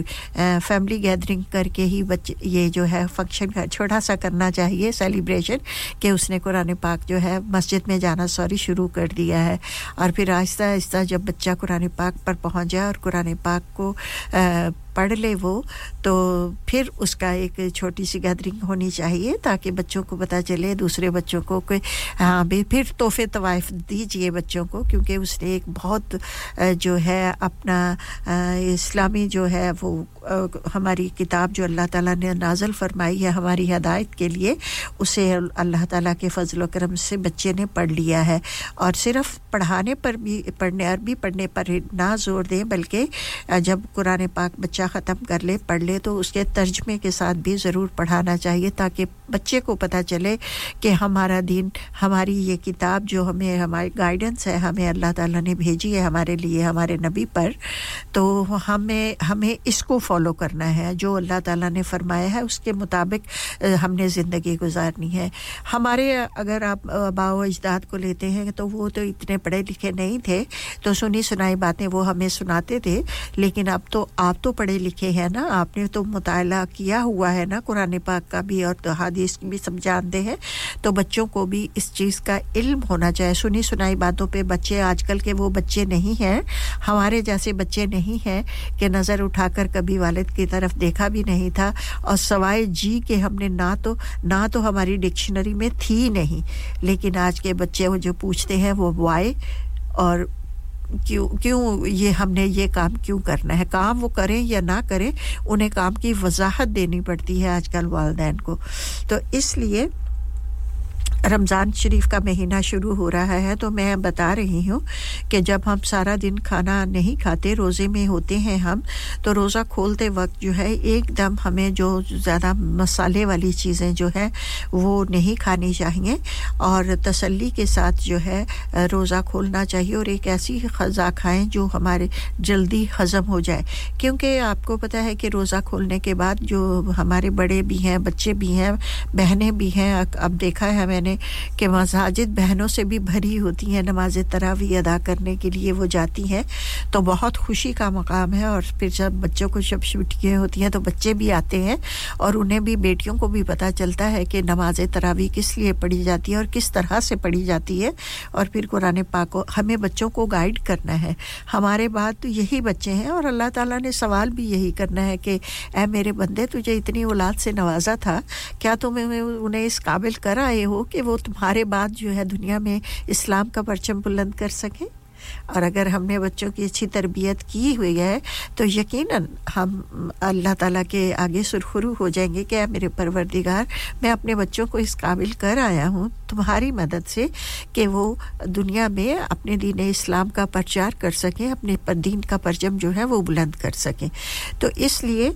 فیملی گیدرنگ کر کے ہی بچے، یہ جو ہے فنکشن چھوٹا سا کرنا چاہیے سیلیبریشن کہ اس نے قرآن پاک جو ہے مسجد میں جانا سوری شروع کر دیا ہے۔ اور پھر آہستہ آہستہ جب بچہ قرآن پاک پر پہنچ جائے اور قرآن پاک کو پڑھ لے وہ، تو پھر اس کا ایک چھوٹی سی گیدرنگ ہونی چاہیے تاکہ بچوں کو پتہ چلے، دوسرے بچوں کو کہ ہاں بھی پھر تحفے طوائف دیجیے بچوں کو، کیونکہ اس نے ایک بہت جو ہے اپنا اسلامی جو ہے وہ ہماری کتاب جو اللہ تعالیٰ نے نازل فرمائی ہے ہماری ہدایت کے لیے، اسے اللہ تعالیٰ کے فضل و کرم سے بچے نے پڑھ لیا ہے۔ اور صرف پڑھانے پر بھی، پڑھنے، عربی پڑھنے پر نہ زور دیں، بلکہ جب قرآن پاک بچہ بچہ ختم کر لے، پڑھ لے، تو اس کے ترجمے کے ساتھ بھی ضرور پڑھانا چاہیے تاکہ بچے کو پتہ چلے کہ ہمارا دین، ہماری یہ کتاب جو ہمیں، ہماری گائیڈنس ہے، ہمیں اللہ تعالیٰ نے بھیجی ہے ہمارے لیے، ہمارے نبی پر، تو ہمیں ہمیں اس کو فالو کرنا ہے۔ جو اللہ تعالیٰ نے فرمایا ہے، اس کے مطابق ہم نے زندگی گزارنی ہے۔ ہمارے اگر آپ آبا و اجداد کو لیتے ہیں، تو وہ تو اتنے پڑھے لکھے نہیں تھے۔ تو سنی سنائی باتیں وہ ہمیں سناتے تھے، لیکن اب تو، آپ تو پڑھے پڑھے لکھے ہیں نا، آپ نے تو مطالعہ کیا ہوا ہے نا قرآن پاک کا بھی اور حادیث بھی سمجھانتے ہیں۔ تو بچوں کو بھی اس چیز کا علم ہونا چاہیے۔ سنی سنائی باتوں پہ بچے آج کل کے وہ بچے نہیں ہیں۔ ہمارے جیسے بچے نہیں ہیں کہ نظر اٹھا کر کبھی والد کی طرف دیکھا بھی نہیں تھا۔ اور سوائے جی کہ ہم نے نہ تو نہ تو ہماری ڈکشنری میں تھی نہیں۔ لیکن آج کے بچے وہ جو پوچھتے ہیں وہ وائے اور کیوں کیوں یہ ہم نے یہ کام کیوں کرنا ہے؟ کام وہ کریں یا نہ کریں، انہیں کام کی وضاحت دینی پڑتی ہے آج کل والدین کو۔ تو اس لیے رمضان شریف کا مہینہ شروع ہو رہا ہے تو میں بتا رہی ہوں کہ جب ہم سارا دن کھانا نہیں کھاتے، روزے میں ہوتے ہیں ہم، تو روزہ کھولتے وقت جو ہے ایک دم ہمیں جو زیادہ مسالے والی چیزیں جو ہے وہ نہیں کھانی چاہیے اور تسلی کے ساتھ جو ہے روزہ کھولنا چاہیے اور ایک ایسی غذا کھائیں جو ہمارے جلدی ہضم ہو جائے۔ کیونکہ آپ کو پتہ ہے کہ روزہ کھولنے کے بعد جو ہمارے بڑے بھی ہیں، بچے بھی ہیں، بہنیں بھی ہیں، اب دیکھا ہے میں نے ہیں کہ مساجد بہنوں سے بھی بھری ہوتی ہیں نماز تراوی ادا کرنے کے لیے وہ جاتی ہیں، تو بہت خوشی کا مقام ہے اور پھر جب بچوں کو شب چھٹیاں ہوتی ہیں تو بچے بھی آتے ہیں اور انہیں بھی بیٹیوں کو بھی پتہ چلتا ہے کہ نماز تراوی کس لیے پڑھی جاتی ہے اور کس طرح سے پڑھی جاتی ہے اور پھر قرآن پاک کو ہمیں بچوں کو گائیڈ کرنا ہے۔ ہمارے بعد تو یہی بچے ہیں اور اللہ تعالیٰ نے سوال بھی یہی کرنا ہے کہ اے میرے بندے، تجھے اتنی اولاد سے نوازا تھا، کیا تم انہیں اس قابل کر آئے ہو کہ وہ تمہارے بعد جو ہے دنیا میں اسلام کا پرچم بلند کر سکیں؟ اور اگر ہم نے بچوں کی اچھی تربیت کی ہوئی ہے، تو یقیناً ہم اللہ تعالیٰ کے آگے سرخرو ہو جائیں گے کہ میرے پروردگار، میں اپنے بچوں کو اس قابل کر آیا ہوں تمہاری مدد سے کہ وہ دنیا میں اپنے دین اسلام کا پرچار کر سکیں، اپنے دین کا پرچم جو ہے وہ بلند کر سکیں۔ تو اس لیے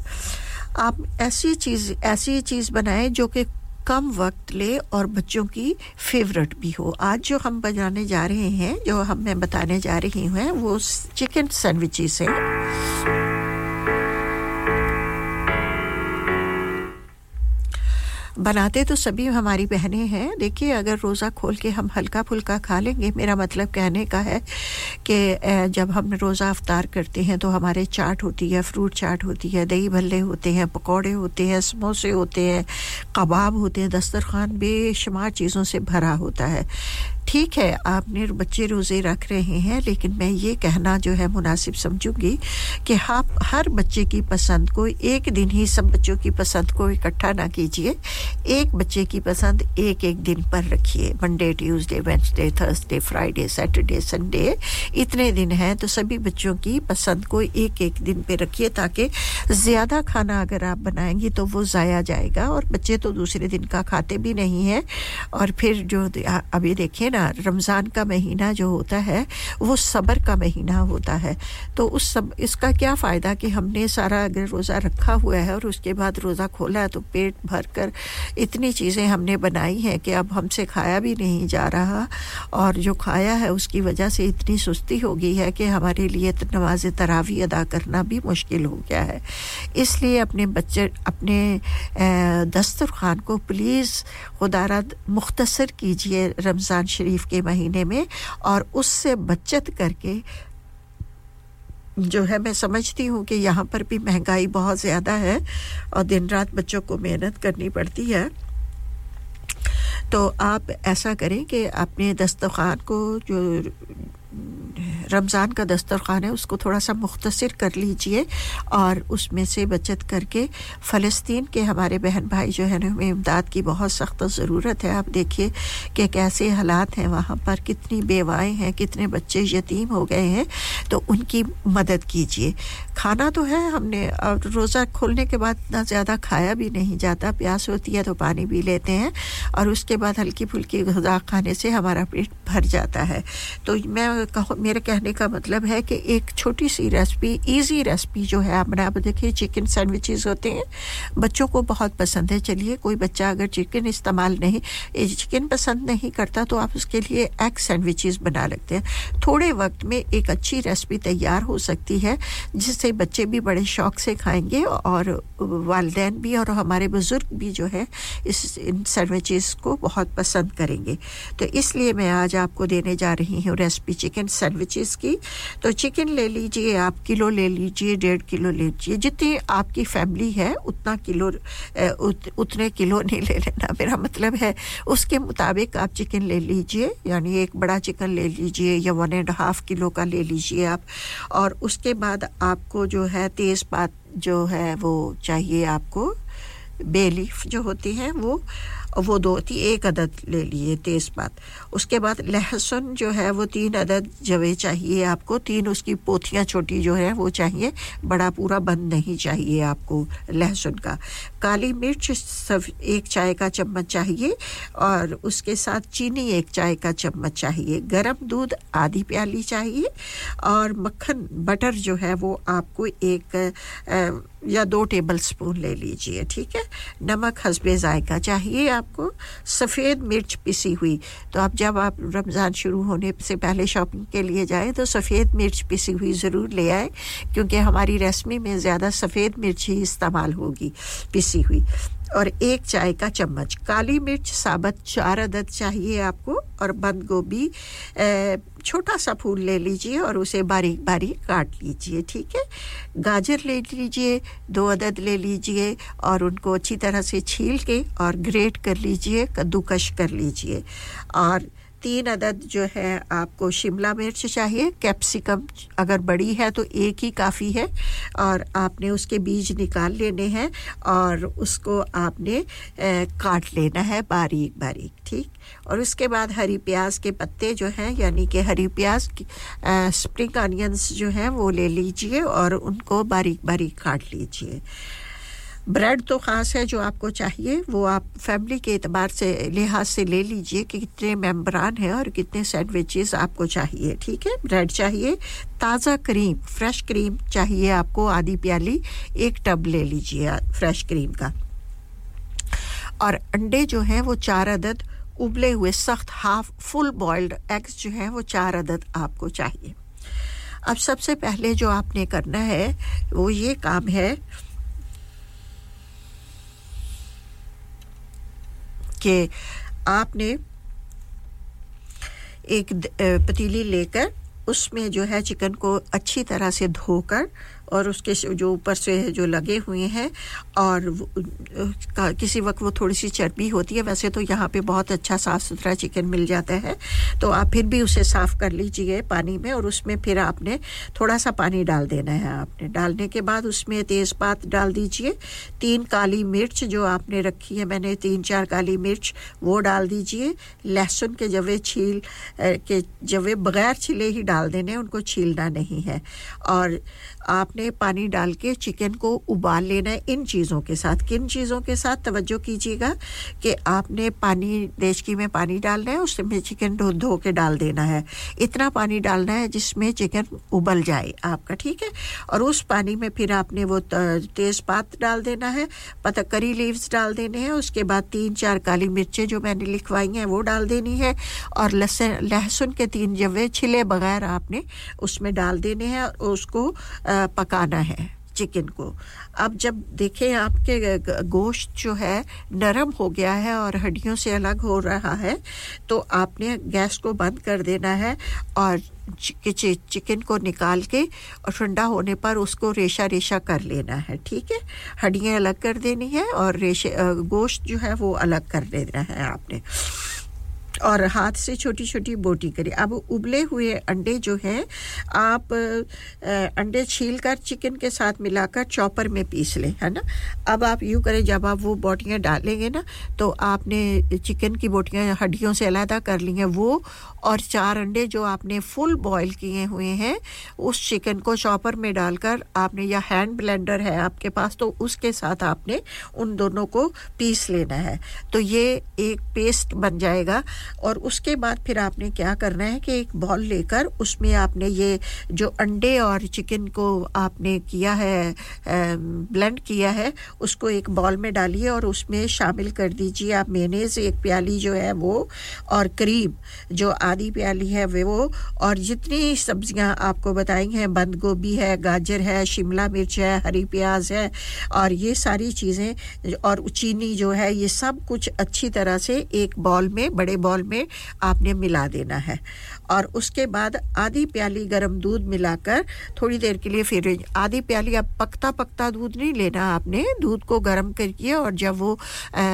آپ ایسی چیز ایسی چیز بنائیں جو کہ کم وقت لے اور بچوں کی فیورٹ بھی ہو۔ آج جو ہم بنانے جا رہے ہیں، جو ہم میں بتانے جا رہی ہوں، وہ چکن سینڈوچز ہیں۔ بناتے تو سبھی ہماری بہنیں ہیں۔ دیکھیے، اگر روزہ کھول کے ہم ہلکا پھلکا کھا لیں گے، میرا مطلب کہنے کا ہے کہ جب ہم روزہ افطار کرتے ہیں تو ہمارے چاٹ ہوتی ہے، فروٹ چاٹ ہوتی ہے، دہی بھلے ہوتے ہیں، پکوڑے ہوتے ہیں، سموسے ہوتے ہیں، کباب ہوتے ہیں، دسترخوان بے شمار چیزوں سے بھرا ہوتا ہے۔ ٹھیک ہے، آپ نے بچے روزے رکھ رہے ہیں، لیکن میں یہ کہنا جو ہے مناسب سمجھوں گی کہ آپ ہر بچے کی پسند کو ایک دن ہی سب بچوں کی پسند کو اکٹھا نہ کیجیے ایک بچے کی پسند ایک ایک دن پر رکھیے۔ Monday Tuesday Wednesday Thursday Friday Saturday Sunday اتنے دن ہیں تو سبھی بچوں کی پسند کو ایک ایک دن پہ رکھیے تاکہ زیادہ کھانا اگر آپ بنائیں گی تو وہ ضائع جائے گا اور بچے تو دوسرے دن کا کھاتے بھی نہیں ہیں۔ اور پھر جو ابھی دیکھیے نا مہینہ، رمضان کا مہینہ جو ہوتا ہے، وہ صبر کا مہینہ ہوتا ہے۔ تو اس سب، اس کا کیا فائدہ کہ ہم نے سارا اگر روزہ رکھا ہوا ہے اور اس کے بعد روزہ کھولا ہے تو پیٹ بھر کر اتنی چیزیں ہم نے بنائی ہیں کہ اب ہم سے کھایا بھی نہیں جا رہا اور جو کھایا ہے اس کی وجہ سے اتنی سستی ہو گئی ہے کہ ہمارے لیے نماز تراوی ادا کرنا بھی مشکل ہو گیا ہے۔ اس لیے اپنے بچے، اپنے دسترخوان کو پلیز خدا رات مختصر کیجیے رمضان شریف شریف کے مہینے میں اور اس سے بچت کر کے جو ہے میں سمجھتی ہوں کہ یہاں پر بھی مہنگائی بہت زیادہ ہے اور دن رات بچوں کو محنت کرنی پڑتی ہے۔ تو آپ ایسا کریں کہ اپنے دستخوان کو جو رمضان کا دسترخوان ہے، اس کو تھوڑا سا مختصر کر لیجیے اور اس میں سے بچت کر کے فلسطین کے ہمارے بہن بھائی جو ہیں ہمیں امداد کی بہت سخت ضرورت ہے۔ آپ دیکھیے کہ کیسے حالات ہیں وہاں پر، کتنی بیوائیں ہیں، کتنے بچے یتیم ہو گئے ہیں، تو ان کی مدد کیجیے۔ کھانا تو ہے ہم نے روزہ کھولنے کے بعد اتنا زیادہ کھایا بھی نہیں جاتا، پیاس ہوتی ہے تو پانی بھی لیتے ہیں اور اس کے بعد ہلکی پھلکی غذا کھانے سے ہمارا پیٹ بھر جاتا ہے۔ تو میں میرے کہنے کا مطلب ہے کہ ایک چھوٹی سی ریسپی ایزی ریسپی جو ہے، آپ نے آپ دیکھیے چکن سینڈوچز ہوتے ہیں۔ بچوں کو بہت پسند ہے۔ چلیے، کوئی بچہ اگر چکن استعمال نہیں چکن پسند نہیں کرتا تو آپ اس کے لیے ایگ سینڈوچز بنا لگتے ہیں۔ تھوڑے وقت میں ایک اچھی ریسپی تیار ہو سکتی ہے، جس سے بچے بھی بڑے شوق سے کھائیں گے اور والدین بھی اور ہمارے بزرگ بھی جو ہے اس ان سینڈوچز کو بہت پسند کریں گے۔ تو اس لیے میں آج آپ کو دینے جا رہی ہوں ریسپی چکن چکن سینڈوچز کی۔ تو چکن لے لیجیے آپ کلو لے لیجیے ڈیڑھ کلو لے لیجیے جتنی آپ کی فیملی ہے، اتنا کلو اتنے کلو نہیں لے لینا۔ میرا مطلب ہے، اس کے مطابق آپ چکن لے لیجیے یعنی ایک بڑا چکن لے لیجیے یا ون اینڈ ہاف کلو کا لے لیجیے آپ۔ اور اس کے بعد آپ کو جو ہے، تیز پات جو ہے، وہ چاہیے آپ کو، بے لیف جو ہوتی ہے، وہ اور وہ دو تھی ایک عدد لے لیے، تیز پات اس کے بعد لہسن جو ہے وہ تین عدد جوے چاہیے آپ کو، تین اس کی پوتھیاں چھوٹی جو ہے وہ چاہیے، بڑا پورا بند نہیں چاہیے آپ کو لہسن کا۔ کالی مرچ سب ایک چائے کا چمچ چاہیے اور اس کے ساتھ چینی ایک چائے کا چمچ چاہیے۔ گرم دودھ آدھی پیالی چاہیے اور مکھن بٹر جو ہے وہ آپ کو ایک یا دو ٹیبل سپون لے لیجیے، ٹھیک ہے؟ نمک، حسب ذائقہ چاہیے آپ کو۔ سفید مرچ پسی ہوئی۔ تو آپ جب آپ رمضان شروع ہونے سے پہلے شاپنگ کے لیے جائیں تو سفید مرچ پسی ہوئی ضرور لے آئیں، کیونکہ ہماری رسمی میں زیادہ سفید مرچ ہی استعمال ہوگی پسی ہوئی۔ اور ایک چائے کا چمچ۔ کالی مرچ ثابت چار عدد چاہیے آپ کو اور بند گوبھی چھوٹا سا پھول لے لیجیے اور اسے باریک باریک کاٹ لیجیے، ٹھیک ہے؟ گاجر لے لیجیے، دو عدد لے لیجیے اور ان کو اچھی طرح سے چھیل کے اور گریٹ کر لیجیے، کدوکش کر لیجیے۔ اور تین عدد جو ہے آپ کو شملہ مرچ چاہیے کیپسیکم اگر بڑی ہے تو ایک ہی کافی ہے، اور آپ نے اس کے بیج نکال لینے ہیں اور اس کو آپ نے کاٹ لینا ہے باریک باریک، ٹھیک؟ اور اس کے بعد ہری پیاز کے پتے جو ہیں یعنی کہ ہری پیاز سپرنگ اسپرنگ آنینس جو ہیں وہ لے لیجیے اور ان کو باریک باریک کاٹ لیجیے۔ بریڈ تو خاص ہے جو آپ کو چاہیے، وہ آپ فیملی کے اعتبار سے لحاظ سے لے لیجیے کہ کتنے ممبران ہیں اور کتنے سینڈوچز آپ کو چاہیے، ٹھیک ہے؟ بریڈ چاہیے، تازہ کریم، فریش کریم چاہیے آپ کو آدھی پیالی، ایک ٹب لے لیجیے فریش کریم کا۔ اور انڈے جو ہیں وہ چار عدد، ابلے ہوئے سخت ہاف فل بوائلڈ ایگز جو ہیں وہ چار عدد آپ کو چاہیے۔ اب سب سے پہلے جو آپ نے کرنا ہے، وہ یہ کام ہے کہ آپ نے ایک پتیلی لے کر اس میں جو ہے چکن کو اچھی طرح سے دھو کر اور اس کے جو اوپر سے جو لگے ہوئے ہیں، اور کسی وقت وہ تھوڑی سی چربی ہوتی ہے، ویسے تو یہاں پہ بہت اچھا صاف ستھرا چکن مل جاتا ہے۔ تو آپ پھر بھی اسے صاف کر لیجیے پانی میں، اور اس میں پھر آپ نے تھوڑا سا پانی ڈال دینا ہے آپ نے۔ ڈالنے کے بعد اس میں تیز پات ڈال دیجیے۔ تین کالی مرچ جو آپ نے رکھی ہے، میں نے تین چار کالی مرچ وہ ڈال دیجیے۔ لہسن کے جوے چھیل کے جوے بغیر چھلے ہی ڈال دینے، ان کو چھیلنا نہیں ہے۔ اور آپ نے پانی ڈال کے چکن کو ابال لینا ہے ان چیزوں کے ساتھ۔ کن چیزوں کے ساتھ؟ توجہ کیجیے گا کہ آپ نے پانی، دیشکی میں پانی ڈالنا ہے، اس میں چکن دھو دھو کے ڈال دینا ہے۔ اتنا پانی ڈالنا ہے جس میں چکن ابل جائے آپ کا، ٹھیک ہے؟ اور اس پانی میں پھر آپ نے وہ تیز پات ڈال دینا ہے پتہ کری لیوز ڈال دینے ہیں۔ اس کے بعد تین، چار کالی مرچیں جو میں نے لکھوائی ہیں وہ ڈال دینی ہے۔ اور لہسن لہسن کے تین جوے چھلے بغیر آپ نے اس میں ڈال دینے ہیں۔ اس کو پکانا ہے چکن کو۔ اب جب دیکھیں آپ کے گوشت جو ہے نرم ہو گیا ہے اور ہڈیوں سے الگ ہو رہا ہے، تو آپ نے گیس کو بند کر دینا ہے اور چکن کو نکال کے اور ٹھنڈا ہونے پر اس کو ریشہ ریشہ کر لینا ہے، ٹھیک ہے؟ ہڈیاں الگ کر دینی ہے اور ریشے گوشت جو ہے وہ الگ کر دینا ہے آپ نے۔ اور ہاتھ سے چھوٹی چھوٹی بوٹی کری اب ابلے ہوئے انڈے جو ہیں، آپ انڈے چھیل کر چکن کے ساتھ ملا کر چاپر میں پیس لیں، ہے نا؟ اب آپ یوں کریں، جب آپ وہ بوٹیاں ڈالیں گے نا، تو آپ نے چکن کی بوٹیاں ہڈیوں سے علیحدہ کر لی ہیں، وہ اور چار انڈے جو آپ نے فل بوائل کیے ہوئے ہیں، اس چکن کو چاپر میں ڈال کر آپ نے، یا ہینڈ بلینڈر ہے آپ کے پاس، تو اس کے ساتھ آپ نے ان دونوں کو پیس لینا ہے۔ تو یہ ایک پیسٹ بن جائے گا۔ اور اس کے بعد پھر آپ نے کیا کرنا ہے کہ ایک بال لے کر اس میں آپ نے یہ جو انڈے اور چکن کو آپ نے کیا ہے بلینڈ کیا ہے، اس کو ایک بال میں ڈالیے اور اس میں شامل کر دیجیے آپ مینیز ایک پیالی جو ہے وہ، اور کریم جو آپ آدھی پیالی ہے ویو اور جتنی سبزیاں آپ کو بتائی ہیں، بند گوبھی ہے، گاجر ہے، شملہ مرچ ہے، ہری پیاز ہے، اور یہ ساری چیزیں، اور چینی جو ہے، یہ سب کچھ اچھی طرح سے ایک بال میں، بڑے بال میں آپ نے ملا دینا ہے۔ اور اس کے بعد آدھی پیالی گرم دودھ ملا کر تھوڑی دیر کے لیے پھر آدھی پیالی اب پکتا پکتا دودھ نہیں لینا، آپ نے دودھ کو گرم کر کے اور جب وہ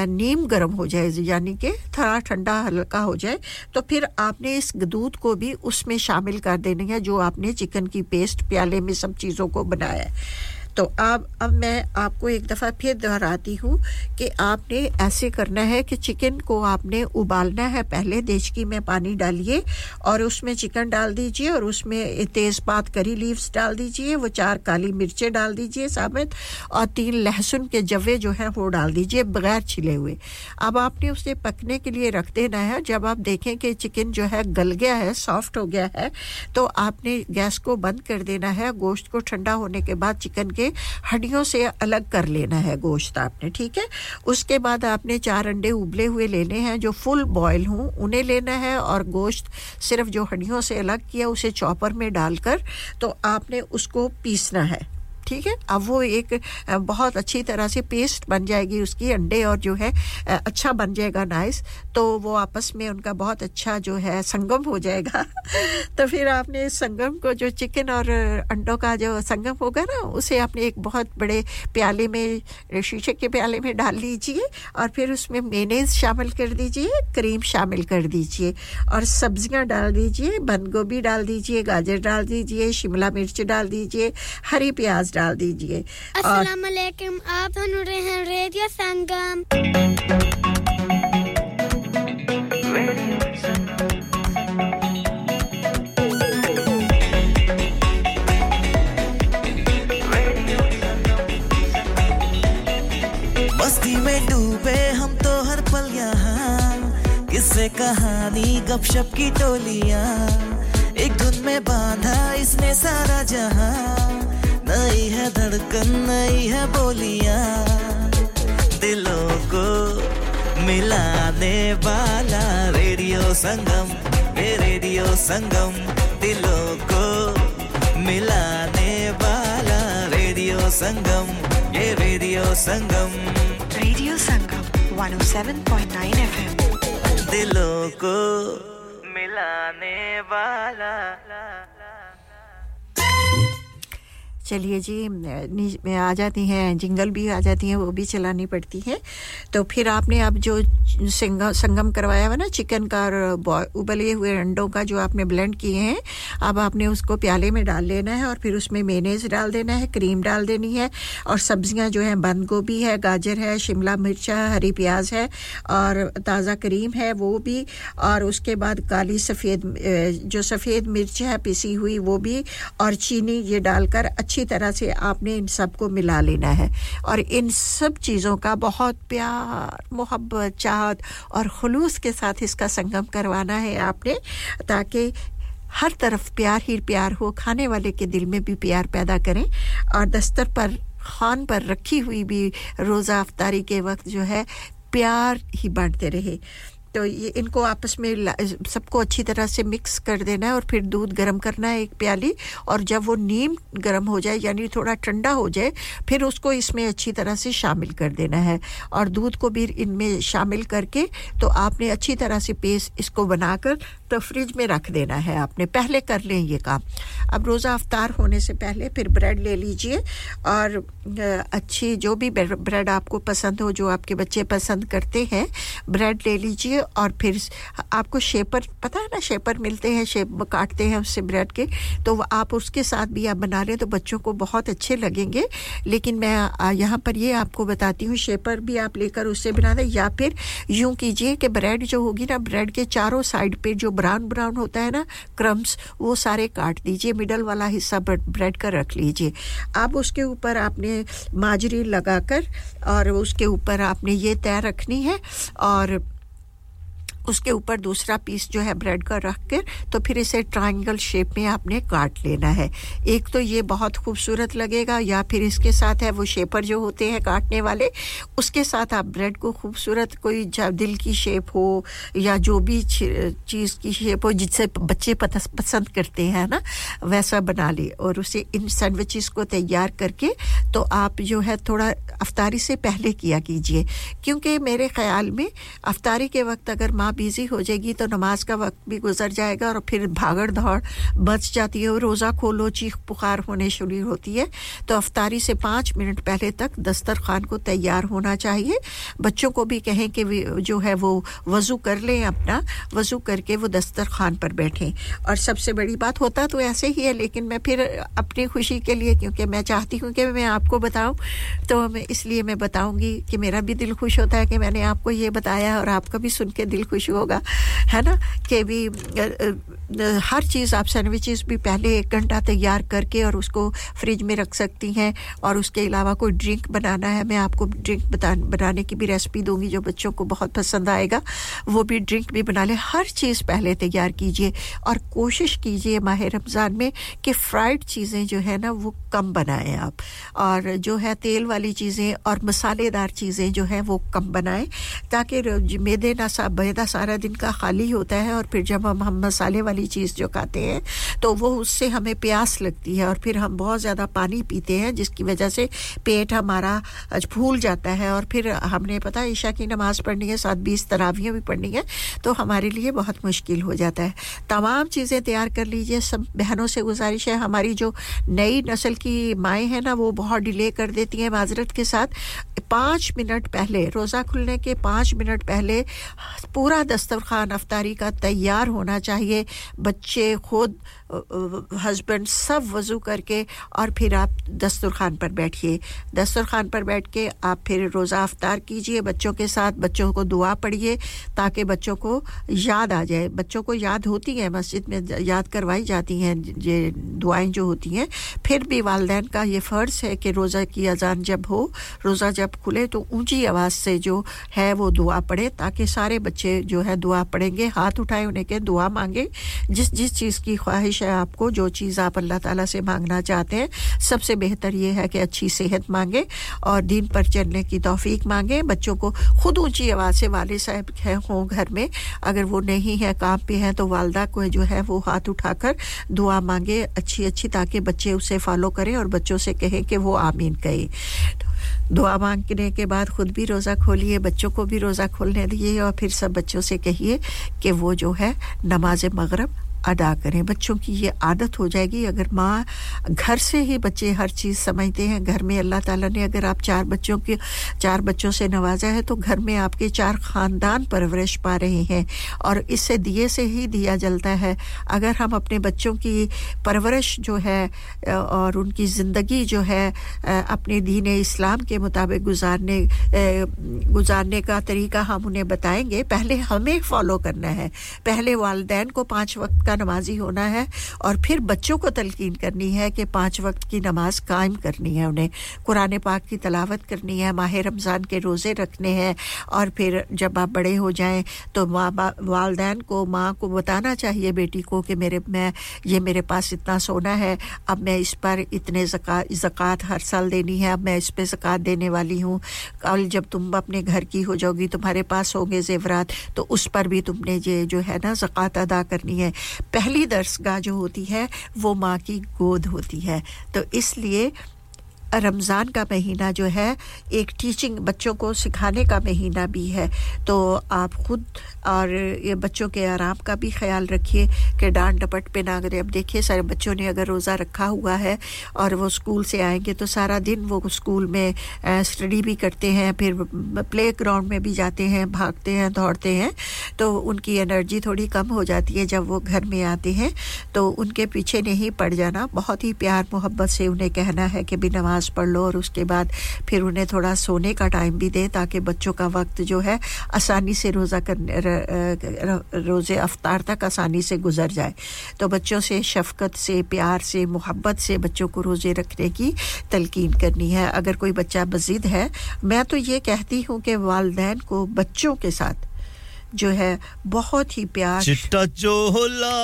نیم گرم ہو جائے یعنی کہ تھوڑا ٹھنڈا ہلکا ہو جائے، تو پھر آپ نے اس دودھ کو بھی اس میں شامل کر دینا ہے جو آپ نے چکن کی پیسٹ پیالے میں سب چیزوں کو بنایا ہے۔ تو اب اب میں آپ کو ایک دفعہ پھر دہراتی ہوں کہ آپ نے ایسے کرنا ہے کہ چکن کو آپ نے ابالنا ہے۔ پہلے دیچکی میں پانی ڈالیے اور اس میں چکن ڈال دیجیے اور اس میں تیز پات کری لیوز ڈال دیجیے وہ چار کالی مرچیں ڈال دیجیے ثابت اور تین لہسن کے جوے جو ہیں وہ ڈال دیجیے بغیر چھلے ہوئے۔ اب آپ نے اسے پکنے کے لیے رکھ دینا ہے۔ جب آپ دیکھیں کہ چکن جو ہے گل گیا ہے سافٹ ہو گیا ہے، تو آپ نے گیس کو بند کر دینا ہے۔ گوشت کو ٹھنڈا ہونے کے بعد چکن کے سے ہڈیوں سے الگ کر لینا ہے گوشت آپ نے، ٹھیک ہے؟ اس کے بعد آپ نے چار انڈے ابلے ہوئے لینے ہیں جو فل بوائل ہوں، انہیں لینا ہے اور گوشت صرف جو ہڈیوں سے الگ کیا، اسے چاپر میں ڈال کر تو آپ نے اس کو پیسنا ہے۔ ٹھیک ہے؟ اب وہ ایک بہت اچھی طرح سے پیسٹ بن جائے گی، اس کی انڈے اور جو ہے اچھا بن جائے گا، نائس۔ تو وہ آپس میں ان کا بہت اچھا جو ہے، سنگم ہو جائے گا۔ تو پھر آپ نے سنگم کو جو چکن اور انڈوں کا جو سنگم ہوگا نا، اسے آپ نے ایک بہت بڑے پیالے میں، شیشے کے پیالے میں ڈال لیجیے اور پھر اس میں مینیز شامل کر دیجیے، کریم شامل کر دیجیے اور سبزیاں ڈال دیجیے، بند گوبھی ڈال دیجیے، گاجر ڈال دیجیے، شملہ مرچ ڈال دیجیے، ہری پیاز ڈال دیجیے السلام علیکم آپ رہے ہیں ریڈیو سنگم۔ مستی میں ڈوبے ہم تو ہر پل یہاں۔ کس سے کہانی گپ شپ کی ٹولیاں۔ ایک دھن میں باندھا اس نے سارا جہاں۔ نئی ہے دھڑکن نئی ہے بولیاں دلوں کو ملانے والا ریڈیو سنگم اے ریڈیو سنگم دلوں کو ملانے والا ریڈیو سنگم یہ radio Sangam radio Sangam 107.9 FM M دلوں کو ملانے والا چلیے جی آ جاتی ہیں، جنگل بھی آ جاتی ہیں، وہ بھی چلانی پڑتی ہے تو پھر آپ نے اب جو سنگم کروایا ہوا نا چکن کا اور ابلے ہوئے انڈوں کا جو آپ نے بلینڈ کیے ہیں، اب آپ نے اس کو پیالے میں ڈال لینا ہے اور پھر اس میں مینیز ڈال دینا ہے کریم ڈال دینی ہے اور سبزیاں جو ہیں، بند گوبھی ہے، گاجر ہے، شملہ مرچ ہے، ہری پیاز ہے اور تازہ کریم ہے وہ بھی اور اس کے بعد کالی سفید جو سفید مرچ ہے پسی ہوئی وہ بھی اور چینی یہ ڈال کر اچھی طرح سے آپ نے ان سب کو ملا لینا ہے اور ان سب چیزوں کا بہت پیار، محبت، چاہ اتحاد اور خلوص کے ساتھ اس کا سنگم کروانا ہے آپ نے، تاکہ ہر طرف پیار ہی پیار ہو، کھانے والے کے دل میں بھی پیار پیدا کریں اور دستر پر خان پر رکھی ہوئی بھی روزہ افطاری کے وقت جو ہے، پیار ہی بانٹتے رہے۔ تو یہ ان کو آپس میں سب کو اچھی طرح سے مکس کر دینا ہے اور پھر دودھ گرم کرنا ہے ایک پیالی اور جب وہ نیم گرم ہو جائے یعنی تھوڑا ٹھنڈا ہو جائے، پھر اس کو اس میں اچھی طرح سے شامل کر دینا ہے۔ اور دودھ کو بھی ان میں شامل کر کے تو آپ نے اچھی طرح سے پیس اس کو بنا کر تو فریج میں رکھ دینا ہے آپ نے۔ پہلے کر لیں یہ کام۔ اب روزہ افطار ہونے سے پہلے پھر بریڈ لے لیجیے اور اچھی جو بھی بریڈ آپ کو پسند ہو، جو آپ کے بچے پسند کرتے ہیں بریڈ لے لیجیے اور پھر آپ کو شیپر، پتہ ہے نا شیپر ملتے ہیں، شیپ کاٹتے ہیں اس سے بریڈ کے، تو آپ اس کے ساتھ بھی آپ بنا رہے ہیں تو بچوں کو بہت اچھے لگیں گے۔ لیکن میں یہاں پر یہ آپ کو بتاتی ہوں، شیپر بھی آپ لے کر اس سے بنا دیں یا پھر یوں کیجیے کہ بریڈ جو ہوگی نا، بریڈ کے چاروں سائڈ پہ جو براؤن براؤن ہوتا ہے نا کرمس وہ سارے کاٹ دیجیے مڈل والا حصہ بریڈ کا رکھ لیجیے اب اس کے اوپر آپ نے ماجری لگا کر اور اس کے اوپر آپ نے یہ طے رکھنی ہے اور اس کے اوپر دوسرا پیس جو ہے بریڈ کا رکھ کر، تو پھر اسے ٹرائنگل شیپ میں آپ نے کاٹ لینا ہے۔ ایک تو یہ بہت خوبصورت لگے گا، یا پھر اس کے ساتھ ہے وہ شیپر جو ہوتے ہیں کاٹنے والے، اس کے ساتھ آپ بریڈ کو خوبصورت کوئی دل کی شیپ ہو، یا جو بھی چیز کی شیپ ہو، جس سے بچے پسند کرتے ہیں نا، ویسا بنا لے۔ اور اسے ان سینڈوچز کو تیار کر کے تو آپ جو ہے تھوڑا افطاری سے پہلے کیا کیجیے۔ کیونکہ میرے خیال میں افطاری کے وقت اگر ماں بیزی ہو جائے گی تو نماز کا وقت بھی گزر جائے گا اور پھر بھاگڑ دھوڑ بچ جاتی ہے اور روزہ کھولو، چیخ پخار ہونے شروع ہوتی ہے۔ تو افطاری سے پانچ منٹ پہلے تک دسترخوان کو تیار ہونا چاہیے۔ بچوں کو بھی کہیں کہ جو ہے وہ وضو کر لیں اپنا، وضو کر کے وہ دسترخوان پر بیٹھیں۔ اور سب سے بڑی بات ہوتا تو ایسے ہی ہے، لیکن میں پھر اپنی خوشی کے لیے، کیونکہ میں چاہتی ہوں کہ میں آپ کو بتاؤں، تو میں اس لیے میں بتاؤں گی کہ میرا بھی دل خوش ہوتا ہے کہ میں نے آپ کو یہ بتایا اور آپ کا بھی سن کے دل خوش خوش ہوگا، ہے نا؟ کہ بھی ہر چیز آپ سینڈوچز بھی پہلے ایک گھنٹہ تیار کر کے اور اس کو فریج میں رکھ سکتی ہیں اور اس کے علاوہ کوئی ڈرنک بنانا ہے، میں آپ کو ڈرنک بنانے کی بھی ریسپی دوں گی جو بچوں کو بہت پسند آئے گا۔ وہ بھی ڈرنک بھی بنا لیں۔ ہر چیز پہلے تیار کیجیے اور کوشش کیجیے ماہ رمضان میں کہ فرائڈ چیزیں جو ہے نا، وہ کم بنائیں آپ۔ اور جو ہے تیل والی چیزیں اور مسالے دار چیزیں جو ہیں، وہ کم بنائیں تاکہ میدے نہ سا سارا دن کا خالی ہوتا ہے اور پھر جب ہم ہم مسالے والی چیز جو کھاتے ہیں، تو وہ اس سے ہمیں پیاس لگتی ہے اور پھر ہم بہت زیادہ پانی پیتے ہیں، جس کی وجہ سے پیٹ ہمارا پھول جاتا ہے اور پھر ہم نے پتہ عشاء کی نماز پڑھنی ہے، ساتھ بیس تراویاں بھی پڑھنی ہے تو ہمارے لیے بہت مشکل ہو جاتا ہے۔ تمام چیزیں تیار کر لیجیے، سب بہنوں سے گزارش ہے، ہماری جو نئی نسل کی مائیں ہیں نا، وہ بہت ڈیلے کر دیتی ہیں معذرت کے ساتھ۔ پانچ منٹ پہلے، روزہ کھلنے کے پانچ منٹ پہلے پورا دسترخوان افطاری کا تیار ہونا چاہیے۔ بچے خود ہسبینڈ سب وضو کر کے اور پھر آپ دسترخوان پر بیٹھیے۔ دسترخوان پر بیٹھ کے آپ پھر روزہ افطار کیجیے بچوں کے ساتھ بچوں کو دعا پڑھیے تاکہ بچوں کو یاد آ جائے۔ بچوں کو یاد ہوتی ہیں، مسجد میں یاد کروائی جاتی ہیں، یہ دعائیں جو ہوتی ہیں۔ پھر بھی والدین کا یہ فرض ہے کہ روزہ کی اذان جب ہو، روزہ جب کھلے تو اونچی آواز سے جو ہے وہ دعا پڑھے تاکہ سارے بچے جو ہے دعا پڑھیں گے، ہاتھ اٹھائے انہیں کہ دعا مانگے۔ جس جس چیز کی خواہش کوشش ہے آپ کو جو چیز آپ اللہ تعالیٰ سے مانگنا چاہتے ہیں، سب سے بہتر یہ ہے کہ اچھی صحت مانگیں اور دین پر چلنے کی توفیق مانگیں۔ بچوں کو خود اونچی آواز سے والد صاحب ہیں، ہوں گھر میں۔ اگر وہ نہیں ہے کام پہ ہیں، تو والدہ کو جو ہے وہ ہاتھ اٹھا کر دعا مانگے اچھی اچھی، تاکہ بچے اسے فالو کریں اور بچوں سے کہیں کہ وہ آمین کہیں دعا مانگنے کے بعد خود بھی روزہ کھولیے، بچوں کو بھی روزہ کھولنے دیے اور پھر سب بچوں سے کہیے کہ وہ جو ہے نماز مغرب ادا کریں۔ بچوں کی یہ عادت ہو جائے گی۔ اگر ماں گھر سے ہی بچے ہر چیز سمجھتے ہیں، گھر میں اللہ تعالیٰ نے اگر آپ چار بچوں کے، چار بچوں سے نوازا ہے تو گھر میں آپ کے چار خاندان پرورش پا رہے ہیں اور اس سے دیے سے ہی دیا جلتا ہے۔ اگر ہم اپنے بچوں کی پرورش جو ہے، اور ان کی زندگی جو ہے، اپنے دین اسلام کے مطابق گزارنے گزارنے کا طریقہ ہم انہیں بتائیں گے، پہلے ہمیں فالو کرنا ہے۔ پہلے والدین کو پانچ وقت کا نمازی ہونا ہے اور پھر بچوں کو تلقین کرنی ہے کہ پانچ وقت کی نماز قائم کرنی ہے انہیں۔ قرآن پاک کی تلاوت کرنی ہے، ماہ رمضان کے روزے رکھنے ہیں اور پھر جب آپ بڑے ہو جائیں تو ماں والدین کو، ماں کو بتانا چاہیے بیٹی کو کہ میرے میں یہ میرے پاس اتنا سونا ہے، اب میں اس پر اتنے زکوٰۃ زکوٰۃ ہر سال دینی ہے، اب میں اس پہ زکوٰۃ دینے والی ہوں۔ کل جب تم اپنے گھر کی ہو جاؤ گی، تمہارے پاس ہوں گے زیورات، تو اس پر بھی تم نے یہ جو ہے نا زکوٰۃ ادا کرنی ہے۔ پہلی درس گاہ جو ہوتی ہے وہ ماں کی گود ہوتی ہے۔ تو اس لیے رمضان کا مہینہ جو ہے، ایک ٹیچنگ بچوں کو سکھانے کا مہینہ بھی ہے۔ تو آپ خود اور یہ بچوں کے آرام کا بھی خیال رکھیے کہ ڈانٹ ڈپٹ پہ نہ کریں۔ اب دیکھیے، سارے بچوں نے اگر روزہ رکھا ہوا ہے اور وہ اسکول سے آئیں گے تو سارا دن وہ اسکول میں اسٹڈی بھی کرتے ہیں، پھر پلے گراؤنڈ میں بھی جاتے ہیں، بھاگتے ہیں، دوڑتے ہیں۔ تو ان کی انرجی تھوڑی کم ہو جاتی ہے جب وہ گھر میں آتے ہیں۔ تو ان کے پیچھے نہیں پڑ جانا۔ بہت ہی پیار، محبت سے انہیں کہنا ہے کہ بھی نماز نماز پڑھ لو اور اس کے بعد پھر انہیں تھوڑا سونے کا ٹائم بھی دیں تاکہ بچوں کا وقت جو ہے آسانی سے روزہ کرنے روزے افطار تک آسانی سے گزر جائے۔ تو بچوں سے شفقت سے، پیار سے، محبت سے بچوں کو روزے رکھنے کی تلقین کرنی ہے۔ اگر کوئی بچہ مزید ہے، میں تو یہ کہتی ہوں کہ والدین کو بچوں کے ساتھ جو ہے بہت ہی پیار چٹا چولا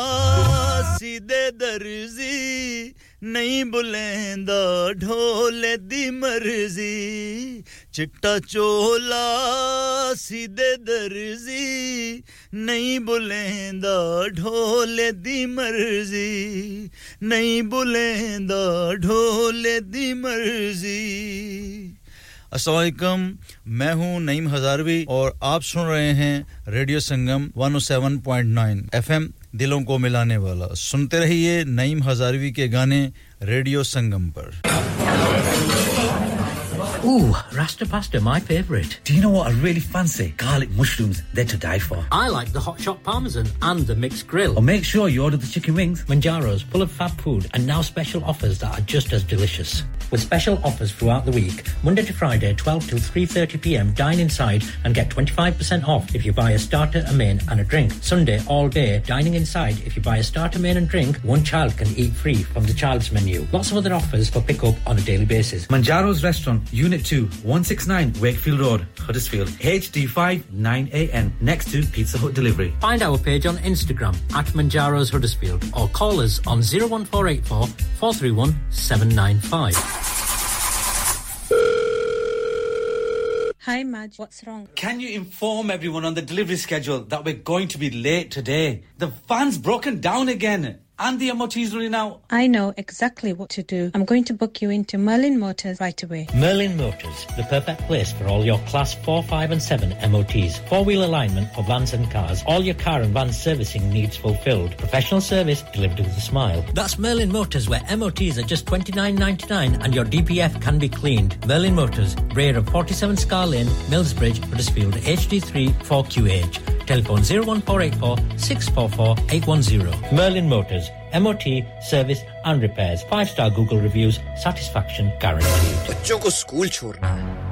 سیدھے درزی نہیں بلیندہ ڈھول دی مرضی چٹا چولا سیدے درزی نہیں بلیندہ ڈھول دی مرضی نہیں بلیندہ ڈھول دی مرضی السلام علیکم میں ہوں نعیم ہزاروی اور آپ سن رہے ہیں ریڈیو سنگم 107.9 ایف ایم دلوں کو ملانے والا۔ سنتے رہیے نعیم ہزاروی کے گانے ریڈیو سنگم پر۔ Ooh, Rasta pasta, my favourite. Do you know what I really fancy? Garlic mushrooms, they're to die for. I like the hot shot parmesan and the mixed grill. Or make sure you order the chicken wings. Manjaro's, full of fab food, and now special offers that are just as delicious. With special offers throughout the week, Monday to Friday, 12 till 3.30pm, dine inside and get 25% off if you buy a starter, a main and a drink. Sunday, all day, dining inside, if you buy a starter, main and drink, one child can eat free from the child's menu. Lots of other offers for pick-up on a daily basis. Manjaro's Restaurant, Unit 2, 169 Wakefield Road, Huddersfield, HD5 9AN, next to Pizza Hut Delivery. Find our page on Instagram at Manjaro's Huddersfield or call us on 01484 431 795. Hi, Madge. What's wrong? Can you inform everyone on the delivery schedule that we're going to be late today? The van's broken down again. And the MOT's running out. I know exactly what to do. I'm going to book you into Merlin Motors right away. Merlin Motors, the perfect place for all your class 4, 5 and 7 MOTs. Four-wheel alignment for vans and cars. All your car and van servicing needs fulfilled. Professional service delivered with a smile. That's Merlin Motors where MOTs are just $29.99 and your DPF can be cleaned. Merlin Motors, rear of 47 Scar Lane, Millsbridge, Huddersfield, HD3 4QH. Telephone 01484 644 810. Merlin Motors, MOT, service and repairs. Five star Google reviews, satisfaction guaranteed.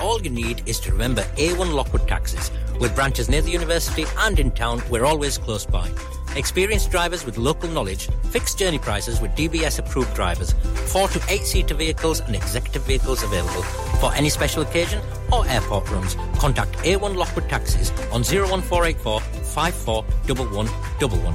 all you need is to remember A1 Lockwood Taxis. With branches near the university and in town, we're always close by. Experienced drivers with local knowledge, fixed journey prices with DBS approved drivers, four to eight seater vehicles and executive vehicles available. For any special occasion or airport runs, contact A1 Lockwood Taxis on 01484 541111.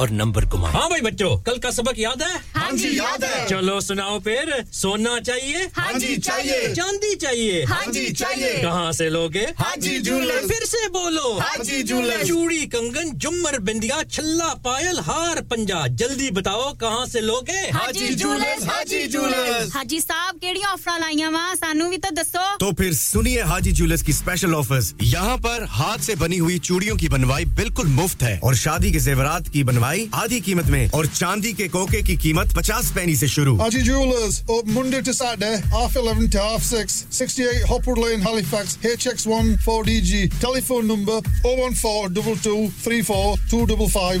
اور نمبر کمار ہاں بھائی بچوں کل کا سبق یاد ہے ہاں جی یاد ہے چلو سناؤ پھر سونا چاہیے ہاں جی چاہیے چاندی چاہیے ہاں جی چاہیے کہاں سے لوگے ہاں جی جولر پھر سے بولو ہاں جی جولر چوڑی کنگن جمر بندیا چھلا پائل ہار پنجا جلدی بتاؤ کہاں سے لوگے ہاں جی جولر ہاں جی جولر حاجی صاحب کیڑی آفر لائی وا سانو بھی تو دسو تو پھر سنیے حاجی جولس کی اسپیشل آفرز یہاں پر ہاتھ سے بنی ہوئی چوڑیوں کی بنوائی بالکل مفت ہے اور شادی کے زیورات کی بنوائی اور چاندی کے شروع۔ Eleven phone number four double two three four two double five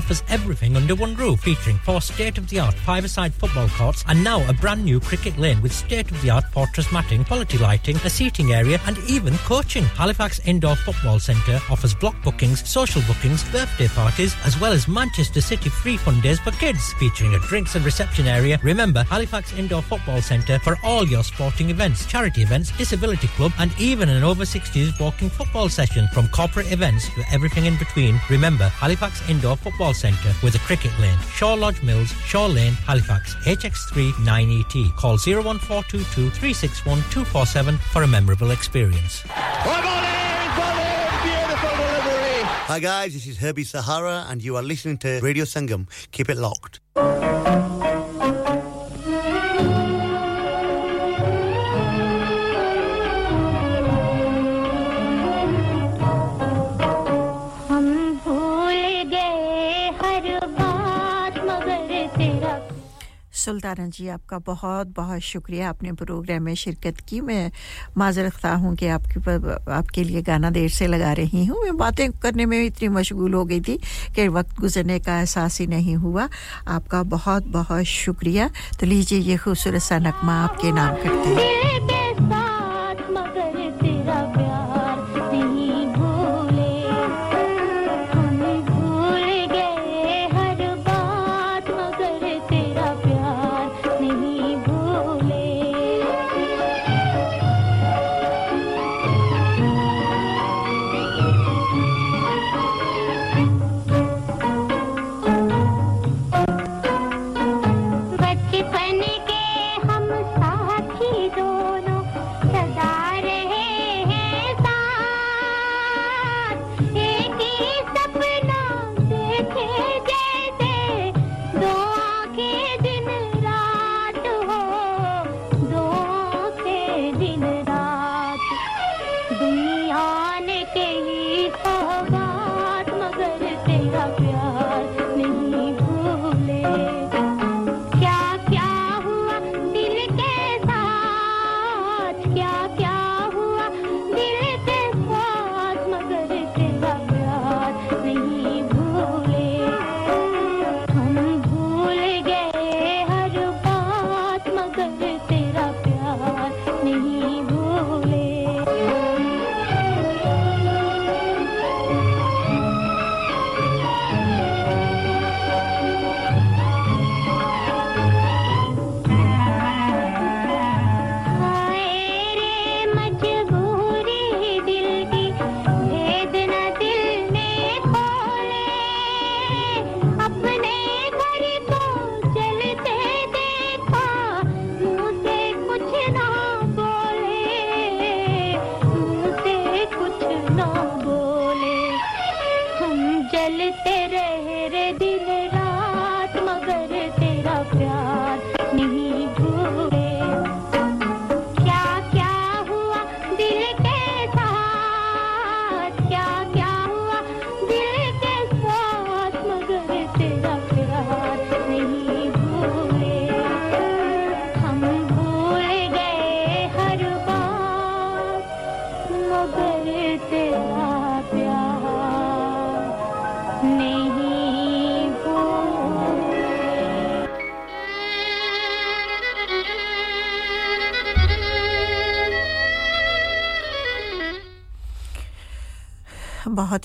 offers everything under one roof, featuring four state-of-the-art five-side football courts and now a brand new cricket lane with state-of-the-art fortress matting, quality lighting, a seating area, and even coaching. City free fun days for kids, featuring a drinks and reception area. Remember, Halifax Indoor Football Centre for all your sporting events, charity events, disability club and even an over-60s walking football session. From corporate events to everything in between, remember Halifax Indoor Football Centre with a cricket lane. Shaw Lodge Mills, Shaw Lane, Halifax, HX3 9ET. Call 01422 361 247 for a memorable experience. Hi guys, this is Herbie Sahara and you are listening to Radio Sangam. Keep it locked. سلطانہ جی آپ کا بہت بہت شکریہ۔ آپ نے پروگرام میں شرکت کی۔ میں معذرت ہوں کہ آپ کی آپ کے لیے گانا دیر سے لگا رہی ہوں۔ میں باتیں کرنے میں اتنی مشغول ہو گئی تھی کہ وقت گزرنے کا احساس ہی نہیں ہوا۔ آپ کا بہت بہت شکریہ۔ تو لیجیے یہ خوبصورت سا نغمہ آپ کے نام کرتے ہیں۔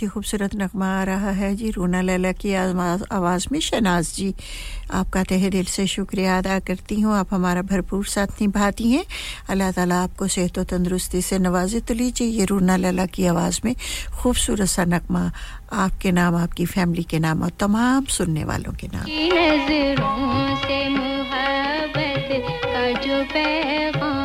ہی خوبصورت نغمہ آ رہا ہے۔ جی رونا لیلا کی آواز میں شناز جی۔ آپ کا تہہ دل سے شکریہ ادا کرتی ہوں۔ آپ ہمارا بھرپور ساتھ نبھاتی ہیں۔ اللہ تعالیٰ آپ کو صحت و تندرستی سے نوازے۔ تو لیجیے یہ رونا لیلا کی آواز میں خوبصورت سا نغمہ آپ کے نام، آپ کی فیملی کے نام اور تمام سننے والوں کے نام۔ نظروں سے محبت کا جو پیغام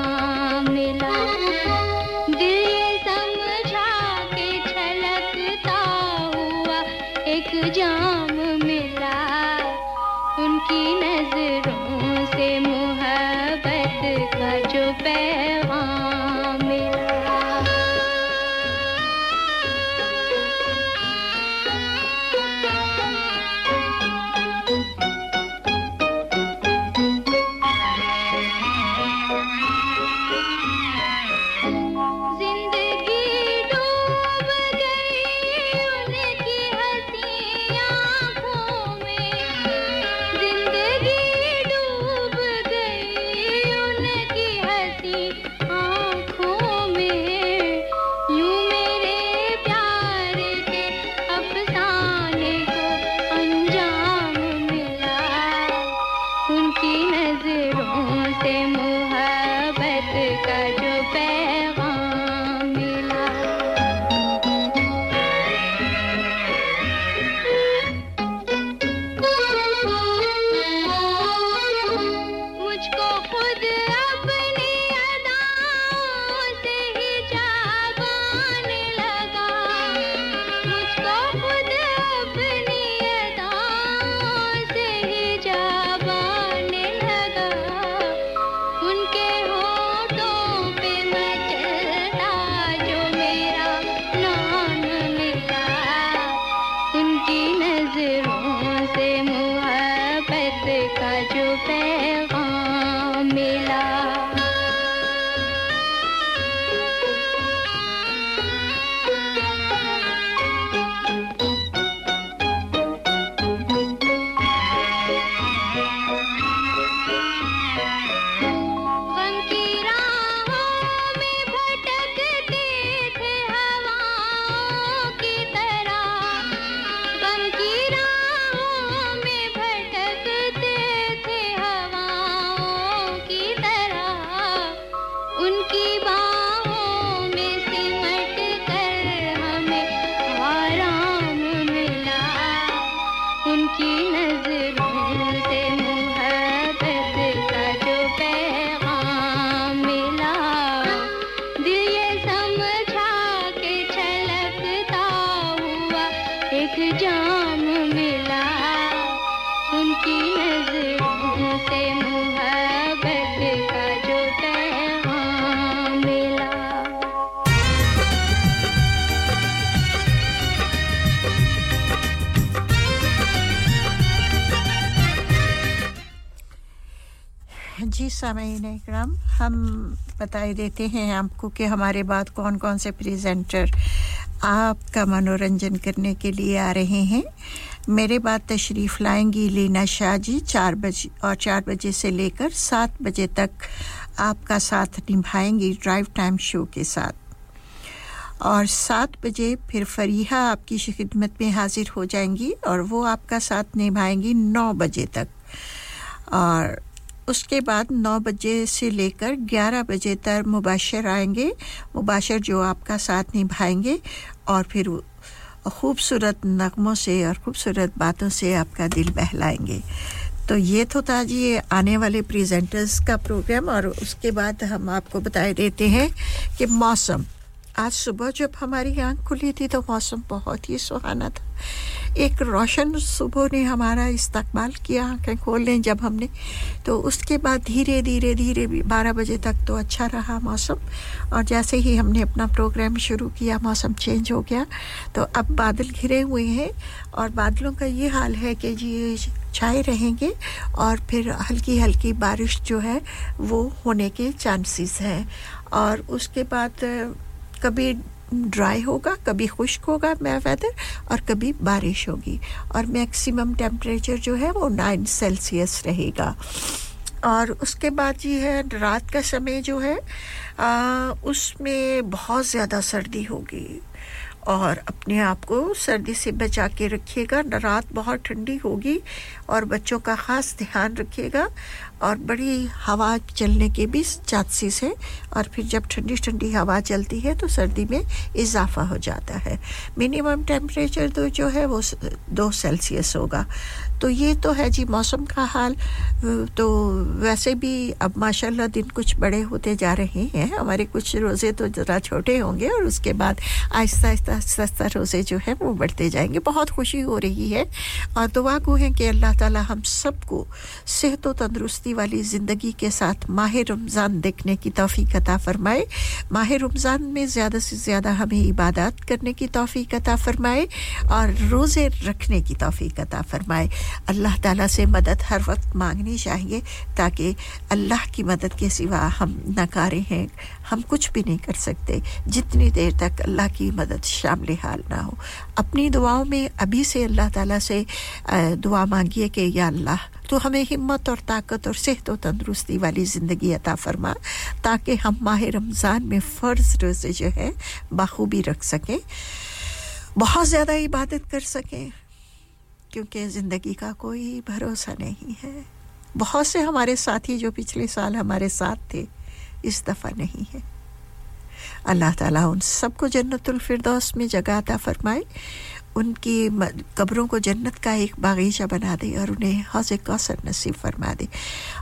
بتائے دیتے ہیں آپ کو کہ ہمارے بعد کون کون سے پریزنٹر آپ کا منورنجن کرنے کے لیے آ رہے ہیں۔ میرے بعد تشریف لائیں گی لینا شاہ جی چار بجے اور چار بجے سے لے کر سات بجے تک آپ کا ساتھ نبھائیں گی ڈرائیو ٹائم شو کے ساتھ۔ اور سات بجے پھر فریحہ آپ کی خدمت میں حاضر ہو جائیں گی اور وہ آپ کا ساتھ نبھائیں گی نو بجے تک۔ اور اس کے بعد نو بجے سے لے کر گیارہ بجے تک مباشر آئیں گے۔ مباشر جو آپ کا ساتھ نبھائیں گے اور پھر خوبصورت نغموں سے اور خوبصورت باتوں سے آپ کا دل بہلائیں گے۔ تو یہ تو تھا جی آنے والے پریزنٹرز کا پروگرام اور اس کے بعد ہم آپ کو بتائے دیتے ہیں کہ موسم آج صبح جب ہماری آنکھ کھلی تھی تو موسم بہت ہی سہانا تھا۔ ایک روشن صبح نے ہمارا استقبال کیا، آنکھیں کھول لیں جب ہم نے۔ تو اس کے بعد دھیرے دھیرے دھیرے بارہ بجے تک تو اچھا رہا موسم۔ اور جیسے ہی ہم نے اپنا پروگرام شروع کیا، موسم چینج ہو گیا۔ تو اب بادل گھرے ہوئے ہیں۔ اور بادلوں کا یہ حال ہے کہ جی چھائے رہیں گے۔ اور پھر ہلکی ہلکی بارش جو ہے، وہ ہونے کے چانسیز ہیں۔ اور اس کے بعد کبھی ڈرائی ہوگا کبھی خشک ہوگا میں ویدر اور کبھی بارش ہوگی۔ اور میکسیمم ٹیمپریچر جو ہے وہ نائن سیلسیس رہے گا۔ اور اس کے بعد یہ ہے رات کا سمے جو ہے آ, اس میں بہت زیادہ سردی ہوگی۔ اور اپنے آپ کو سردی سے بچا کے رکھیے گا۔ رات بہت ٹھنڈی ہوگی اور بچوں کا خاص دھیان رکھیے گا اور بڑی ہوا چلنے کے بھی چانسیز ہیں۔ اور پھر جب ٹھنڈی ٹھنڈی ہوا چلتی ہے تو سردی میں اضافہ ہو جاتا ہے۔ منیمم ٹیمپریچر تو جو ہے وہ دو سیلسیس ہوگا۔ تو یہ تو ہے جی موسم کا حال، تو ویسے بھی اب ماشاء اللہ دن کچھ بڑے ہوتے جا رہے ہیں۔ ہمارے کچھ روزے تو ذرا چھوٹے ہوں گے اور اس کے بعد آہستہ آہستہ آہستہ آہستہ روزے جو ہیں وہ بڑھتے جائیں گے۔ بہت خوشی ہو رہی ہے۔ اور دعا کو ہے کہ اللہ تعالی ہم سب کو صحت و تندرستی والی زندگی کے ساتھ ماہ رمضان دیکھنے کی توفیق عطا فرمائے۔ ماہ رمضان میں زیادہ سے زیادہ ہمیں عبادات کرنے کی توفیق عطا فرمائے اور روزے رکھنے کی توفیق عطا فرمائے۔ اللہ تعالیٰ سے مدد ہر وقت مانگنی چاہیے تاکہ اللہ کی مدد کے سوا ہم نکارے ہیں، ہم کچھ بھی نہیں کر سکتے۔ جتنی دیر تک اللہ کی مدد شامل حال نہ ہو۔ اپنی دعاؤں میں ابھی سے اللہ تعالیٰ سے دعا مانگیے کہ یا اللہ، تو ہمیں ہمت اور طاقت اور صحت و تندرستی والی زندگی عطا فرما، تاکہ ہم ماہ رمضان میں فرض روزے جو ہے بخوبی رکھ سکیں۔ بہت زیادہ عبادت کر سکیں۔ کیونکہ زندگی کا کوئی بھروسہ نہیں ہے۔ بہت سے ہمارے ساتھی جو پچھلے سال ہمارے ساتھ تھے، اس دفعہ نہیں ہے اللہ تعالیٰ ان سب کو جنت الفردوس میں جگہ عطا فرمائے۔ ان کی قبروں کو جنت کا ایک باغیچہ بنا دے اور انہیں حوض کوثر نصیب فرما دے۔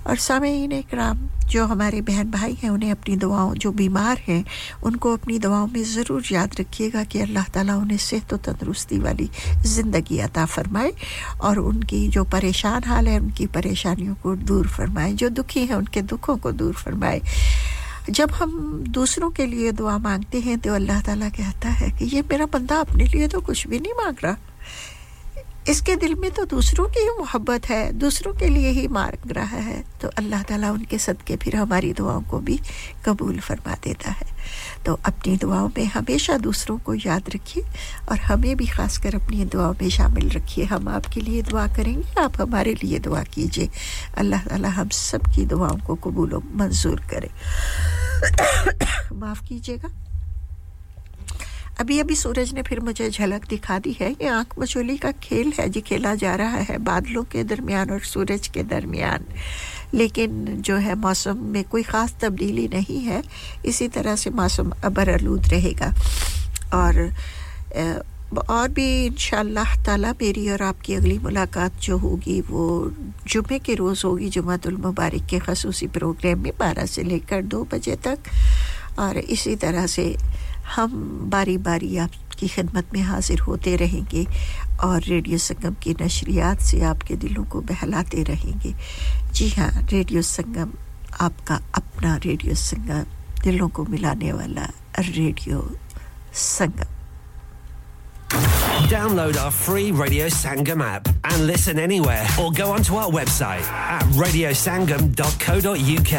اور سامعین اکرام جو ہمارے بہن بھائی ہیں، انہیں اپنی دعاؤں، جو بیمار ہیں، ان کو اپنی دعاؤں میں ضرور یاد رکھیے گا کہ اللہ تعالیٰ انہیں صحت و تندرستی والی زندگی عطا فرمائے اور ان کی جو پریشان حال ہے، ان کی پریشانیوں کو دور فرمائے، جو دکھی ہیں، ان کے دکھوں کو دور فرمائے۔ جب ہم دوسروں کے لیے دعا مانگتے ہیں تو اللہ تعالیٰ کہتا ہے کہ یہ میرا بندہ اپنے لیے تو کچھ بھی نہیں مانگ رہا۔ اس کے دل میں تو دوسروں کی ہی محبت ہے، دوسروں کے لیے ہی مانگ رہا ہے۔ تو اللہ تعالیٰ ان کے صدقے پھر ہماری دعاؤں کو بھی قبول فرما دیتا ہے۔ تو اپنی دعاؤں میں ہمیشہ دوسروں کو یاد رکھیے اور ہمیں بھی خاص کر اپنی دعاؤں میں شامل رکھیے۔ ہم آپ کے لیے دعا کریں گے، آپ ہمارے لیے دعا کیجیے۔ اللہ تعالیٰ ہم سب کی دعاؤں کو قبول و منظور کرے۔ معاف کیجیے گا۔ ابھی ابھی سورج نے پھر مجھے جھلک دکھا دی ہے۔ یہ آنکھ مچولی کا کھیل ہے جی کھیلا جا رہا ہے بادلوں کے درمیان اور سورج کے درمیان۔ لیکن جو ہے موسم میں کوئی خاص تبدیلی نہیں ہے۔ اسی طرح سے موسم ابر آلود رہے گا۔ اور اور بھی ان شاء اللہ تعالیٰ میری اور آپ کی اگلی ملاقات جو ہوگی وہ جمعے کے روز ہوگی، جمعہ المبارک کے خصوصی پروگرام میں بارہ سے لے کر دو بجے تک۔ اور اسی طرح سے ہم باری باری آپ کی خدمت میں حاضر ہوتے رہیں گے۔ اور ریڈیو سنگم کی نشریات سے آپ کے دلوں کو بہلاتے رہیں گے جی ہاں ریڈیو سنگم آپ کا اپنا ریڈیو سنگم، دلوں کو ملانے والا radio Sangam Download our free Radio Sangam app and listen anywhere or go onto our website at radiosangam.co.uk.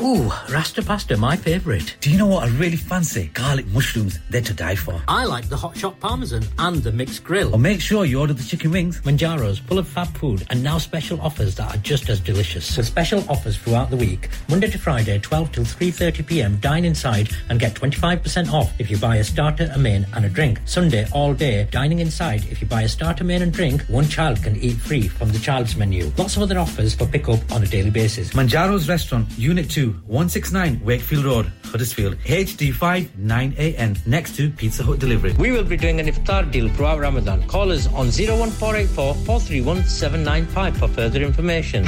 Ooh, Rasta pasta, my favourite. Do you know what I really fancy? Garlic mushrooms, they're to die for. I like the hot shot parmesan and the mixed grill. Or make sure you order the chicken wings. Manjaro's full of fab food and now special offers that are just as delicious. With special offers throughout the week, Monday to Friday, 12 till 3:30 p.m. Dine inside and get 25% off if you buy a starter, a main, and a drink. Sunday all day, dining inside. If you buy a starter, main, and drink, one child can eat free from the child's menu. Lots of other offers for pickup on a daily basis. Manjaro's Restaurant, Unit 2. 169 Wakefield Road, Huddersfield, HD5 9AN, next to Pizza Hut Delivery. We will be doing an iftar deal throughout Ramadan. Call us on 01484 431 795 for further information.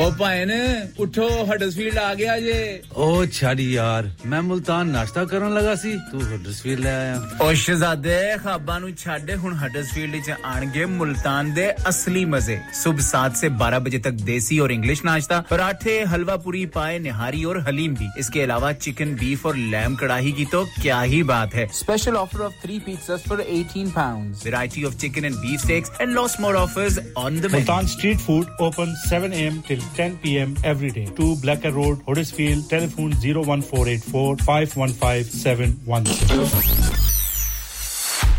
او پائن اٹھو ہڈسفیلڈ آ گیا جے او چھڑی یار میں ملتان ناشتہ کرن لگا سی تو ہڈسفیلڈ لے آیا او شہزادے خواباں نو چھڈ ہن ہڈسفیلڈ وچ آن گے ملتان دے اصلی مزے صبح 7 سے 12 بجے تک دیسی اور انگلش ناشتہ پراٹھے حلوہ پوری پائے نہاری اور حلیم بھی اس کے علاوہ چکن بیف اور لیم کڑاہی کی تو کیا ہی بات ہے special offer of 3 pizzas for 18 pounds. Variety of chicken and beef steaks and lots more offers on the menu. Multan Street Food open 7 a.m. till 10 p.m. every day. 2 Blacker Road, Huddersfield, telephone 01484 515716.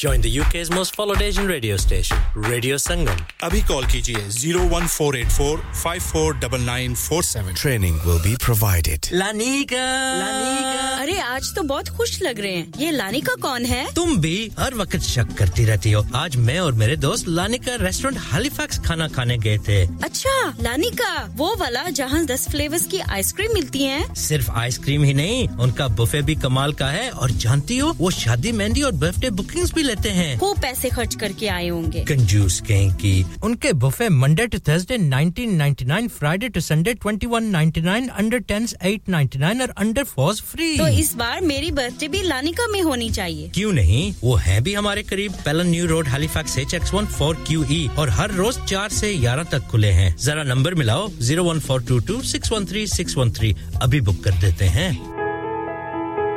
Join the UK's most followed Asian four station, Radio Sangam. Abhi call kijiye 01484 549947. Training will be provided. Lanika. Lanika. ارے آج تو بہت خوش لگ رہے ہیں یہ لانی کا کون ہے تم بھی ہر وقت شک کرتی رہتی ہو آج میں اور میرے دوست لانیکا ریسٹورینٹ ہالی فیکس کھانا کھانے گئے تھے اچھا لانی کا وہ والا جہاں دس فلیور کی آئس کریم ملتی ہیں صرف آئس کریم ہی نہیں ان کا بفے بھی کمال کا ہے اور جانتی ہو وہ شادی مہندی اور برتھ ڈے بکنگ بھی لیتے ہیں۔ وہ پیسے خرچ کر کے آئے ہوں گے۔ کنجوس کہیں کی ان کے buffet Monday to Thursday 1999 Friday to Sunday 2199 under 10 899 اور انڈر 4 فری۔ تو اس بار میری برتھ ڈے بھی لانیکا میں ہونی چاہیے۔ کیوں نہیں؟ وہ ہے بھی ہمارے قریب۔ Pellon new road Halifax H X 14 Q E اور ہر روز چار سے 11 تک کھلے ہیں۔ ذرا نمبر ملاؤ 01422613613 ابھی بک کر دیتے ہیں۔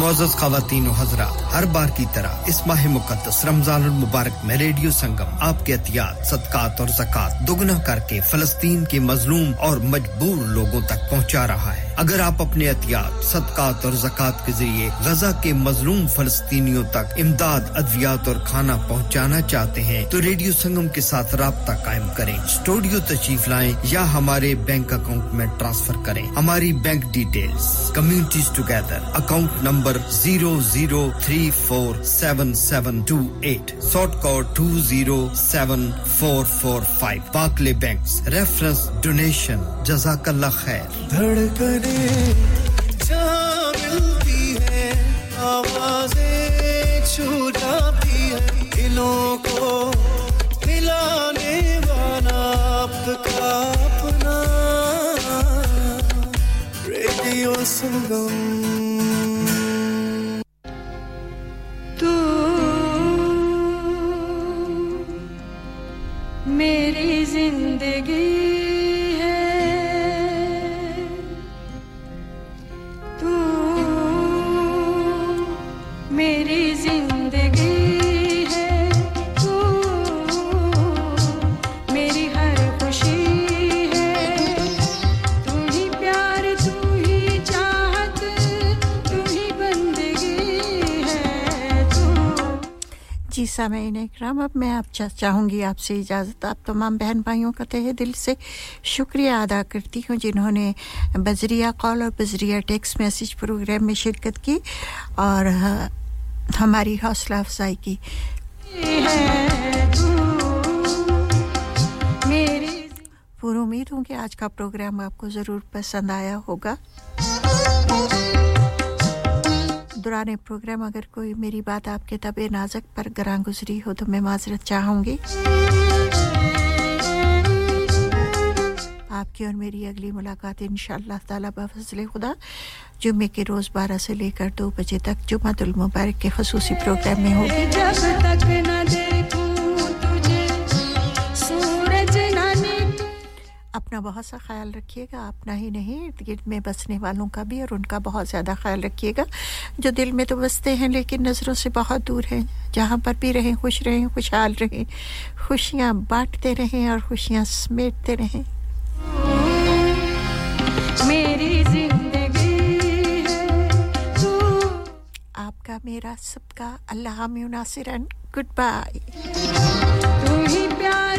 معزز خواتین و حضرات، ہر بار کی طرح اس ماہ مقدس رمضان المبارک میں ریڈیو سنگم، آپ کے احتیاط، صدقات اور زکوٰۃ دگنا کر کے فلسطین کے مظلوم اور مجبور لوگوں تک پہنچا رہا ہے۔ اگر آپ اپنے احتیاط، صدقات اور زکوٰۃ کے ذریعے غزہ کے مظلوم فلسطینیوں تک امداد، ادویات اور کھانا پہنچانا چاہتے ہیں، تو ریڈیو سنگم کے ساتھ رابطہ قائم کریں۔ اسٹوڈیو تشریف لائیں یا ہمارے بینک اکاؤنٹ میں ٹرانسفر کریں۔ ہماری bank details, communities together, account number number zero zero three four seven seven two eight sort code two zero seven four four five. پاکلے bank reference, donation, جزاک اللہ خیر۔ دھڑکنے جہاں ملتی ہے، آوازیں چھو جاتی دلوں کو والا آپ کا اپنا۔ ریڈیو سنگم۔ سامعین اکرام، اب میں آپ چاہوں گی آپ سے اجازت۔ آپ تمام بہن بھائیوں کا تہہ دل سے شکریہ ادا کرتی ہوں، جنہوں نے بذریعہ کال اور بذریعہ ٹیکس میسج پروگرام میں شرکت کی اور ہماری حوصلہ افزائی کی۔ پور امید ہوں کہ آج کا پروگرام آپ کو ضرور پسند آیا ہوگا۔ دوران پروگرام، اگر کوئی میری بات آپ کے طبع نازک پر گراں گزری ہو تو میں معذرت چاہوں گی۔ آپ کی اور میری اگلی ملاقات انشاءاللہ اللہ تعالیٰ بفضل خدا جمعے کے روز بارہ سے لے کر دو بجے تک جمعہ المبارک کے خصوصی پروگرام میں ہوگی۔ اپنا بہت سا خیال رکھیے گا اپنا ہی نہیں ارد گرد میں بسنے والوں کا بھی اور ان کا بہت زیادہ خیال رکھیے گا۔ جو دل میں تو بستے ہیں لیکن نظروں سے بہت دور ہیں جہاں پر بھی رہیں خوش رہیں خوشحال رہیں خوشیاں بانٹتے رہیں اور خوشیاں سمیٹتے رہیں۔ آپ کا میرا سب کا اللہ ناصرن گڈ بائی پیار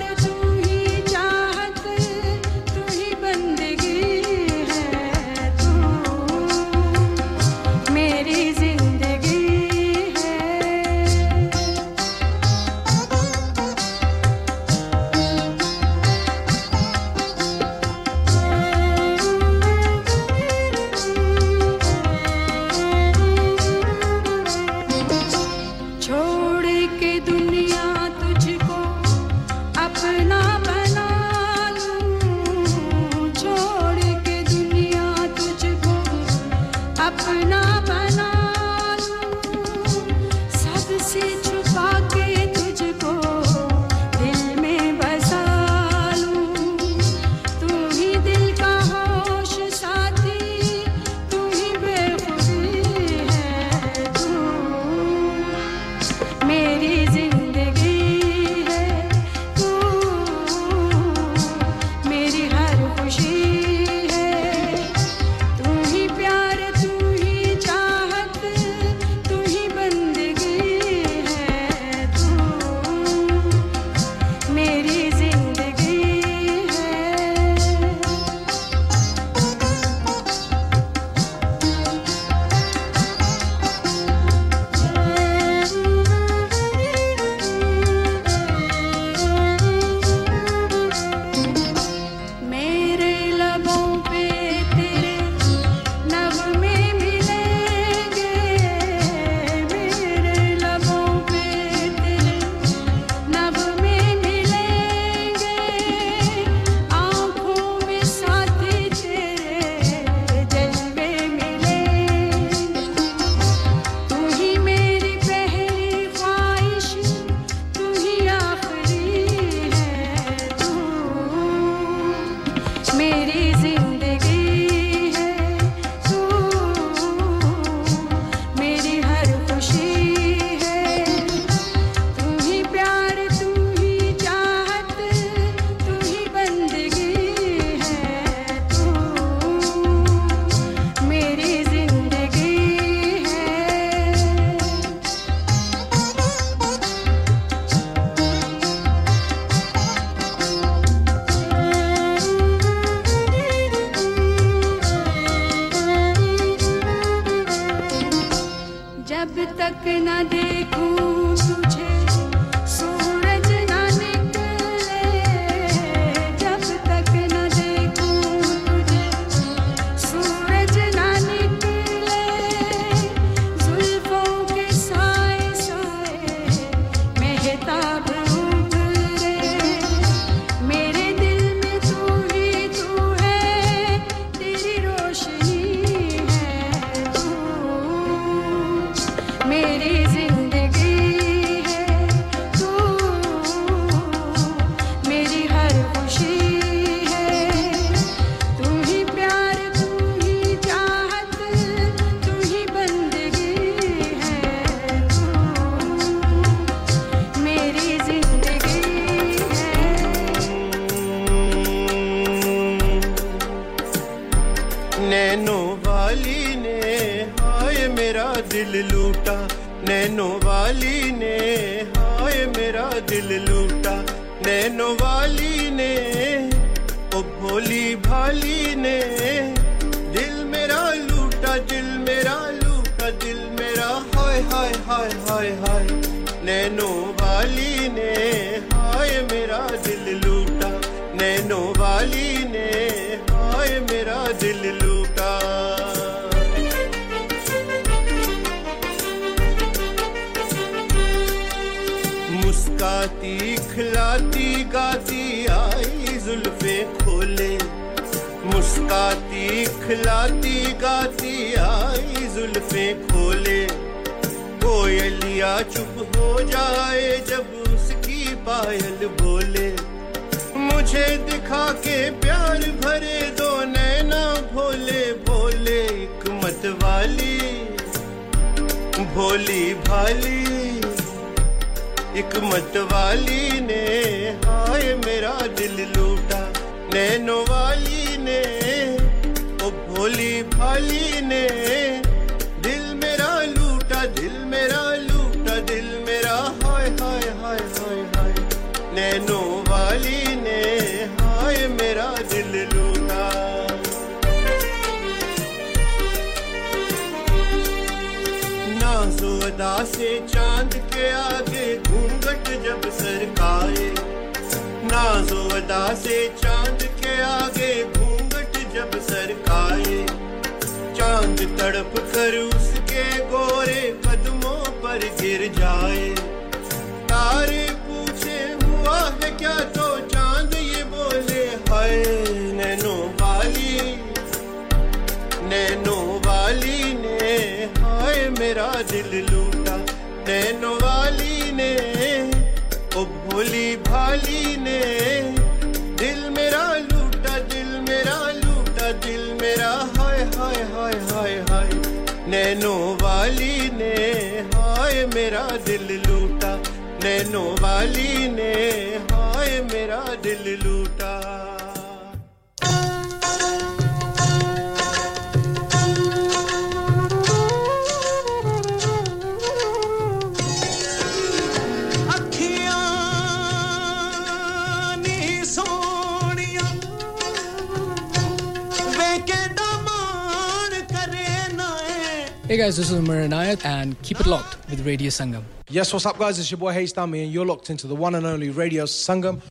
Radio Sangam. Yes, what's up, guys? It's your boy Hayes Dummy, and you're locked into the one and only Radio Sangam.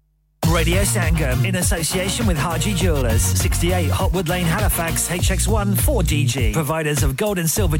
Radio Sangam in association with Haji Jewelers, 68 Hotwood Lane, Halifax, HX1 4DG. Providers of gold and silver